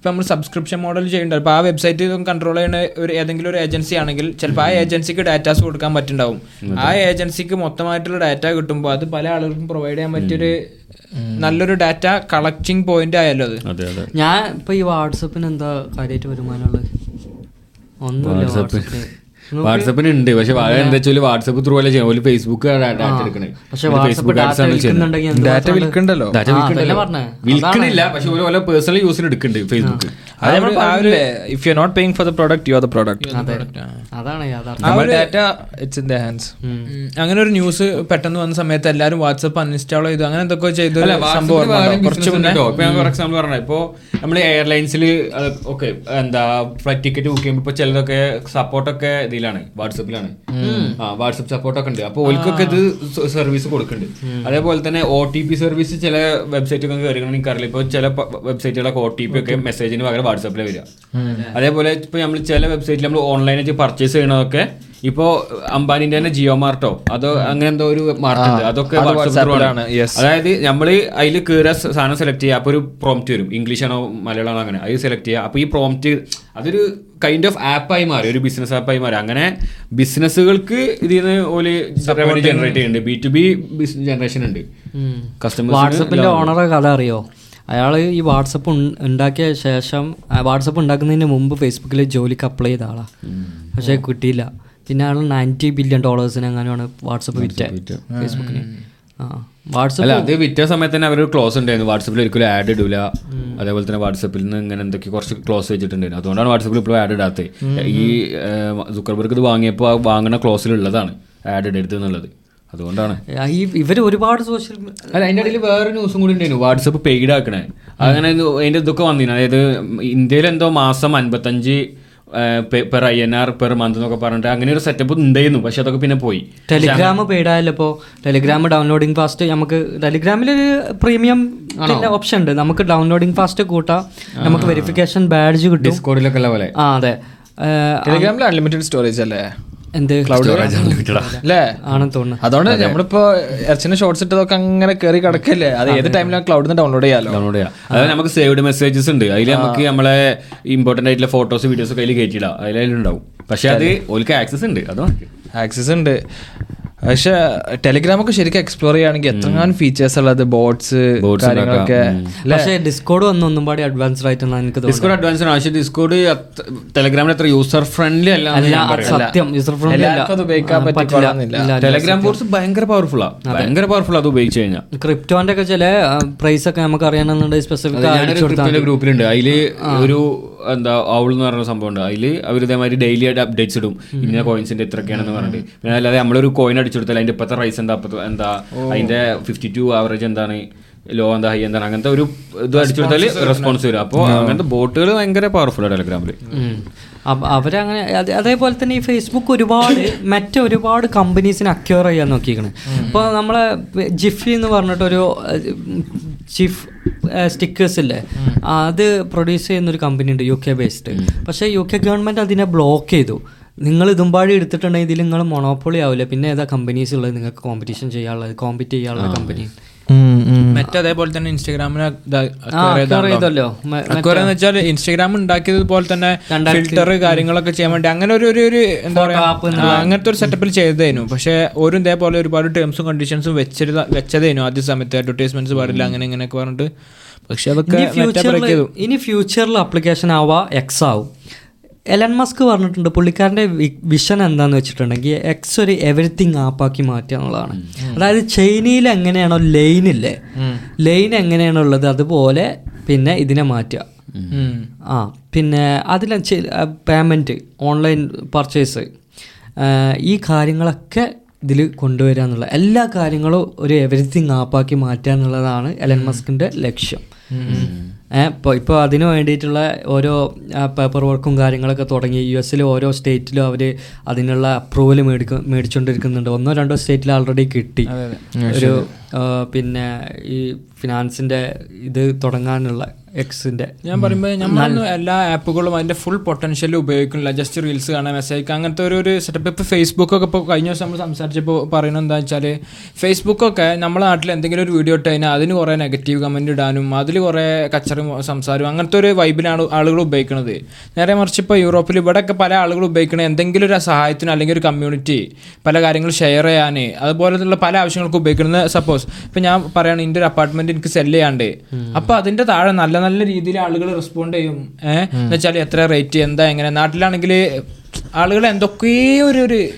ഇപ്പൊ നമ്മൾ സബ്സ്ക്രിപ്ഷൻ മോഡൽ ചെയ്യേണ്ടത് അപ്പോൾ ആ വെബ്സൈറ്റ് കൺട്രോൾ ചെയ്യുന്ന ഒരു ഏതെങ്കിലും ഒരു ഏജൻസി ആണെങ്കിൽ ചിലപ്പോൾ ആ ഏജൻസിക്ക് ഡാറ്റാസ് കൊടുക്കാൻ പറ്റുണ്ടാവും ആ ഏജൻസിക്ക് മൊത്തമായിട്ടുള്ള ഡാറ്റ കിട്ടുമ്പോൾ അത് പല ആളുകൾക്കും പ്രൊവൈഡ് ചെയ്യാൻ പറ്റിയൊരു നല്ലൊരു ഡാറ്റ കളക്ടിങ് പോയിന്റ് ആയല്ലോ അത്. അതെ അതെ. ഞാൻ ഇപ്പൊ ഈ വാട്സപ്പിന് എന്താ കാര്യമായിട്ട് വരുമാനമുള്ളത് ഒന്നുമില്ല വാട്സപ്പിന് ഉണ്ട് പക്ഷെ വാഴ എന്താ വെച്ചാൽ വാട്സപ്പ് ത്രൂ അല്ല ചെയ്യും? ഫേസ്ബുക്ക് ഡാറ്റ എടുക്കണേ. ഡാറ്റ വിൽക്കണ്ടല്ലോ? ഡാറ്റ വിൽക്കണ്ടല്ലോ. വിൽക്കണില്ല. പക്ഷെ ഓരോ പേഴ്സണൽ യൂസിന് എടുക്കുന്നുണ്ട് Facebook if you not paying for the product you are the product അതെ. അതാണ് നമ്മുടെ data it's in the hands അങ്ങനെ ഒരു ന്യൂസ് പെട്ടെന്ന് വന്ന സമയത്ത് എല്ലാവരും വാട്സപ്പ് അൺഇൻസ്റ്റാൾ ചെയ്തു. അങ്ങനെ എന്തൊക്കെ ചെയ്തു അല്ല സംഭവം കുറച്ച് മുന്നേ. ഫോർ എക്സാമ്പിൾ പറഞ്ഞ. ഇപ്പോ നമ്മൾ എയർലൈൻസിൽ ഓക്കെ എന്താ ഫ്ലൈറ്റ് ടിക്കറ്റ് ബുക്ക് ചെയ്യുമ്പോൾ ഇപ്പൊ ചിലതൊക്കെ സപ്പോർട്ടൊക്കെ ഇതിലാണ് വാട്സപ്പിലാണ് ആ വാട്സപ്പ് സപ്പോർട്ടൊക്കെ ഉണ്ട്. അപ്പോൾ ഓൽക്കൊക്കെ ഇത് സർവീസ് കൊടുക്കുന്നുണ്ട്. അതേപോലെ തന്നെ ഒ ടി പി സർവീസ് ചില വെബ്സൈറ്റൊക്കെ കയറി എനിക്കറിയില്ല. ഇപ്പോൾ ചില വെബ്സൈറ്റുകളൊക്കെ ഒ ടി പി ഒക്കെ മെസ്സേജിന് പകരം വാട്സപ്പിൽ വരിക. അതേപോലെ ഇപ്പൊ നമ്മൾ ചില വെബ്സൈറ്റിൽ നമ്മൾ ഓൺലൈനായിട്ട് പർച്ചേസ് ചെയ്യണതൊക്കെ ഇപ്പോ അംബാനിന്റെ തന്നെ ജിയോ മാർട്ടോ? അതോ അങ്ങനെ എന്തോ ഒരു മാർട്ടുണ്ട് അതൊക്കെ. അതായത് നമ്മൾ അതിൽ കയറിയ സാധനം സെലക്ട് ചെയ്യുക അപ്പോൾ ഒരു പ്രോംപ്റ്റ് വരും. ഇംഗ്ലീഷാണോ മലയാളമാണോ അങ്ങനെ. അത് സെലക്ട് ചെയ്യുക അപ്പോൾ ഈ പ്രോംപ്റ്റ് അതൊരു കൈൻഡ് ഓഫ് ആപ്പായി മാറി ഒരു ബിസിനസ് ആപ്പായി മാറി. അങ്ങനെ ബിസിനസ്സുകൾക്ക് ഇതിൽ നിന്ന് ഒരു റവന്യൂ ജനറേറ്റ് ചെയ്യുന്നുണ്ട്. B to B business generation ഉണ്ട്. കസ്റ്റമേഴ്സ് വാട്സപ്പിന്റെ ഓണറെ കഥ അറിയോ? അയാൾ ഈ വാട്സപ്പ് ഉണ്ടാക്കിയ ശേഷം വാട്സപ്പ് ഉണ്ടാക്കുന്നതിന് മുമ്പ് ഫേസ്ബുക്കിൽ ജോലിക്ക് അപ്ലൈ ചെയ്ത ആളാണ് പക്ഷേ കിട്ടിയില്ല. പിന്നെ അയാൾ നയന്റി ബില്യൺ ഡോളേഴ്സിന് അങ്ങനെയാണ് വാട്സപ്പ് വിറ്റ ഫേസ്ബുക്കിന് ആ അല്ല അത് വിറ്റ സമയത്ത് തന്നെ അവർ ക്ലോസ് ഉണ്ടായിരുന്നു. വാട്സപ്പിൽ ഒരിക്കലും ആഡ് ഇടൂല. അതേപോലെ തന്നെ വാട്സപ്പിൽ നിന്ന് ഇങ്ങനെ എന്തൊക്കെ കുറച്ച് ക്ലോസ് വെച്ചിട്ടുണ്ടായിരുന്നു. അതുകൊണ്ടാണ് വാട്സപ്പിൽ ഇപ്പോൾ ആഡ് ഇടാത്തത്. ഈ സുക്കർബർഗ് ഇത് വാങ്ങിയപ്പോൾ ആ വാങ്ങുന്ന ക്ലോസിലുള്ളതാണ് ആഡ് ഇടരുത് എന്നുള്ളത്. അതുകൊണ്ടാണ്. ഈ ഇവർ ഒരുപാട് സോഷ്യൽ അല്ല അതിന്റെ ഇടയിൽ വേറെ ന്യൂസും കൂടി ഉണ്ടായിരുന്നു. വാട്സപ്പ് പെയ്ഡ് ആക്കണേ അങ്ങനെ അതിന്റെ ഇതൊക്കെ വന്നിരുന്നു. അതായത് ഇന്ത്യയിൽ എന്തോ മാസം അൻപത്തഞ്ച് per I N R per month എന്നൊക്കെ പറഞ്ഞിട്ട് അങ്ങനെ ഒരു സെറ്റപ്പ് ഉണ്ടായിരുന്നു. പക്ഷെ അതൊക്കെ പിന്നെ പോയി. ടെലിഗ്രാം പെയ്ഡായല്ലോ ഇപ്പോൾ ടെലിഗ്രാം ഡൗൺലോഡിങ് ഫാസ്റ്റ് നമുക്ക് ടെലിഗ്രാമിൽ ഒരു പ്രീമിയം ഓപ്ഷൻ ഉണ്ട്. നമുക്ക് ഡൗൺലോഡിങ് ഫാസ്റ്റ് കൂട്ടാം. നമുക്ക് വെരിഫിക്കേഷൻ ബാഡ്ജ് കിട്ടും. ഡിസ്കോഡിലൊക്കെ ഉള്ള പോലെ. ആ അതെ. ടെലിഗ്രാമിൽ അൺലിമിറ്റഡ് സ്റ്റോറേജ് അല്ലേ? എന്ത്? അല്ലേ ആണെന്ന് തോന്നുന്നു. അതുകൊണ്ട് നമ്മളിപ്പോ ഇറച്ചിന്റെ ഷോർട്സ് ഇട്ടതൊക്കെ അങ്ങനെ കയറി കിടക്കല്ലേ? അത് ഏത് ടൈമിലും ക്ലൗഡിൽ നിന്ന് ഡൗൺലോഡ് ചെയ്യാലോ? ഡൗൺലോഡ് ചെയ്യാം. അതായത് നമുക്ക് സേവ്ഡ് മെസ്സേജസ് ഉണ്ട്. അതിൽ നമുക്ക് നമ്മളെ ഇമ്പോർട്ടന്റ് ആയിട്ടുള്ള ഫോട്ടോസ് വീഡിയോസ് ഒക്കെ അതിൽ കയറ്റിയിടാം അതിലുണ്ടാവും. പക്ഷെ അത് ഓൽക്ക് ആക്സസ് ഉണ്ട്. അത് ആക്സസ് ഉണ്ട്. പക്ഷെ ടെലിഗ്രാം ഒക്കെ ശരിക്കും എക്സ്പ്ലോർ ചെയ്യുകയാണെങ്കിൽ എത്രങ്ങാനും ഫീച്ചേഴ്സ് ഉള്ളത് ബോട്ട്സ് കാര്യങ്ങളൊക്കെ പക്ഷേ ഡിസ്കോഡ് വന്ന് ഒന്നും പാടി അഡ്വാൻസ്ഡ് ആയിട്ടാണ് എനിക്ക് ഡിസ്കോഡ് അഡ്വാൻസ് ആണ്. പക്ഷേ ഡിസ്കോഡ് ടെലഗ്രാമിൽ അത്ര യൂസർ ഫ്രണ്ട്ലി അല്ല. സത്യം. യൂസർ ഫ്രണ്ട്ലി അത് ഉപയോഗിക്കാൻ പറ്റില്ല. ടെലഗ്രാം ബോർഡ്സ് ഭയങ്കര പവർഫുൾ ഭയങ്കര പവർഫുൾ അത് ഉപയോഗിച്ച് കഴിഞ്ഞാൽ ക്രിപ്റ്റോന്റെ ഒക്കെ ചില പ്രൈസ് ഒക്കെ നമുക്ക് അറിയണമെന്നുണ്ടെങ്കിൽ സ്പെസിഫിക് ഗ്രൂപ്പിലുണ്ട് അതിൽ ഒരു എന്താ ഔൾ എന്ന് പറയുന്ന സംഭവം ഉണ്ട് അതിൽ അവർ ഇതേമാതിരി ഡെയിലി ആയിട്ട് അപ്ഡേറ്റ്സ് ഇടും. ഇന്ന കോയിൻസിന്റെ ഇത്രയൊക്കെയാണെന്ന് പറഞ്ഞിട്ട്. പിന്നെ അല്ലാതെ നമ്മളൊരു കോയിൻ അടിച്ചെടുത്താൽ അതിന്റെ ഇപ്പോഴത്തെ റൈസ് എന്താ? എന്താ? അതിന്റെ ഫിഫ്റ്റി ടു ആവറേജ് എന്താണ്? ലോ എന്താ? ഹൈ എന്താണ്? അങ്ങനത്തെ ഒരു ഇത് അടിച്ചെടുത്താൽ റെസ്പോൺസ് വരും. അപ്പോൾ അങ്ങനത്തെ ബോട്ടുകൾ ഭയങ്കര പവർഫുൾ ആണ് ടെലഗ്രാമിൽ അവരങ്ങനെ അത് അതേപോലെ തന്നെ ഈ ഫേസ്ബുക്ക് ഒരുപാട് മറ്റ് ഒരുപാട് കമ്പനീസിനെ അക്യൂർ ചെയ്യാൻ നോക്കിയിരിക്കണ്. ഇപ്പോൾ നമ്മളെ ജിഫി എന്ന് പറഞ്ഞിട്ടൊരു ചിഫ് സ്റ്റിക്കേഴ്സ് ഇല്ലേ? അത് പ്രൊഡ്യൂസ് ചെയ്യുന്ന ഒരു കമ്പനി ഉണ്ട് യു കെ ബേസ്ഡ് പക്ഷേ യു കെ ഗവൺമെന്റ് അതിനെ ബ്ലോക്ക് ചെയ്തു. നിങ്ങൾ ഇതുമ്പാടി എടുത്തിട്ടുണ്ടെങ്കിൽ ഇതിൽ നിങ്ങൾ മൊണോപ്പൊളി ആവില്ല. പിന്നെ ഏതാ കമ്പനീസ് ഉള്ളത്? നിങ്ങൾക്ക് കോമ്പറ്റീഷൻ ചെയ്യാനുള്ളത് കോമ്പറ്റ് ചെയ്യാനുള്ള കമ്പനി മറ്റേ അതേപോലെ തന്നെ ഇൻസ്റ്റാഗ്രാമിന് ആ, acquire ചെയ്തല്ലോ. മ- അക്വയർ എന്ന് വെച്ചാൽ ഇൻസ്റ്റാഗ്രാം ഉണ്ടാക്കിയത് പോലെ തന്നെ ഫിൽറ്റർ കാര്യങ്ങളൊക്കെ ചെയ്യാൻ വേണ്ടി അങ്ങനെ ഒരു ഒരു എന്താ പറയാ ആ, അങ്ങനത്തെ ഒരു സെറ്റപ്പിൽ ചെയ്തതേനു പക്ഷെ ഒരു ഇതേപോലെ ഒരുപാട് ടേംസും കണ്ടീഷൻസും വെച്ചിരുന്ന വെച്ചതേനു ആദ്യ സമയത്ത്. അഡ്വർടൈസ്മെന്റ്സ് പാടില്ല അങ്ങനെ ഇങ്ങനെയൊക്കെ പറഞ്ഞിട്ട്. പക്ഷെ അതൊക്കെ ഇനി ഫ്യൂച്ചറിൽ ചെയ്തു. ഇനി ഫ്യൂച്ചറിൽ അപ്ലിക്കേഷൻ ആവാ എക്സ് ആവും. എലൻ മസ്ക് പറഞ്ഞിട്ടുണ്ട് പുള്ളിക്കാരന്റെ വിഷൻ എന്താണെന്ന് വെച്ചിട്ടുണ്ടെങ്കിൽ എക്സ് ഒരു എവറിത്തിങ് ആപ്പാക്കി മാറ്റുക എന്നുള്ളതാണ്. അതായത് ചൈനയിൽ എങ്ങനെയാണോ ലൈൻ ഇല്ലേ ലൈൻ എങ്ങനെയാണോ ഉള്ളത് അതുപോലെ പിന്നെ ഇതിനെ മാറ്റുക. ആ പിന്നെ അതിൽ പേയ്മെന്റ് ഓൺലൈൻ പർച്ചേസ് ഈ കാര്യങ്ങളൊക്കെ ഇതിൽ കൊണ്ടുവരിക എന്നുള്ള എല്ലാ കാര്യങ്ങളും ഒരു എവറിത്തിങ് ആപ്പാക്കി മാറ്റുക എന്നുള്ളതാണ് എലൻ മസ്കിന്റെ ലക്ഷ്യം. ഇപ്പോൾ ഇപ്പോൾ അതിന് വേണ്ടിയിട്ടുള്ള ഓരോ പേപ്പർ വർക്കും കാര്യങ്ങളൊക്കെ തുടങ്ങി. യു എസിലെ ഓരോ സ്റ്റേറ്റിലും അവർ അതിനുള്ള അപ്രൂവൽ മേടിക്കും മേടിച്ചുകൊണ്ടിരിക്കുന്നുണ്ട് ഒന്നോ രണ്ടോ സ്റ്റേറ്റിൽ ആൾറെഡി കിട്ടി. ഒരു പിന്നെ ഈ ഫിനാൻസിന്റെ ഇത് തുടങ്ങാനുള്ള എക്സിന്റെ ഞാൻ പറയുമ്പോൾ നമ്മളൊന്നും എല്ലാ ആപ്പുകളും അതിന്റെ ഫുൾ പൊട്ടൻഷ്യൽ ഉപയോഗിക്കുന്നില്ല. ജസ്റ്റ് റീൽസ് കാണാൻ മെസ്സേജ് അങ്ങനത്തെ ഒരു ഒരു സെറ്റപ്പ് ഇപ്പോൾ ഫേസ്ബുക്ക് ഒക്കെ ഇപ്പോൾ കഴിഞ്ഞ ദിവസം നമ്മൾ സംസാരിച്ചപ്പോൾ പറയുന്നത് എന്താ വെച്ചാൽ ഫേസ്ബുക്കൊക്കെ നമ്മളെ നാട്ടിൽ എന്തെങ്കിലും ഒരു വീഡിയോ ഇട്ട് കഴിഞ്ഞാൽ അതിന് കുറേ നെഗറ്റീവ് കമന്റ് ഇടാനും അതിൽ കുറേ കച്ചറും സംസാരവും അങ്ങനത്തെ ഒരു വൈബിലാണ് ആളുകൾ ഉപയോഗിക്കുന്നത് നേരെ മറിച്ച് ഇപ്പോൾ യൂറോപ്പിൽ ഇവിടെയൊക്കെ പല ആളുകൾ ഉപയോഗിക്കുന്നത് എന്തെങ്കിലും ഒരു സഹായത്തിന് അല്ലെങ്കിൽ ഒരു കമ്മ്യൂണിറ്റി പല കാര്യങ്ങൾ ഷെയർ ചെയ്യാൻ അതുപോലെയുള്ള പല ആവശ്യങ്ങൾക്ക് ഉപയോഗിക്കുന്നത് സപ്പോസ് ഇപ്പം ഞാൻ പറയുകയാണ് എന്റെ ഒരു അപ്പാർട്ട്മെന്റ് എനിക്ക് സെല്ല് ചെയ്യാണ്ട് അപ്പോൾ അതിന്റെ താഴെ നല്ല നല്ല രീതിയിൽ ആളുകൾ റെസ്പോണ്ട് ചെയ്യും. ഏഹ്? എന്ന് വെച്ചാൽ എത്ര റേറ്റ് എന്താ എങ്ങനെ? നാട്ടിലാണെങ്കിൽ ആളുകൾ എന്തൊക്കെയോ ഒരു ഒരു